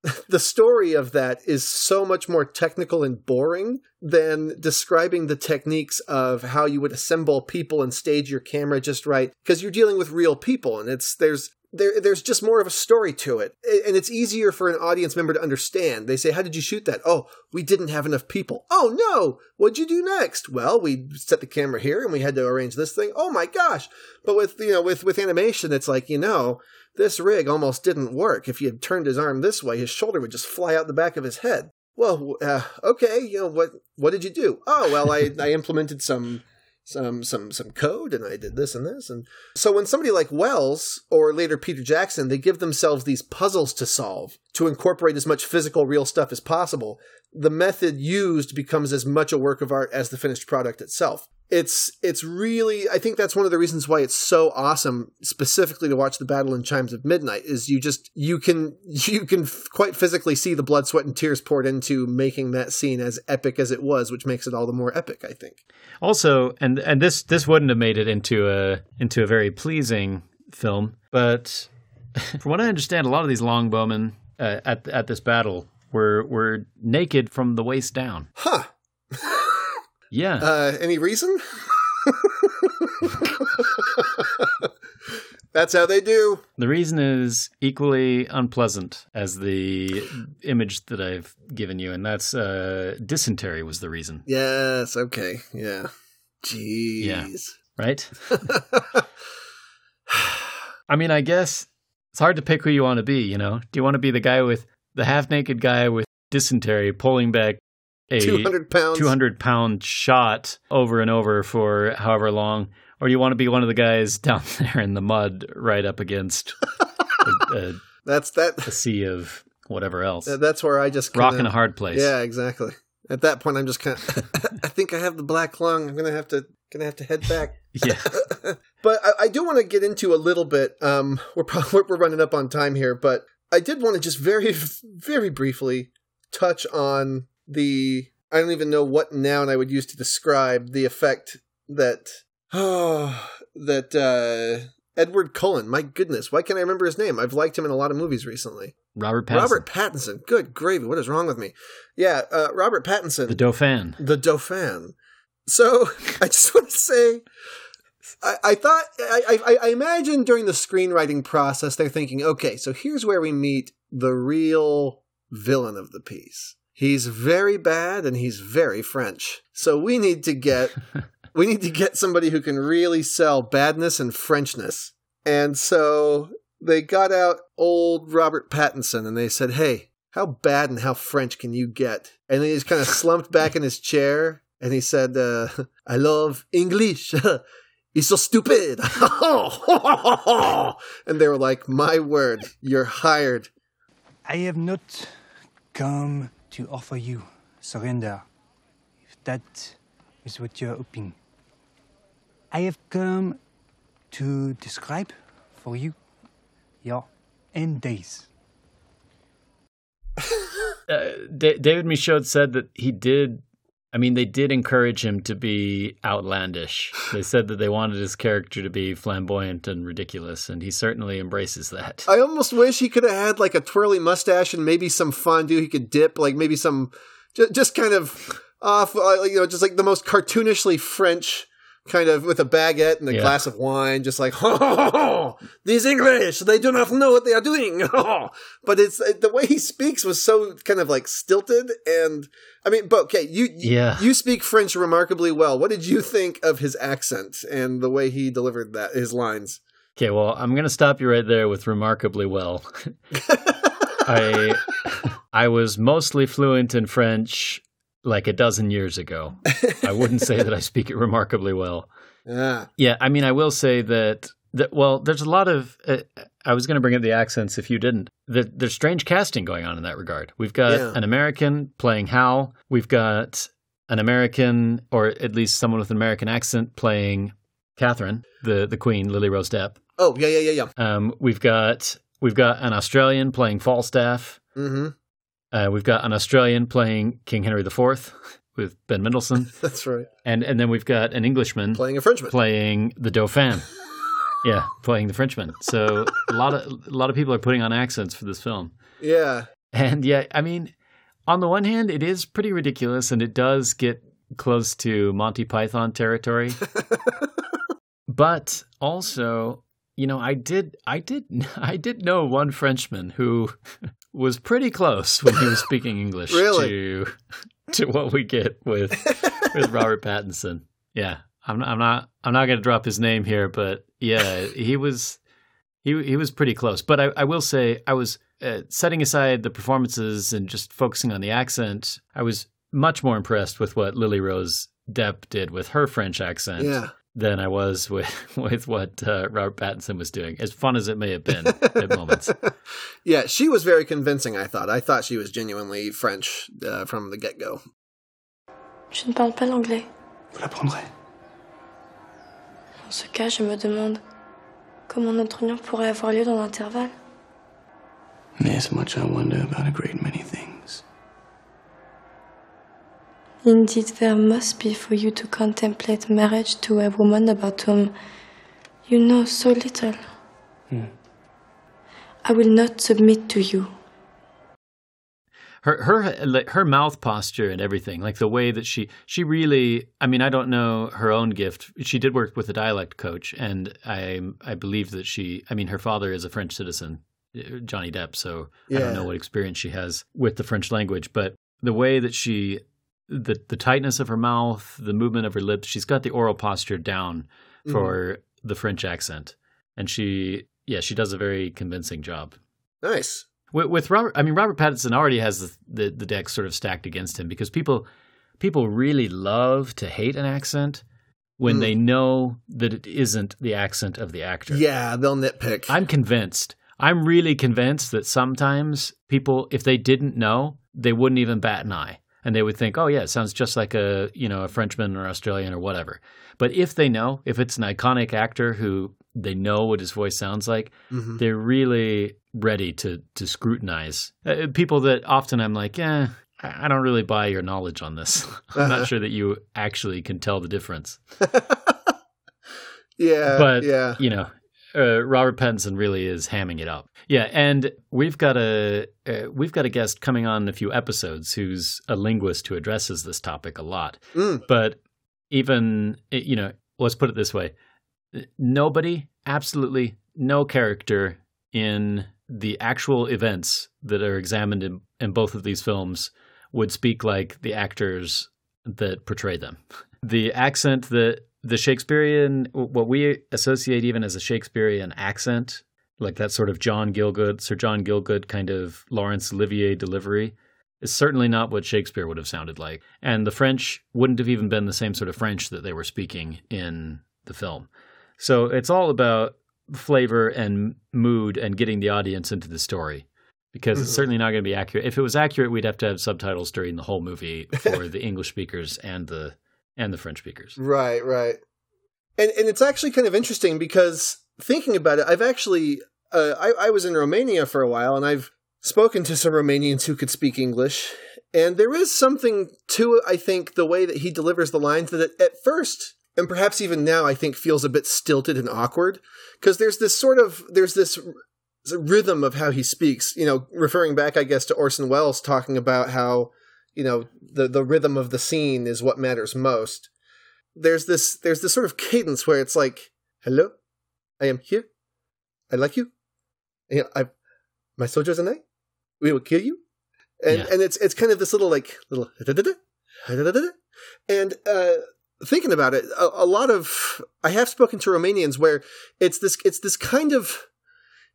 the story of that is so much more technical and boring than describing the techniques of how you would assemble people and stage your camera just right because you're dealing with real people and it's there's there, there's just more of a story to it. And it's easier for an audience member to understand. They say, How did you shoot that? Oh, we didn't have enough people. Oh, no. What'd you do next? Well, we set the camera here and we had to arrange this thing. Oh my gosh. But with, you know, with, with animation, it's like, you know, this rig almost didn't work. If he had turned his arm this way, his shoulder would just fly out the back of his head. Well, uh, okay, you know, what, what did you do? Oh, well, I, I implemented some some some some code and I did this and this and so when somebody like Welles or later Peter Jackson they give themselves these puzzles to solve to incorporate as much physical real stuff as possible the method used becomes as much a work of art as the finished product itself it's it's really I think that's one of the reasons why it's so awesome specifically to watch the battle in Chimes of Midnight is you just you can you can f- quite physically see the blood sweat and tears poured into making that scene as epic as it was which makes it all the more epic I think Also, and and this this wouldn't have made it into a into a very pleasing film, but from what I understand, a lot of these longbowmen uh, at at this battle were were naked from the waist down. Huh. Yeah. Uh, any reason? That's how they do. The reason is equally unpleasant as the image that I've given you, and that's uh, dysentery was the reason. Yes. Okay. Yeah. Jeez. Yeah. Right? I mean, I guess it's hard to pick who you want to be, you know? Do you want to be the guy with the half naked guy with dysentery pulling back a 200 pounds. 200 pound shot over and over for however long? Or you want to be one of the guys down there in the mud right up against a, a, That's that. a sea of whatever else? That's where I just Rock kinda- in a hard place. Yeah, exactly. At that point, I'm just kind of. I think I have the black lung. I'm gonna have to gonna have to head back. Yeah. But I, I do want to get into a little bit. Um, we're probably we're running up on time here, but I did want to just very very briefly touch on the. I don't even know what noun I would use to describe the effect that. Oh, that uh, Edward Cullen. My goodness, why can't I remember his name? I've liked him in a lot of movies recently. Robert Pattinson. Robert Pattinson. Good gravy. What is wrong with me? Yeah, uh, Robert Pattinson. the Dauphin. The Dauphin. So I just want to say, I, I thought I, I, I imagine during the screenwriting process they're thinking, okay, so here's where we meet the real villain of the piece. He's very bad and he's very French. So we need to get we need to get somebody who can really sell badness and Frenchness. And so they got out old Robert Pattinson and they said, Hey, how bad and how French can you get? And then he just kind of slumped back in his chair and he said, uh, I love English. He's so stupid. and they were like, My word, you're hired. I have not come to offer you surrender, if that is what you're hoping. I have come to describe for you your end days. uh, Da- David Michôd said that he did. I mean, they did encourage him to be outlandish. They said that they wanted his character to be flamboyant and ridiculous, and he certainly embraces that. I almost wish he could have had like a twirly mustache and maybe some fondue he could dip, like maybe some just, just kind of off, uh, you know, just like the most cartoonishly French kind of with a baguette and a Yeah. glass of wine, just like, these English, they do not know what they are doing. but it's the way he speaks was so kind of like stilted. And I mean, but okay, you, Yeah. you speak French remarkably well. What did you think of his accent and the way he delivered that, his lines? Okay, well, I'm going to stop you right there with remarkably well. I I was mostly fluent in French like a dozen years ago. I wouldn't say that I speak it remarkably well. Yeah. Yeah, I mean, I will say that. That, well, there's a lot of. Uh, I was going to bring up the accents if you didn't. There, there's strange casting going on in that regard. We've got Yeah. an American playing Hal. We've got an American, or at least someone with an American accent, playing Catherine, the the Queen, Lily Rose Depp. Oh, yeah, yeah, yeah, yeah. Um, we've got we've got an Australian playing Falstaff. Mm-hmm. Uh, we've got an Australian playing King Henry IV with Ben Mendelsohn, That's right. and and then we've got an Englishman Playing a Frenchman. playing the Dauphin. yeah, playing the Frenchman. So a lot of a lot of people are putting on accents for this film, Yeah. and yeah, I mean, on the one hand, it is pretty ridiculous, and it does get close to Monty Python territory. but also, you know, I did, I did, I did know one Frenchman who was pretty close when he was speaking English Really? to to what we get with with Robert Pattinson. Yeah, I'm not, I'm not, I'm not going to drop his name here, but yeah, he was, he he was pretty close. But I, I will say, I was uh, setting aside the performances and just focusing on the accent. I was much more impressed with what Lily Rose Depp did with her French accent Yeah. Than I was with with what uh, Robert Pattinson was doing. As fun as it may have been at moments. Yeah, she was very convincing, I thought. I thought she was genuinely French uh, from the get go. Je ne parle pas l'anglais. Vous l'apprendrez. Dans ce cas, je me demande comment notre union pourrait avoir lieu dans l'intervalle. There's much I wonder about a great many things. Indeed, there must be for you to contemplate marriage to a woman about whom you know so little. Hmm. I will not submit to you. her her her mouth posture and everything, like the way that she she really. I mean, I don't know her own gift. She did work with a dialect coach, and I I believe that she. I mean, her father is a French citizen, uh, Johnny Depp. So I don't know what experience she has with the French language, but the way that she. The the tightness of her mouth, the movement of her lips, she's got the oral posture down for the French accent, and she yeah she does a very convincing job. Nice. With, with Robert, I mean Robert Pattinson already has the, the the deck sort of stacked against him because people people really love to hate an accent when Mm. they know that it isn't the accent of the actor. Yeah, they'll nitpick. I'm convinced. I'm really convinced that sometimes people, if they didn't know, they wouldn't even bat an eye, and they would think, "Oh yeah, it sounds just like a you know a Frenchman or Australian or whatever." But if they know, if it's an iconic actor who they know what his voice sounds like, Mhm. they're really ready to to scrutinize uh, people that often I'm like, "Yeah, I I don't really buy your knowledge on this. I'm Uh-huh. not sure that you actually can tell the difference." Yeah, but yeah. you know, uh, Robert Pattinson really is hamming it up. Yeah, and we've got a uh, we've got a guest coming on in a few episodes who's a linguist who addresses this topic a lot. Mm. But even you know, let's put it this way: nobody, absolutely no character in the actual events that are examined in, in both of these films would speak like the actors that portray them. The accent that the Shakespearean, what we associate even as a Shakespearean accent, like that sort of John Gielgud, Sir John Gielgud kind of Laurence Olivier delivery, is certainly not what Shakespeare would have sounded like. And the French wouldn't have even been the same sort of French that they were speaking in the film. So it's all about flavor and mood and getting the audience into the story. Because it's Mhm. certainly not going to be accurate. If it was accurate, we'd have to have subtitles during the whole movie for the English speakers and the and the French speakers. Right, right. And and it's actually kind of interesting because thinking about it, I've actually uh, I, I was in Romania for a while, and I've spoken to some Romanians who could speak English, and there is something to I think the way that he delivers the lines that at first, and perhaps even now, I think feels a bit stilted and awkward because there's this sort of there's this rhythm of how he speaks. You know, referring back, I guess, to Orson Welles talking about how you know the the rhythm of the scene is what matters most. There's this there's this sort of cadence where it's like hello i am here. I like you. You know, I, my soldiers and i we will kill you. And Yeah. and it's it's kind of this little like little and uh thinking about it a, a lot of i have spoken to romanians where it's this it's this kind of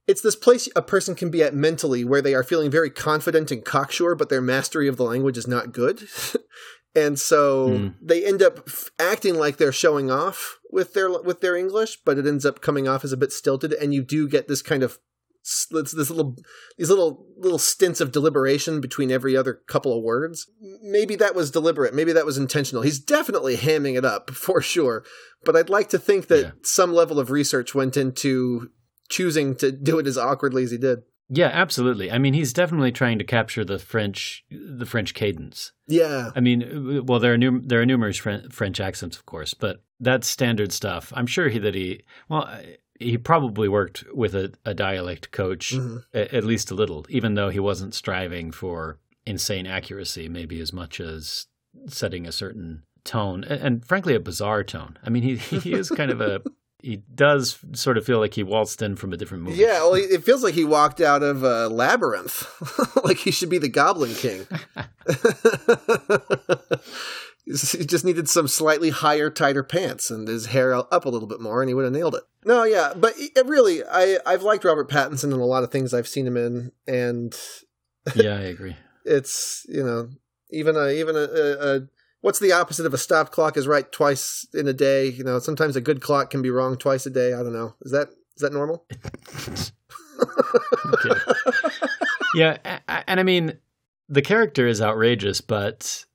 it's this place a person can be at mentally where they are feeling very confident and cocksure, but their mastery of the language is not good. and so Mm. they end up f- acting like they're showing off with their with their English, but it ends up coming off as a bit stilted, and you do get this kind of this this little these little little stints of deliberation between every other couple of words. Maybe that was deliberate. Maybe that was intentional. He's definitely hamming it up for sure. But I'd like to think that some level of research went into choosing to do it as awkwardly as he did. Yeah, absolutely. I mean, he's definitely trying to capture the French the French cadence. Yeah. I mean, well, there are num- there are numerous French accents, of course, but that's standard stuff. I'm sure he that he well, he probably worked with a, a dialect coach Mhm. a- at least a little, even though he wasn't striving for insane accuracy, maybe as much as setting a certain tone, and, and frankly, a bizarre tone. I mean, he he is kind of a he does sort of feel like he waltzed in from a different movie. Yeah, well, it feels like he walked out of a labyrinth, like he should be the Goblin King. he just needed some slightly higher, tighter pants and his hair up a little bit more, and he would have nailed it. No, yeah, but it really, I I've liked Robert Pattinson in a lot of things I've seen him in, and yeah, I agree. it's you know even a even a, a, a what's the opposite of a stopped clock is right twice in a day. You know, sometimes a good clock can be wrong twice a day. I don't know. Is that is that normal? yeah, and I mean, the character is outrageous, but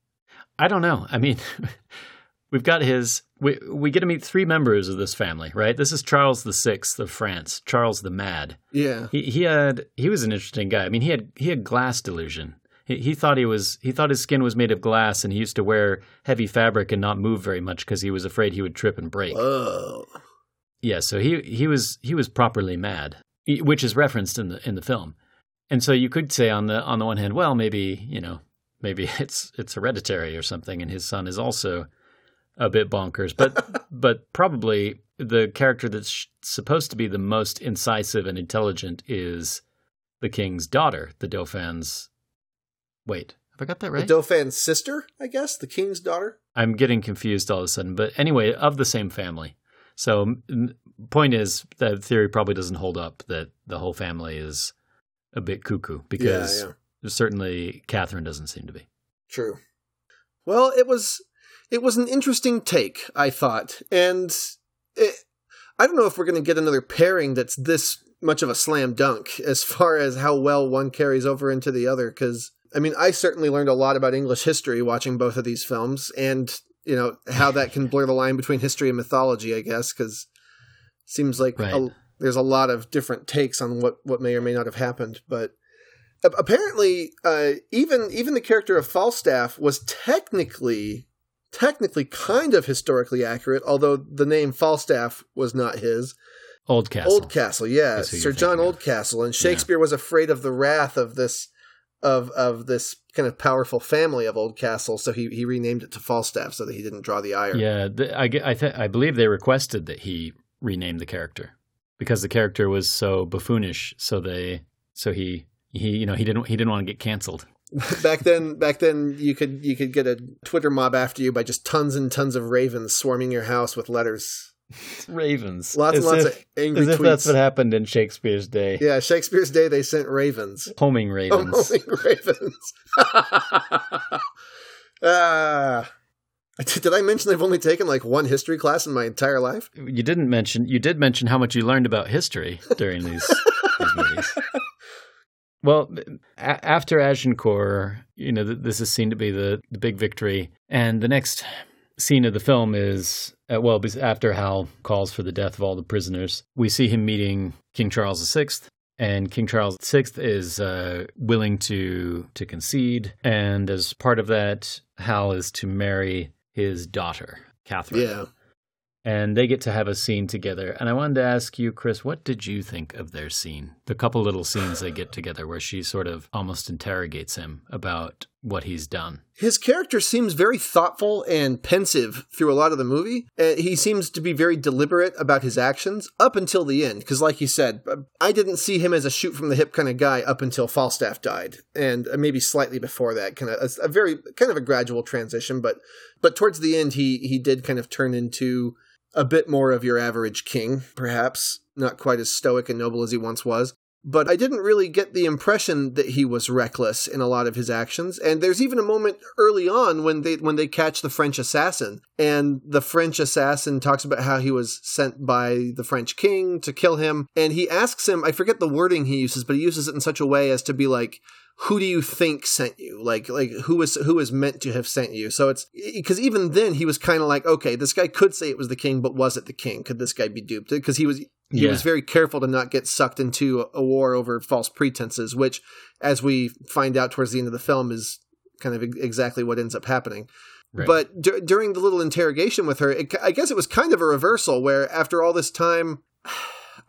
I don't know. I mean, we've got his. We we get to meet three members of this family, right? This is Charles the Sixth of France, Charles the Mad. Yeah. He he had he was an interesting guy. I mean, he had he had glass delusion. He, he thought he was he thought his skin was made of glass, and he used to wear heavy fabric and not move very much because he was afraid he would trip and break. Whoa. Yeah, so he he was he was properly mad, which is referenced in the in the film. And so you could say on the on the one hand, well, maybe you know, maybe it's it's hereditary or something, and his son is also a bit bonkers. But but probably the character that's sh- supposed to be the most incisive and intelligent is the king's daughter, the Dauphin's. Wait, have I got that right? The Dauphin's sister, I guess, the king's daughter. I'm getting confused all of a sudden, but anyway, of the same family. So, point is that theory probably doesn't hold up. That the whole family is a bit cuckoo because yeah. certainly Catherine doesn't seem to be. True. Well, it was it was an interesting take, I thought, and it, I don't know if we're going to get another pairing that's this much of a slam dunk as far as how well one carries over into the other. Because I mean, I certainly learned a lot about English history watching both of these films, and you know how that can blur the line between history and mythology. I guess because seems like Right. a, there's a lot of different takes on what what may or may not have happened, but apparently uh, even even the character of falstaff was technically technically kind of historically accurate although the name falstaff was not his Oldcastle. oldcastle yeah sir john oldcastle and shakespeare was afraid of the wrath of this of of this kind of powerful family of oldcastle so he, he renamed it to falstaff so that he didn't draw the ire Yeah, the, I, I, th- I believe they requested that he rename the character because the character was so buffoonish. So they, so he, he, you know, he didn't, he didn't want to get canceled. back then back then you could you could get a twitter mob after you by just tons and tons of ravens swarming your house with letters Ravens, Lots and lots if- of angry as if that's what happened in Shakespeare's day. Yeah, Shakespeare's day they sent ravens. Homing ravens. Homing ravens. Ah. did I mention I've only taken like one history class in my entire life? You didn't mention, you did mention how much you learned about history during these, these movies. Well, a- after Agincourt, you know, th- this is seen to be the, the big victory. And the next scene of the film is, uh, well, after Hal calls for the death of all the prisoners, we see him meeting King Charles VI. And King Charles VI is uh, willing to to concede, and as part of that, Hal is to marry his daughter, Catherine Yeah. And they get to have a scene together. And I wanted to ask you, Chris, what did you think of their scene? The couple little scenes they get together where she sort of almost interrogates him about what he's done. His character seems very thoughtful and pensive through a lot of the movie. Uh, he seems to be very deliberate about his actions up until the end. Because, like you said, uh, I didn't see him as a shoot from the hip kind of guy up until Falstaff died, and uh, maybe slightly before that. Kind of a, a very kind of a gradual transition, but but towards the end, he he did kind of turn into a bit more of your average king, perhaps not quite as stoic and noble as he once was. But I didn't really get the impression that he was reckless in a lot of his actions. And there's even a moment early on when they when they catch the French assassin, and the French assassin talks about how he was sent by the French king to kill him, and he asks him, I forget the wording he uses, but he uses it in such a way as to be like, who do you think sent you? Like like who is who is meant to have sent you? So it's because even then he was kind of like okay this guy could say it was the king but was it the king? Could this guy be duped? Because he was he Yeah. was very careful to not get sucked into a war over false pretenses which as we find out towards the end of the film is kind of exactly what ends up happening. Right. but d- during the little interrogation with her it, i guess it was kind of a reversal where after all this time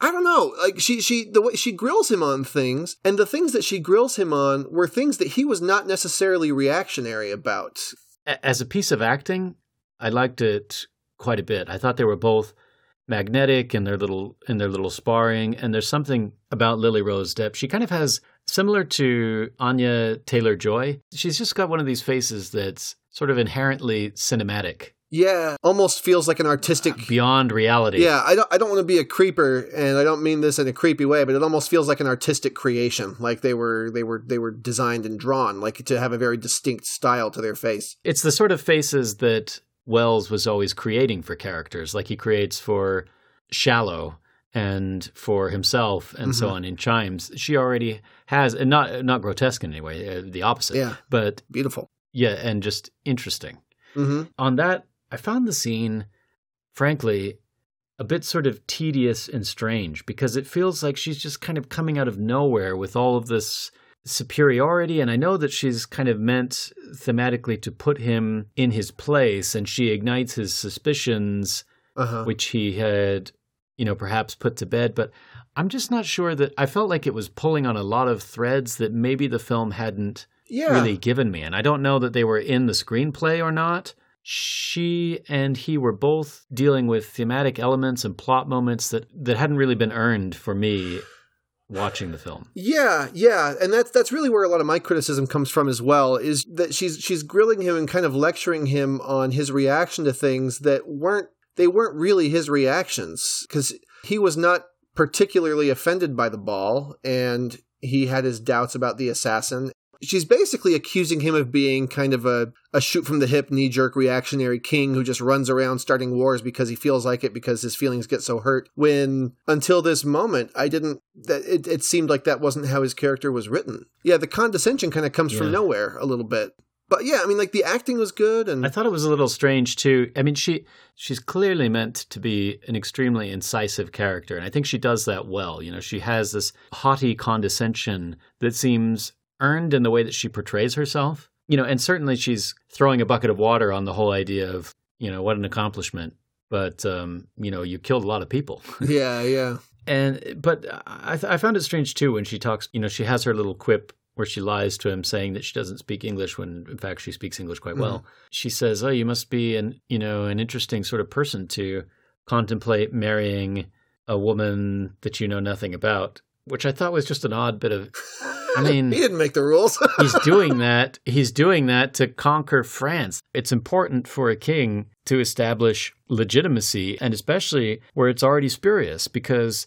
I don't know. Like she she the way she grills him on things, and the things that she grills him on were things that he was not necessarily reactionary about. As a piece of acting, I liked it quite a bit. I thought they were both magnetic in their little in their little sparring, and there's something about Lily Rose Depp. She kind of has similar to Anya Taylor Joy. She's just got one of these faces that's sort of inherently cinematic, Yeah, almost feels like an artistic. beyond reality. Yeah, I don't. I don't want to be a creeper, and I don't mean this in a creepy way, but it almost feels like an artistic creation. Like they were, they were, they were designed and drawn, like to have a very distinct style to their face. It's the sort of faces that Welles was always creating for characters, like he creates for Shallow and for himself and so Mhm. on in Chimes. She already has, and not not grotesque in any way, uh, the opposite. Yeah. but Beautiful. yeah, and just interesting. hmm On that, I found the scene, frankly, a bit sort of tedious and strange because it feels like she's just kind of coming out of nowhere with all of this superiority. And I know that she's kind of meant thematically to put him in his place and she ignites his suspicions, Uh huh. which he had you know, perhaps put to bed. But I'm just not sure that I felt like it was pulling on a lot of threads that maybe the film hadn't Yeah. really given me. And I don't know that they were in the screenplay or not. She and he were both dealing with thematic elements and plot moments that, that hadn't really been earned for me watching the film. Yeah, yeah, and that's that's really where a lot of my criticism comes from as well. Is that she's she's grilling him and kind of lecturing him on his reaction to things that weren't they weren't really his reactions because he was not particularly offended by the ball and he had his doubts about the assassin. She's basically accusing him of being kind of a, a shoot from the hip, knee jerk reactionary king who just runs around starting wars because he feels like it because his feelings get so hurt. When until this moment, I didn't, that it, it seemed like that wasn't how his character was written. Yeah, the condescension kind of comes from nowhere a little bit. But yeah, I mean, like the acting was good and I thought it was a little strange too. I mean, she she's clearly meant to be an extremely incisive character, and I think she does that well. You know, she has this haughty condescension that seems earned in the way that she portrays herself. You know, and certainly she's throwing a bucket of water on the whole idea of you know what an accomplishment, but um, you know, you killed a lot of people. yeah, yeah. And but I, I found it strange too when she talks. You know, she has her little quip where she lies to him, saying that she doesn't speak English when in fact she speaks English quite well. She says, "Oh, you must be an you know an interesting sort of person to contemplate marrying a woman that you know nothing about." Which I thought was just an odd bit of. I mean, he didn't make the rules. he's doing that. He's doing that to conquer France. It's important for a king to establish legitimacy, and especially where it's already spurious, because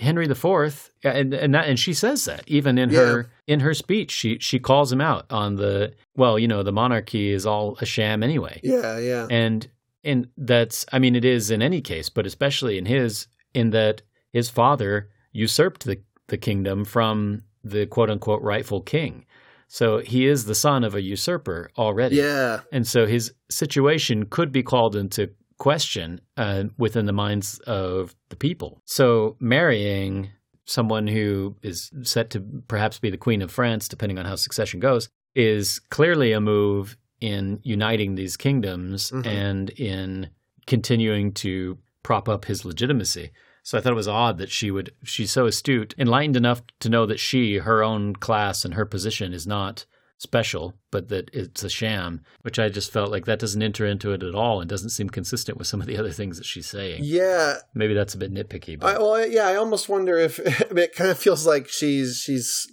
Henry IV, and and that, and she says that even in her in her speech, she she calls him out on the well, you know, the monarchy is all a sham anyway. Yeah, yeah. And and that's I mean it is in any case, but especially in his in that his father usurped the the kingdom from the quote unquote rightful king. So he is the son of a usurper already. Yeah. And so his situation could be called into question uh, within the minds of the people. So marrying someone who is set to perhaps be the queen of France, depending on how succession goes, is clearly a move in uniting these kingdoms Mhm. and in continuing to prop up his legitimacy. So I thought it was odd that she would she's so astute, enlightened enough to know that she, her own class and her position is not special, but that it's a sham, which I just felt like that doesn't enter into it at all and doesn't seem consistent with some of the other things that she's saying. Yeah, Maybe that's a bit nitpicky, but I, well, yeah, I almost wonder if it kind of feels like she's she's.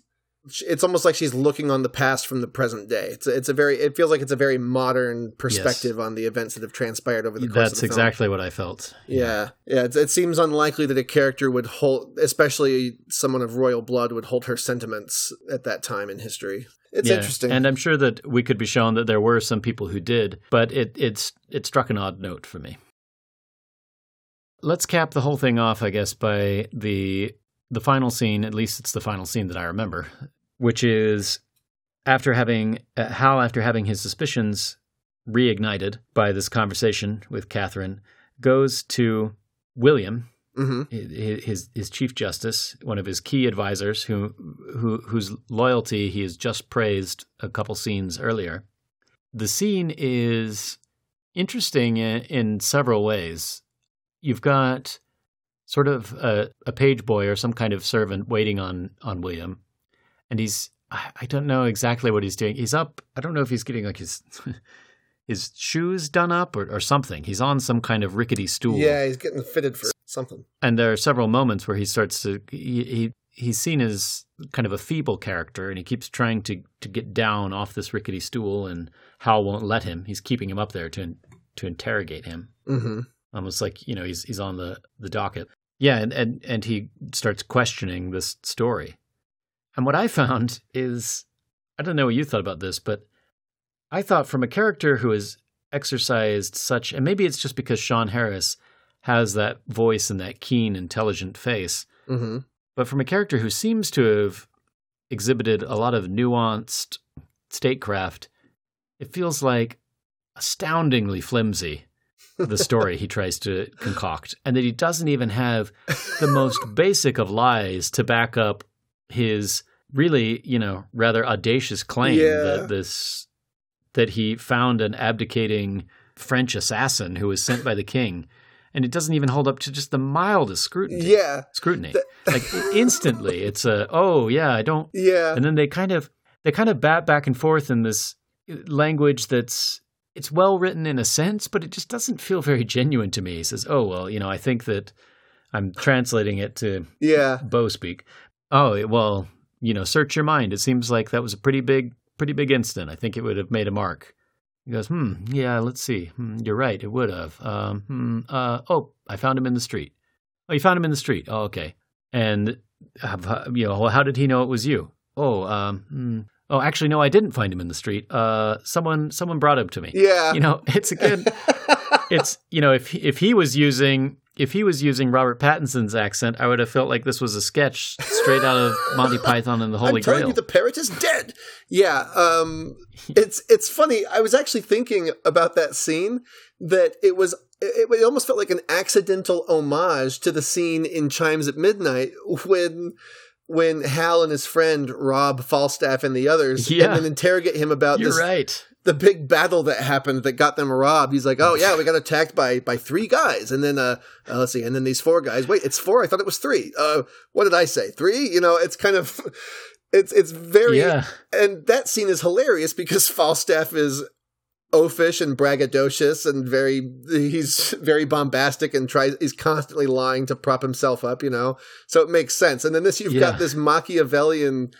It's almost like she's looking on the past from the present day. It's a, it's a very it feels like it's a very modern perspective on the events that have transpired over the course of that's the film. exactly what I felt. Yeah, yeah. It, it seems unlikely that a character would hold, especially someone of royal blood, would hold her sentiments at that time in history. It's Yeah, interesting. And I'm sure that we could be shown that there were some people who did, but it it's it struck an odd note for me. Let's cap the whole thing off, I guess, by the the final scene. At least it's the final scene that I remember, which is after having uh, Hal, after having his suspicions reignited by this conversation with Catherine, goes to William, Mhm. his his chief justice, one of his key advisors, who who whose loyalty he has just praised a couple scenes earlier. The scene is interesting in, in several ways. You've got sort of a, a page boy or some kind of servant waiting on on William, and he's I don't know exactly what he's doing. He's up. I don't know if he's getting like his his shoes done up or, or something. He's on some kind of rickety stool. yeah, he's getting fitted for something. And there are several moments where he starts to he, he he's seen as kind of a feeble character, and he keeps trying to to get down off this rickety stool, and Hal won't let him. He's keeping him up there to to interrogate him, Mm-hmm. almost like you know he's he's on the the docket. Yeah, and and and he starts questioning this story. And what I found is, I don't know what you thought about this, but I thought from a character who has exercised such, and maybe it's just because Sean Harris has that voice and that keen, intelligent face, Mm-hmm. but from a character who seems to have exhibited a lot of nuanced statecraft, it feels like astoundingly flimsy the story he tries to concoct, and that he doesn't even have the most basic of lies to back up his really, you know, rather audacious claim Yeah. that this that he found an abdicating French assassin who was sent by the king. and it doesn't even hold up to just the mildest scrutiny. Yeah. Scrutiny. like instantly it's a oh yeah, I don't Yeah. And then they kind of they kind of bat back and forth in this language that's it's well written in a sense, but it just doesn't feel very genuine to me. He says, "Oh well, you know, I think that I'm translating it to Yeah. Beau speak. Oh well, you know, search your mind. It seems like that was a pretty big, pretty big instant. I think it would have made a mark." He goes, "Hmm, yeah, let's see. Hmm, you're right, it would have. Um, hmm, uh, oh, I found him in the street. Oh, you found him in the street. Oh, okay. And uh, you know, well, how did he know it was you? Oh, um, hmm. oh, actually, no, I didn't find him in the street. Uh, someone, someone brought him to me. Yeah. You know, it's a good. it's you know, if if he was using if he was using Robert Pattinson's accent, I would have felt like this was a sketch straight out of Monty Python and the Holy I'm telling Grail. you, the parrot is dead. Yeah, um, it's it's funny. I was actually thinking about that scene that it was. It, it almost felt like an accidental homage to the scene in Chimes at Midnight when when Hal and his friend rob Falstaff and the others, Yeah. and then interrogate him about You're this right. The big battle that happened that got them robbed. He's like, "Oh yeah, we got attacked by by three guys, and then uh, uh let's see, and then these four guys. Wait, it's four? I thought it was three. Uh, what did I say? Three? You know, it's kind of, it's it's very, Yeah. and that scene is hilarious because Falstaff is oafish and braggadocious and very he's very bombastic and tries he's constantly lying to prop himself up you know so it makes sense and then this you've Yeah. got this machiavellian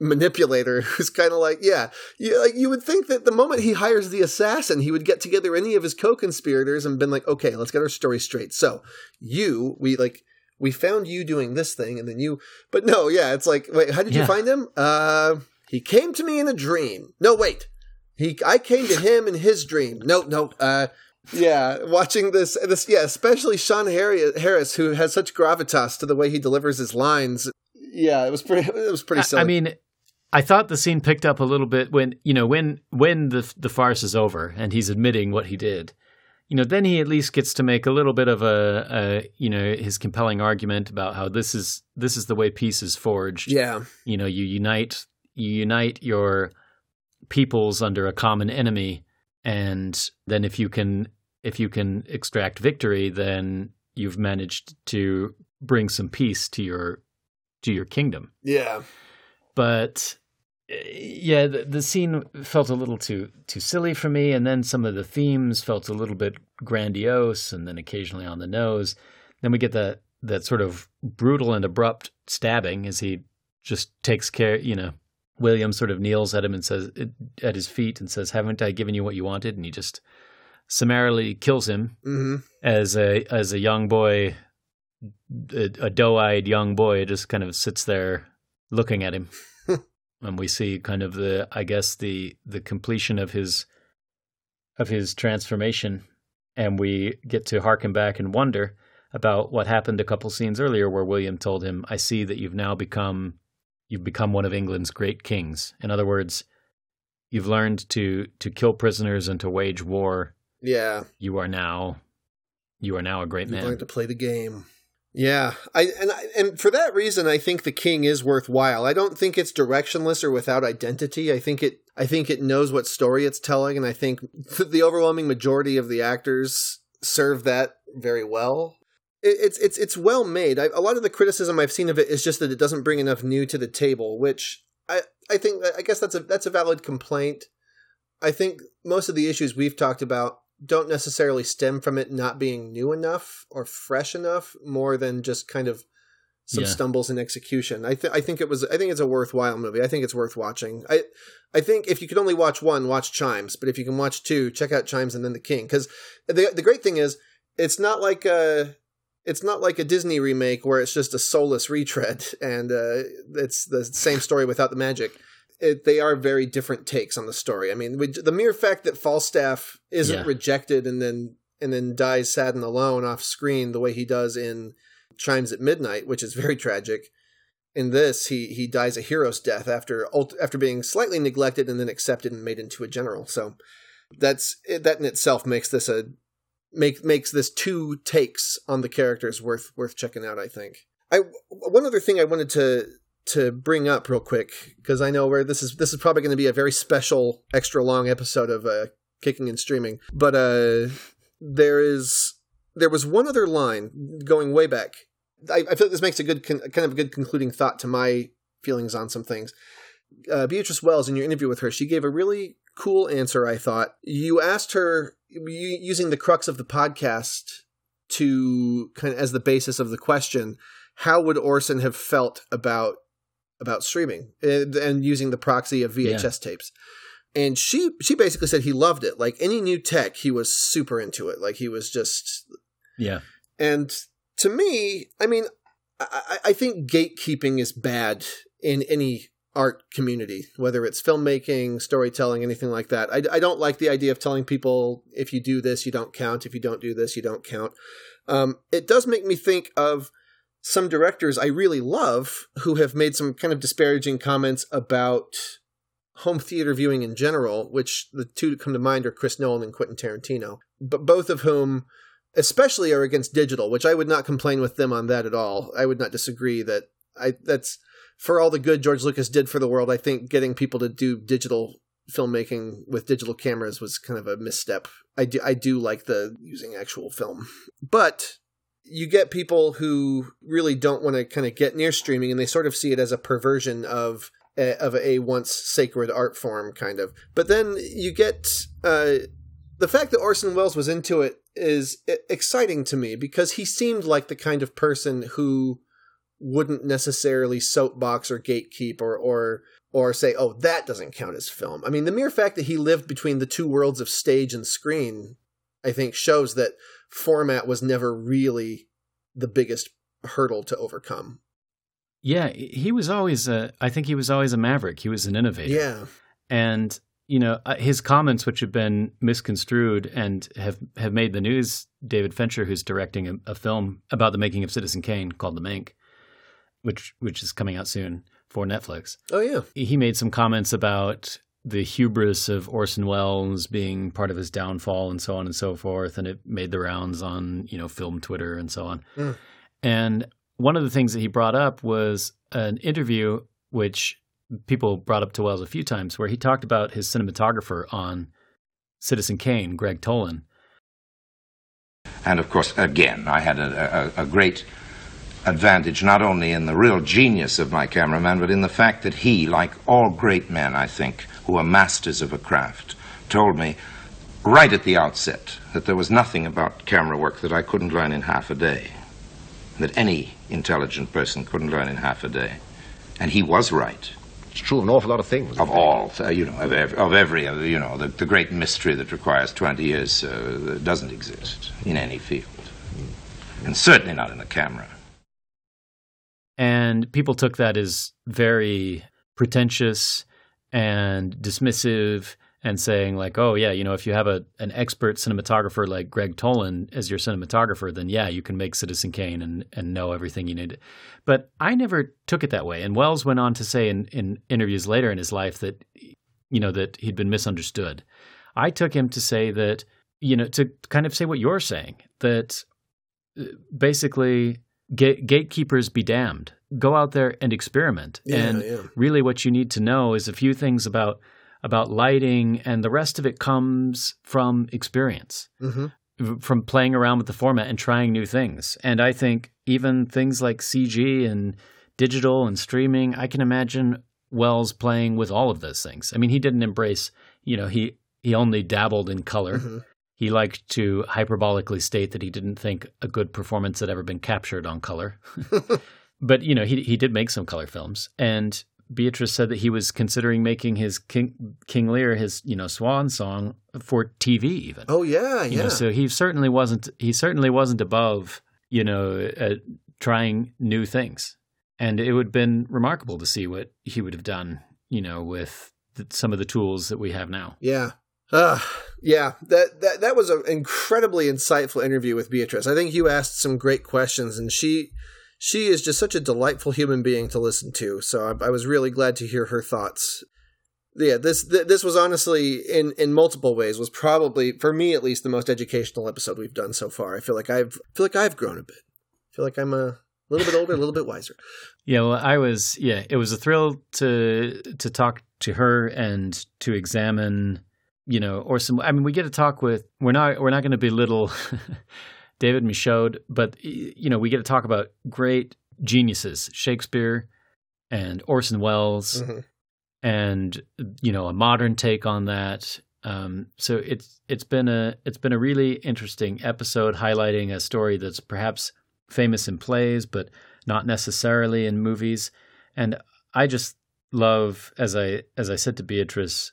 manipulator who's kind of like yeah you, like you would think that the moment he hires the assassin he would get together any of his co-conspirators and been like okay let's get our story straight so you we like we found you doing this thing and then you but no yeah it's like wait how did you find him uh he came to me in a dream no wait he i came to him in his dream no no uh yeah, watching this, this, yeah, especially Sean Harri- Harris, who has such gravitas to the way he delivers his lines. Yeah, it was pretty. It was pretty silly. I mean, I thought the scene picked up a little bit when you know when when the the farce is over and he's admitting what he did. You know, then he at least gets to make a little bit of a, a you know his compelling argument about how this is this is the way peace is forged. Yeah. you know, you unite you unite your peoples under a common enemy, and then if you can if you can extract victory, then you've managed to bring some peace to your to your kingdom yeah, but yeah, the, the scene felt a little too too silly for me, and then some of the themes felt a little bit grandiose, and then occasionally on the nose. Then we get that that sort of brutal and abrupt stabbing as he just takes care. You know, William sort of kneels at him and says at his feet and says, "Haven't I given you what you wanted?" And he just summarily kills him hmm as a as a young boy, a, a doe-eyed young boy just kind of sits there looking at him, and we see kind of the I guess the the completion of his of his transformation, and we get to harken back and wonder about what happened a couple scenes earlier, where William told him, "I see that you've now become you've become one of England's great kings." In other words. You've learned to, to kill prisoners and to wage war. yeah. You are now you are now a great You've man. learned to play the game. Yeah, I and I, and for that reason, I think the king is worthwhile. I don't think it's directionless or without identity. I think it. I think it knows what story it's telling, and I think the overwhelming majority of the actors serve that very well. It, it's it's it's well made. I, a lot of the criticism I've seen of it is just that it doesn't bring enough new to the table, which I I think I guess that's a that's a valid complaint. I think most of the issues we've talked about don't necessarily stem from it not being new enough or fresh enough, more than just kind of some Yeah. stumbles in execution. I th- I think it was I think it's a worthwhile movie. I think it's worth watching. I I think if you could only watch one, watch Chimes. But if you can watch two, check out Chimes and then The King. Because the the great thing is, it's not like a it's not like a Disney remake where it's just a soulless retread and uh, it's the same story without the magic. It, they are very different takes on the story. I mean, we, the mere fact that Falstaff isn't Yeah. rejected and then and then dies sad and alone off screen the way he does in Chimes at Midnight, which is very tragic. In this, he he dies a hero's death after after being slightly neglected and then accepted and made into a general. So that's that in itself makes this a make makes this two takes on the characters worth worth checking out. I think. I one other thing I wanted to to bring up real quick because I know where this is this is probably going to be a very special extra long episode of uh, kicking and streaming, but uh, there is there was one other line going way back. I, I feel like this makes a good, con- kind of a good concluding thought to my feelings on some things. Uh, Beatrice Welles, in your interview with her, she gave a really cool answer. I thought you asked her using the crux of the podcast to kind of as the basis of the question, how would Orson have felt about about streaming and, and using the proxy of VHS yeah. tapes? And she she basically said he loved it. Like any new tech, he was super into it. Like he was just yeah. And to me, I mean, I, I think gatekeeping is bad in any art community, whether it's filmmaking, storytelling, anything like that. I, I don't like the idea of telling people if you do this, you don't count. If you don't do this, you don't count. Um, it does make me think of some directors I really love who have made some kind of disparaging comments about home theater viewing in general, which the two that come to mind are Chris Nolan and Quentin Tarantino, but both of whom especially are against digital, which I would not complain with them on that at all. I would not disagree that I that's for all the good George Lucas did for the world, I think getting people to do digital filmmaking with digital cameras was kind of a misstep. I do I do like the using actual film. But you get people who really don't want to kind of get near streaming and they sort of see it as a perversion of a, of a once sacred art form kind of. But then you get uh, the fact that Orson Welles was into it is exciting to me because he seemed like the kind of person who wouldn't necessarily soapbox or gatekeep or or or say, "Oh, that doesn't count as film." I mean, the mere fact that he lived between the two worlds of stage and screen, I think, shows that format was never really the biggest hurdle to overcome. Yeah, he was always a. I think he was always a maverick. He was an innovator. Yeah, and you know uh, his comments, which have been misconstrued and have have made the news. David Fincher, who's directing a, a film about the making of Citizen Kane called The Mank, which which is coming out soon for Netflix. Oh yeah. He made some comments about the hubris of Orson Welles being part of his downfall and so on and so forth and it made the rounds on, you know, film Twitter and so on. Mm. And one of the things that he brought up was an interview which people brought up to Welles a few times where he talked about his cinematographer on Citizen Kane, Gregg Toland. And of course, again, I had a, a, a great advantage not only in the real genius of my cameraman, but in the fact that he, like all great men, I think, who are masters of a craft, told me right at the outset that there was nothing about camera work that I couldn't learn in half a day, that any intelligent person couldn't learn in half a day. And he was right. It's true, of an awful lot of things. Of all, uh, you know, of, every, of every uh, you know, the, the, great mystery that requires 20 years uh, doesn't exist in any field. And certainly not in the camera. And people took that as very pretentious and dismissive and saying like, oh yeah, you know, if you have a an expert cinematographer like Gregg Toland as your cinematographer, then yeah, you can make Citizen Kane and and know everything you need. But I never took it that way. And Welles went on to say in in interviews later in his life that you know that he'd been misunderstood. I took him to say that you know to kind of say what you're saying that uh, basically gatekeepers be damned. Go out there and experiment. Yeah, and yeah. really, what you need to know is a few things about about lighting, and the rest of it comes from experience, mm-hmm. from playing around with the format and trying new things. And I think even things like CG and digital and streaming, I can imagine Welles playing with all of those things. I mean, he didn't embrace, you know, he he only dabbled in color. Mm-hmm. He liked to hyperbolically state that he didn't think a good performance had ever been captured on color. but you know, he he did make some color films, and Beatrice said that he was considering making his King King Lear his you know swan song for TV even. Oh yeah, You yeah. know, so he certainly wasn't he certainly wasn't above you know uh, trying new things, and it would have been remarkable to see what he would have done you know with the, some of the tools that we have now. Yeah. Uh, yeah, that, that that was an incredibly insightful interview with Beatrice. I think you asked some great questions, and she she is just such a delightful human being to listen to. So I, I was really glad to hear her thoughts. Yeah, this th- this was honestly in in multiple ways was probably for me at least the most educational episode we've done so far. I feel like I've feel like I've grown a bit. I feel like I'm a little bit older, a little bit wiser. Yeah, well, I was. Yeah, it was a thrill to to talk to her and to examine you know, or some. I mean, we get to talk with. We're not. We're not going to belittle David Michôd, but you know, we get to talk about great geniuses, Shakespeare and Orson Welles, Mhm. and you know, a modern take on that. Um, so it's it's been a it's been a really interesting episode highlighting a story that's perhaps famous in plays, but not necessarily in movies. And I just love, as I as I said to Beatrice,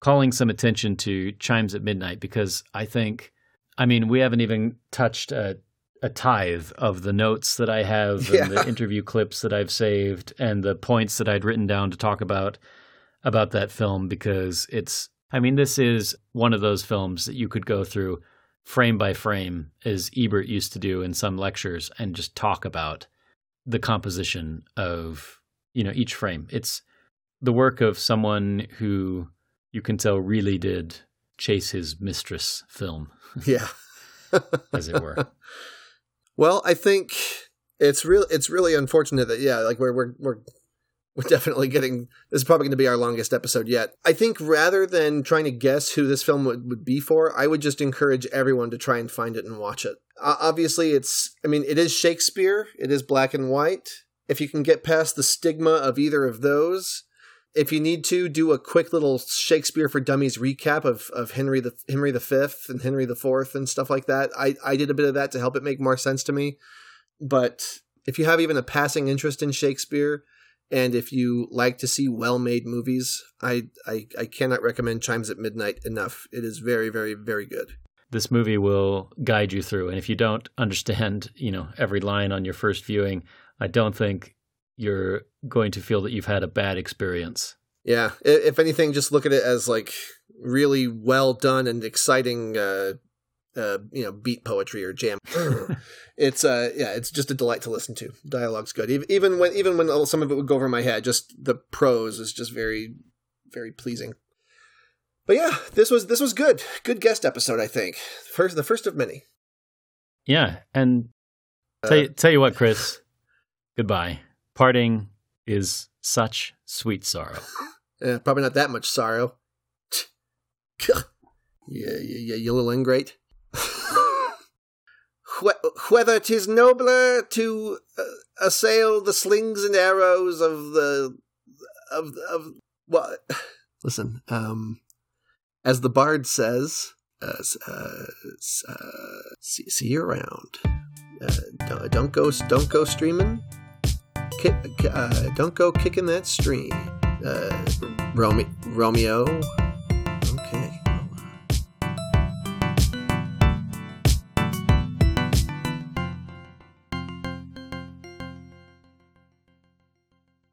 calling some attention to Chimes at Midnight because I think, I mean, we haven't even touched a, a tithe of the notes that I have and the interview clips that I've saved and the points that I'd written down to talk about about that film because it's, I mean, this is one of those films that you could go through frame by frame as Ebert used to do in some lectures and just talk about the composition of, you know, each frame. It's the work of someone who you can tell really did chase his mistress film, Yeah. as it were. Well, I think it's real. It's really unfortunate that yeah, like we're we're we're we're definitely getting. This is probably going to be our longest episode yet. I think rather than trying to guess who this film would, would be for, I would just encourage everyone to try and find it and watch it. Uh, obviously, it's. I mean, it is Shakespeare. It is black and white. If you can get past the stigma of either of those, if you need to do a quick little Shakespeare for Dummies recap of, of Henry the Henry the Fifth and Henry the Fourth and stuff like that, I, I did a bit of that to help it make more sense to me. But if you have even a passing interest in Shakespeare, and if you like to see well made movies, I, I I cannot recommend Chimes at Midnight enough. It is very very very good. This movie will guide you through, and if you don't understand, you know, every line on your first viewing, I don't think you're going to feel that you've had a bad experience. Yeah, if anything, just look at it as like really well done and exciting, uh, uh, you know, beat poetry or jam. it's uh, yeah, it's just a delight to listen to. Dialogue's good, Ev- even when even when some of it would go over my head. Just the prose is just very, very pleasing. But yeah, this was this was good. Good guest episode, I think. First, the first of many. Yeah, and tell, you, tell you what, Chris, goodbye. Parting is such sweet sorrow. Yeah, probably not that much sorrow. yeah, yeah, yeah, you little ingrate. Wh- Whether 'tis nobler to uh, assail the slings and arrows of the of of what? Listen, um, as the bard says, uh, uh, uh, see, see you around. Uh, don't, don't go, don't go streaming. Uh, don't go kicking that stream. Uh, Romeo.